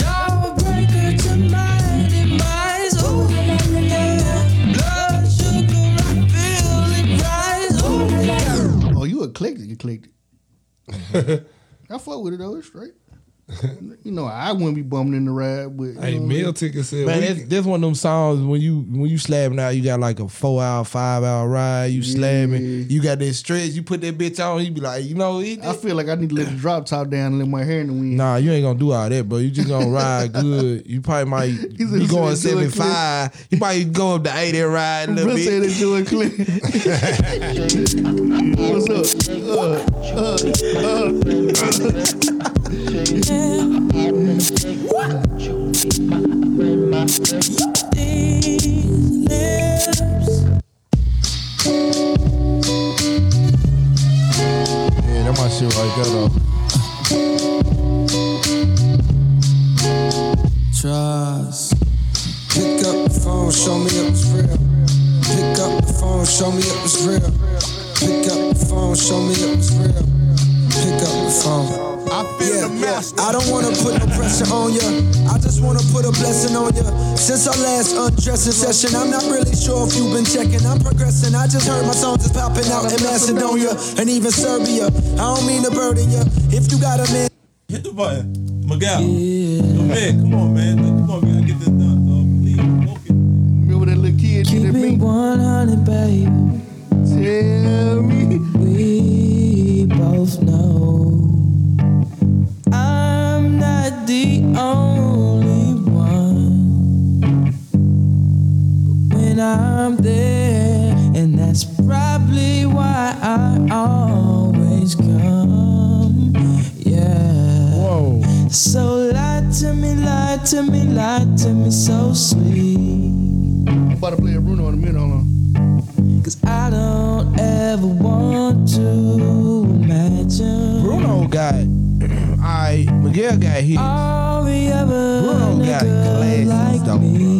Jawbreaker to my demise. Oh, yeah. Blood sugar, I feel it rise. Oh, yeah. Oh, you eclectic, eclectic. I fuck with it though, it's straight. You know, I wouldn't be bumming in the ride, but you Hey, know, meal ticket said Man, Weeknd. that's, that's one of them songs when you when you slamming out, you got like a four hour, five hour ride, you slamming, you got that stretch, you put that bitch on, you be like, you know, he, I feel like I need to let the drop top down and let my hair in the wind. nah, you ain't gonna do all that, bro. You just gonna ride good. You probably might said be going said do it seventy five. You might go up to eighty and ride a little Bro said bit. it to a clip. What's up? Yeah, that my show me it was real. Pick up the phone, show me it was real. Pick up the phone, show me it was real. Pick up the phone. I feel the master. I don't wanna put no pressure on ya. I just wanna put a blessing on ya. Since our last undressing session, I'm not really sure if you've been checking. I'm progressing. I just heard my songs is popping out in Macedonia and even Serbia. I don't mean to burden ya. If you got a man. Hit the button. Miguel. Yo, man, come on, man. Come on, we gotta get this done, dog. Please, focus. Remember that little kid did that beat? 100, baby. Tell me. Both know I'm not the only one. But when I'm there, and that's probably why I always come. Yeah. Whoa. So lie to me, lie to me, lie to me so sweet. I'm about to play a Bruno in a minute. Hold on. Cause I don't ever want to. Bruno got. I Miguel got hit. All the other Bruno got classics, like though. me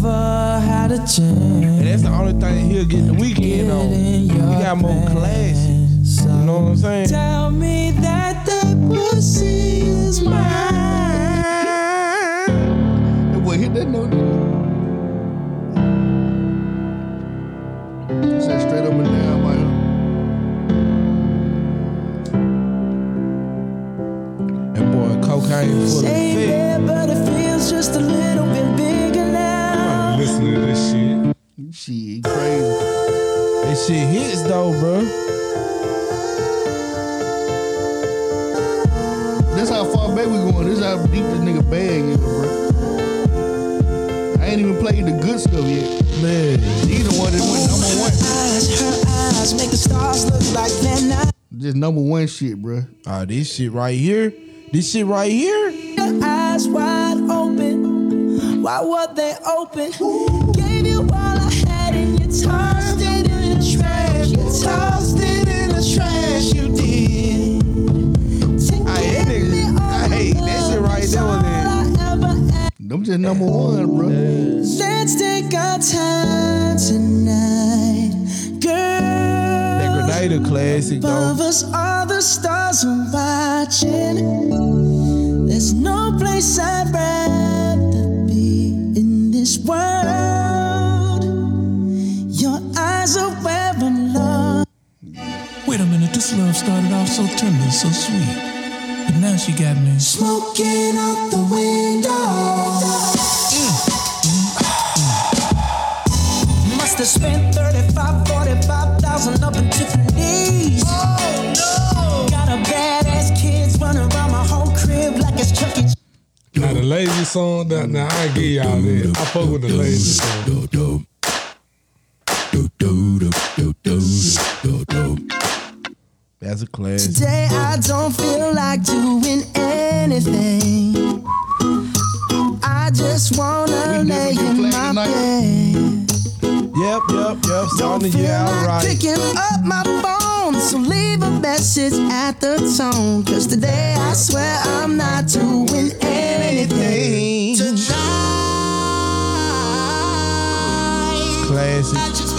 ever had a chance. And that's the only thing he'll get the Weeknd on. He got more classics. You know what I'm saying? Tell me that that pussy is mine. Boy hit that note. Boy cocaine full of Say fit. there, but it feels just a little bit bigger now. Listen to this shit. Shit, crazy. This shit hits though, bro. This how far back we going. This how deep this nigga bag is, bro. I ain't even played the good stuff yet. Man, He the one that went number one. Eyes, her eyes make the stars look like they're not. Just number one shit, bro. ah, this shit right here, this shit right here. Your eyes wide open. Why were they open? Gave you all I had and you tossed it in the trash. You tossed it in the trash. You did. Hey, that nigga, hey, that shit right there was it. Them just number one, bro. Let's take our time tonight, girl. That Grenada classic though. Above us, all the stars are watching. There's no place I'd rather be in this world. Your eyes are where I'm lost. Wait a minute, this love started off so tender, so sweet. But now she got me. Smoking out the window. Mm, mm, mm. Must have spent 35, the lazy song, that, now I give y'all that. I fuck with the lazy song. That's a classic. Today I don't feel like doing anything. I just wanna lay in my bed. Yep, yep, yep. Starting the Feel year out like right. picking up my phone, so leave a message at the tone. Cause today I swear I'm not doing anything. Tonight, Classic.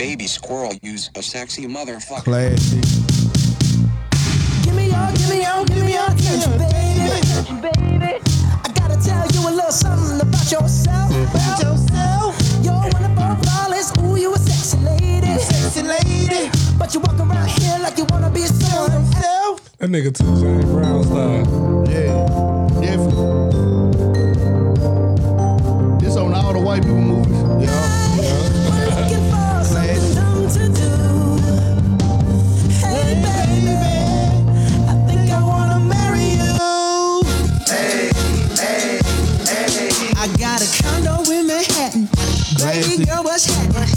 Baby squirrel use a sexy motherfucker. Classic. Give me your, give me your, give me your attention, baby. baby. I gotta tell you a little something about yourself. About yourself. You're wonderful, flawless. Ooh, you a sexy lady. Sexy lady. But you walk around here like you wanna be someone else. That nigga took James Brown style. Yeah, definitely. Baby girl, what's happening?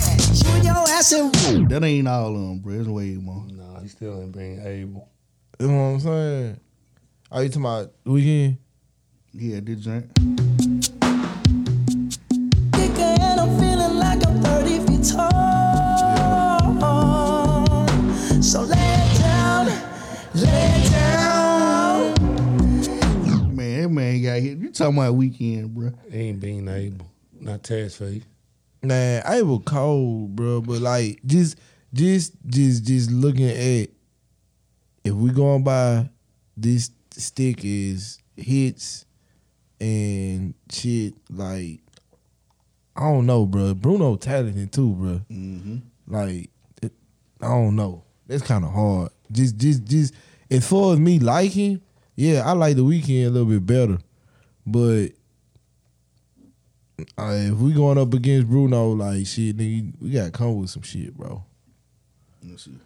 You and your ass in That ain't all of them, bro. It's way more. Nah, he still ain't being able. You know what I'm saying? Are you talking about Weeknd? Yeah, this joint. kicker and I'm feeling like I'm 30 feet tall. So lay down, lay down. Man, that man got hit. You talking about Weeknd, bro? He ain't being able. Not task for you. Man, I was cold, bro. But like, just, just, just, just looking at if we going by this stick is hits and shit. Like, I don't know, bro. Bruno talented too, bro. Mm-hmm. Like, it, I don't know. That's kind of hard. Just, just, just. As far as me liking, yeah, I like the Weeknd a little bit better, but uh, if we going up against Bruno, like shit, nigga, we gotta come with some shit, bro. Let's see.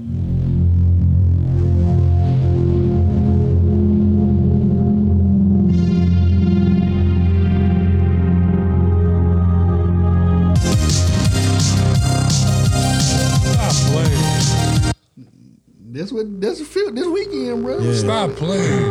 What this Weeknd, bro. Yeah. Stop playing.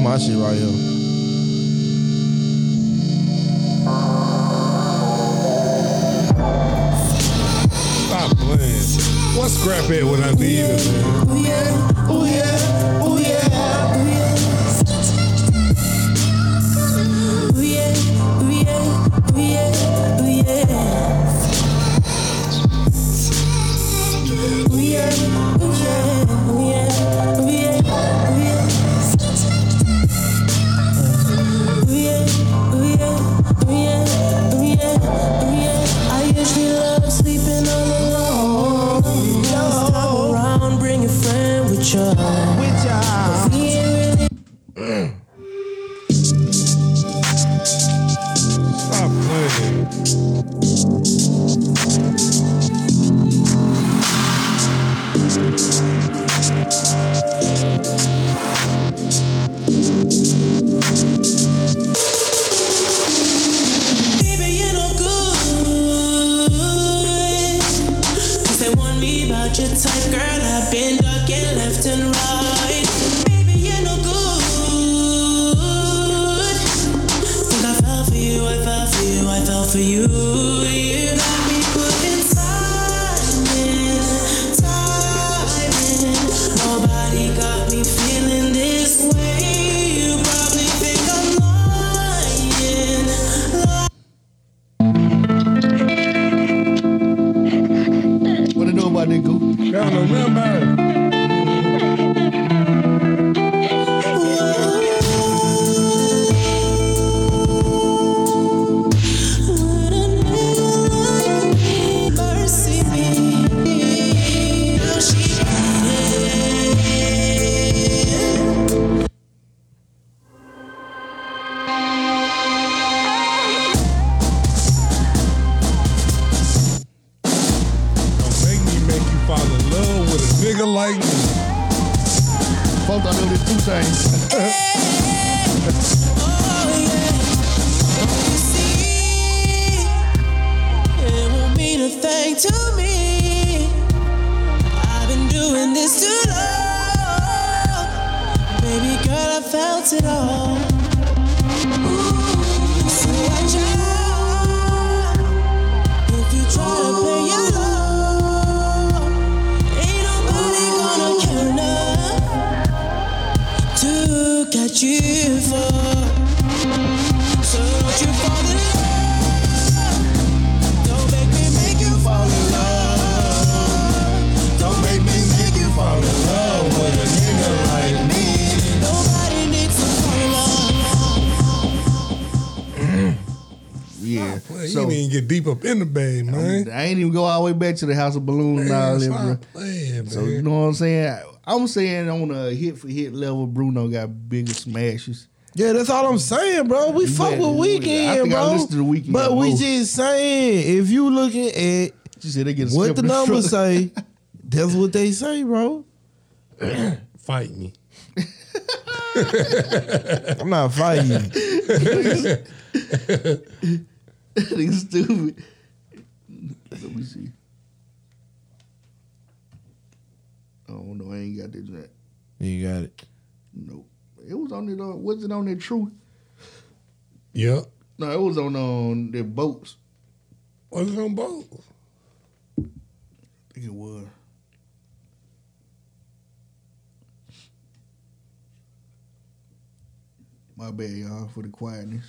is my shit right here. Stop playing. What scrap at when I leave it, man? Ooh yeah, ooh yeah, ooh yeah, ooh yeah. Yeah. control back to the House of Balloons and all that, bro. playing, So man. you know what I'm saying? I'm saying on a hit for hit level, Bruno got bigger smashes. Yeah, that's all I'm saying, bro. We You fuck better- with I Weeknd, think bro. listened to the Weeknd but we just saying, if you looking at She said they get what the numbers say, that's what they say, bro. Fight me. I'm not fighting you. Nigga stupid. Let me see. Oh no, I ain't got that joint. You got it. Nope. It was on it. Uh, was it on that truth? Yep. No, it was on on the boats. Was it on boats? I think it was. My bad, y'all, for the quietness.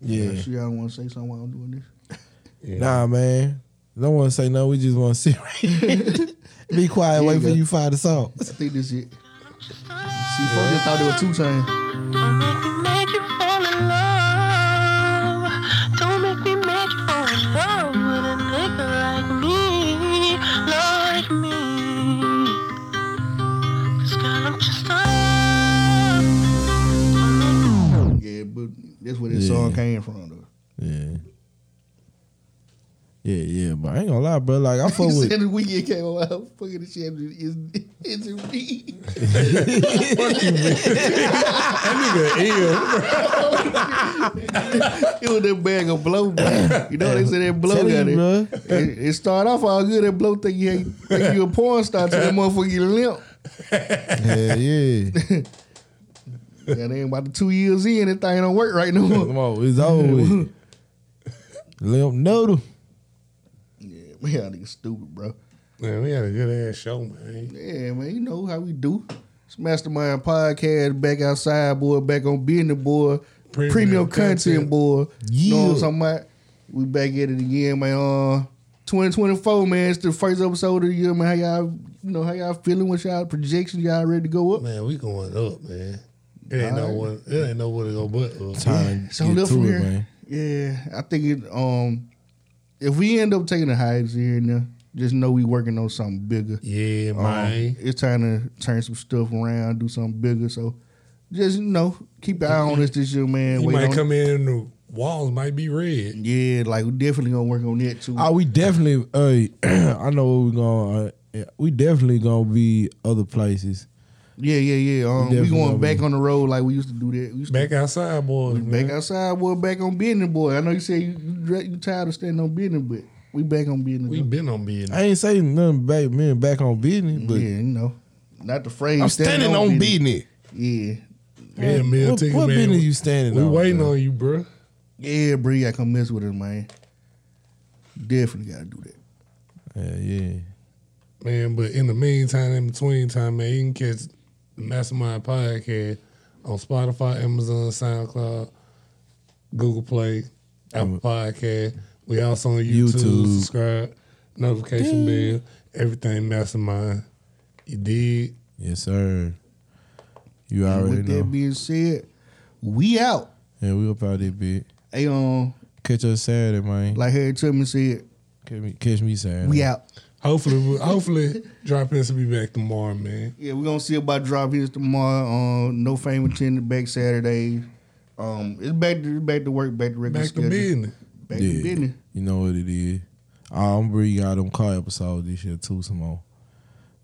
Yeah. Sure y'all want to say something while I'm doing this? Nah, man. Don't want to say no. We just want to sit. Be quiet. Yeah, wait for you find the song. I think this it. See, folks just thought they were 2 Chainz. Don't make me make you fall in love. Don't make me make you fall in love with a nigga like me, like me. 'Cause girl, I'm just a Yeah, but that's where this Yeah. song came from, though. Yeah. Yeah, yeah, but I ain't gonna lie, bro. Like I fuck He with. said the Weeknd came out. Fucking the shit is is it me? it was that bag of blow, man. You know they say that blow Tell got you, it. bro. it. It started off all good. That blow think you think you a porn star till that motherfucker get limp. Yeah, yeah. Yeah, they ain't about the two years in. That thing don't work right no more. Come on, it's over. Limp noodle. Yeah, man, y'all niggas stupid, bro. Man, we had a good ass show, man. Yeah, man, you know how we do. It's Mastermind Podcast back outside, boy. Back on being business, boy. Premium Premium, content, content. boy. You know what I'm Yeah. talking about? We back at it again, man. Uh, 2024, man. It's the first episode of the year, man. How y'all, you know, how y'all feeling? What's y'all projections? Y'all ready to go up? Man, we going up, man. It ain't no Alright. one. It ain't no where to go but up. Time So to get look to from it, here. man. Yeah, I think it. Um, if we end up taking a hiatus here and there, just know we working on something bigger. Yeah, Um, man. it's time to turn some stuff around, do something bigger. So just you know, keep an eye on us this year, man. You might on- come in the walls might be red. Yeah, like we definitely gonna work on that too. Oh, we definitely. Uh, I know what we gonna. Uh, we definitely gonna be other places. Yeah, yeah, yeah. Um, we, definitely going back on the road like we used to do that. We used Back to, outside, boy. we man. back outside, boy. Back on business, boy. I know you say you you, you tired of standing on business, but we back on business. We though. been on business. I ain't saying nothing back. Me and back on business, but yeah, you know, not the phrase. I'm standing on business. Yeah, Yeah, man. What, take it, what man. business you standing We on? waiting bro? on you, bro. yeah, bro. You gotta come mess with us, man. Definitely gotta do that. Yeah, yeah. Man, but in the meantime, in between time, man, you can catch the Mastermind Podcast on Spotify, Amazon, SoundCloud, Google Play, Apple Podcast. We also on YouTube. YouTube. Subscribe, notification bell, everything Mastermind. You did. Yes, sir. You And already with know. that being said, we out. Yeah, we up out there, bit. Hey, um, Catch us Saturday, man. like Harry Tubman said, Catch me, catch me Saturday. we out. Hopefully, we- hopefully, Drop Ins will be back tomorrow, man. Yeah, we're gonna see about drop hits tomorrow. Um, no fame attended back Saturday. Um, it's back to back to work, back to regular Back to business. Back Yeah. to business. You know what it is. I'm bringing out them car episodes this year too, some more.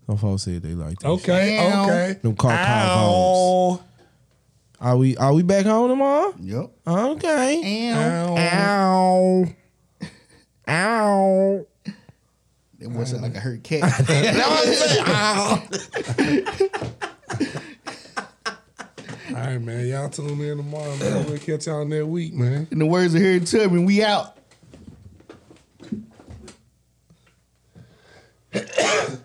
Some folks said they like that. Okay, okay. Them car Ow. Are we are we back home tomorrow? Yep. Okay. Ow. Ow. Ow. It wasn't like a hurt cat. All right, man. Y'all tune in tomorrow, man. We'll catch y'all next week, man. In the words of Harry Tubman, we out.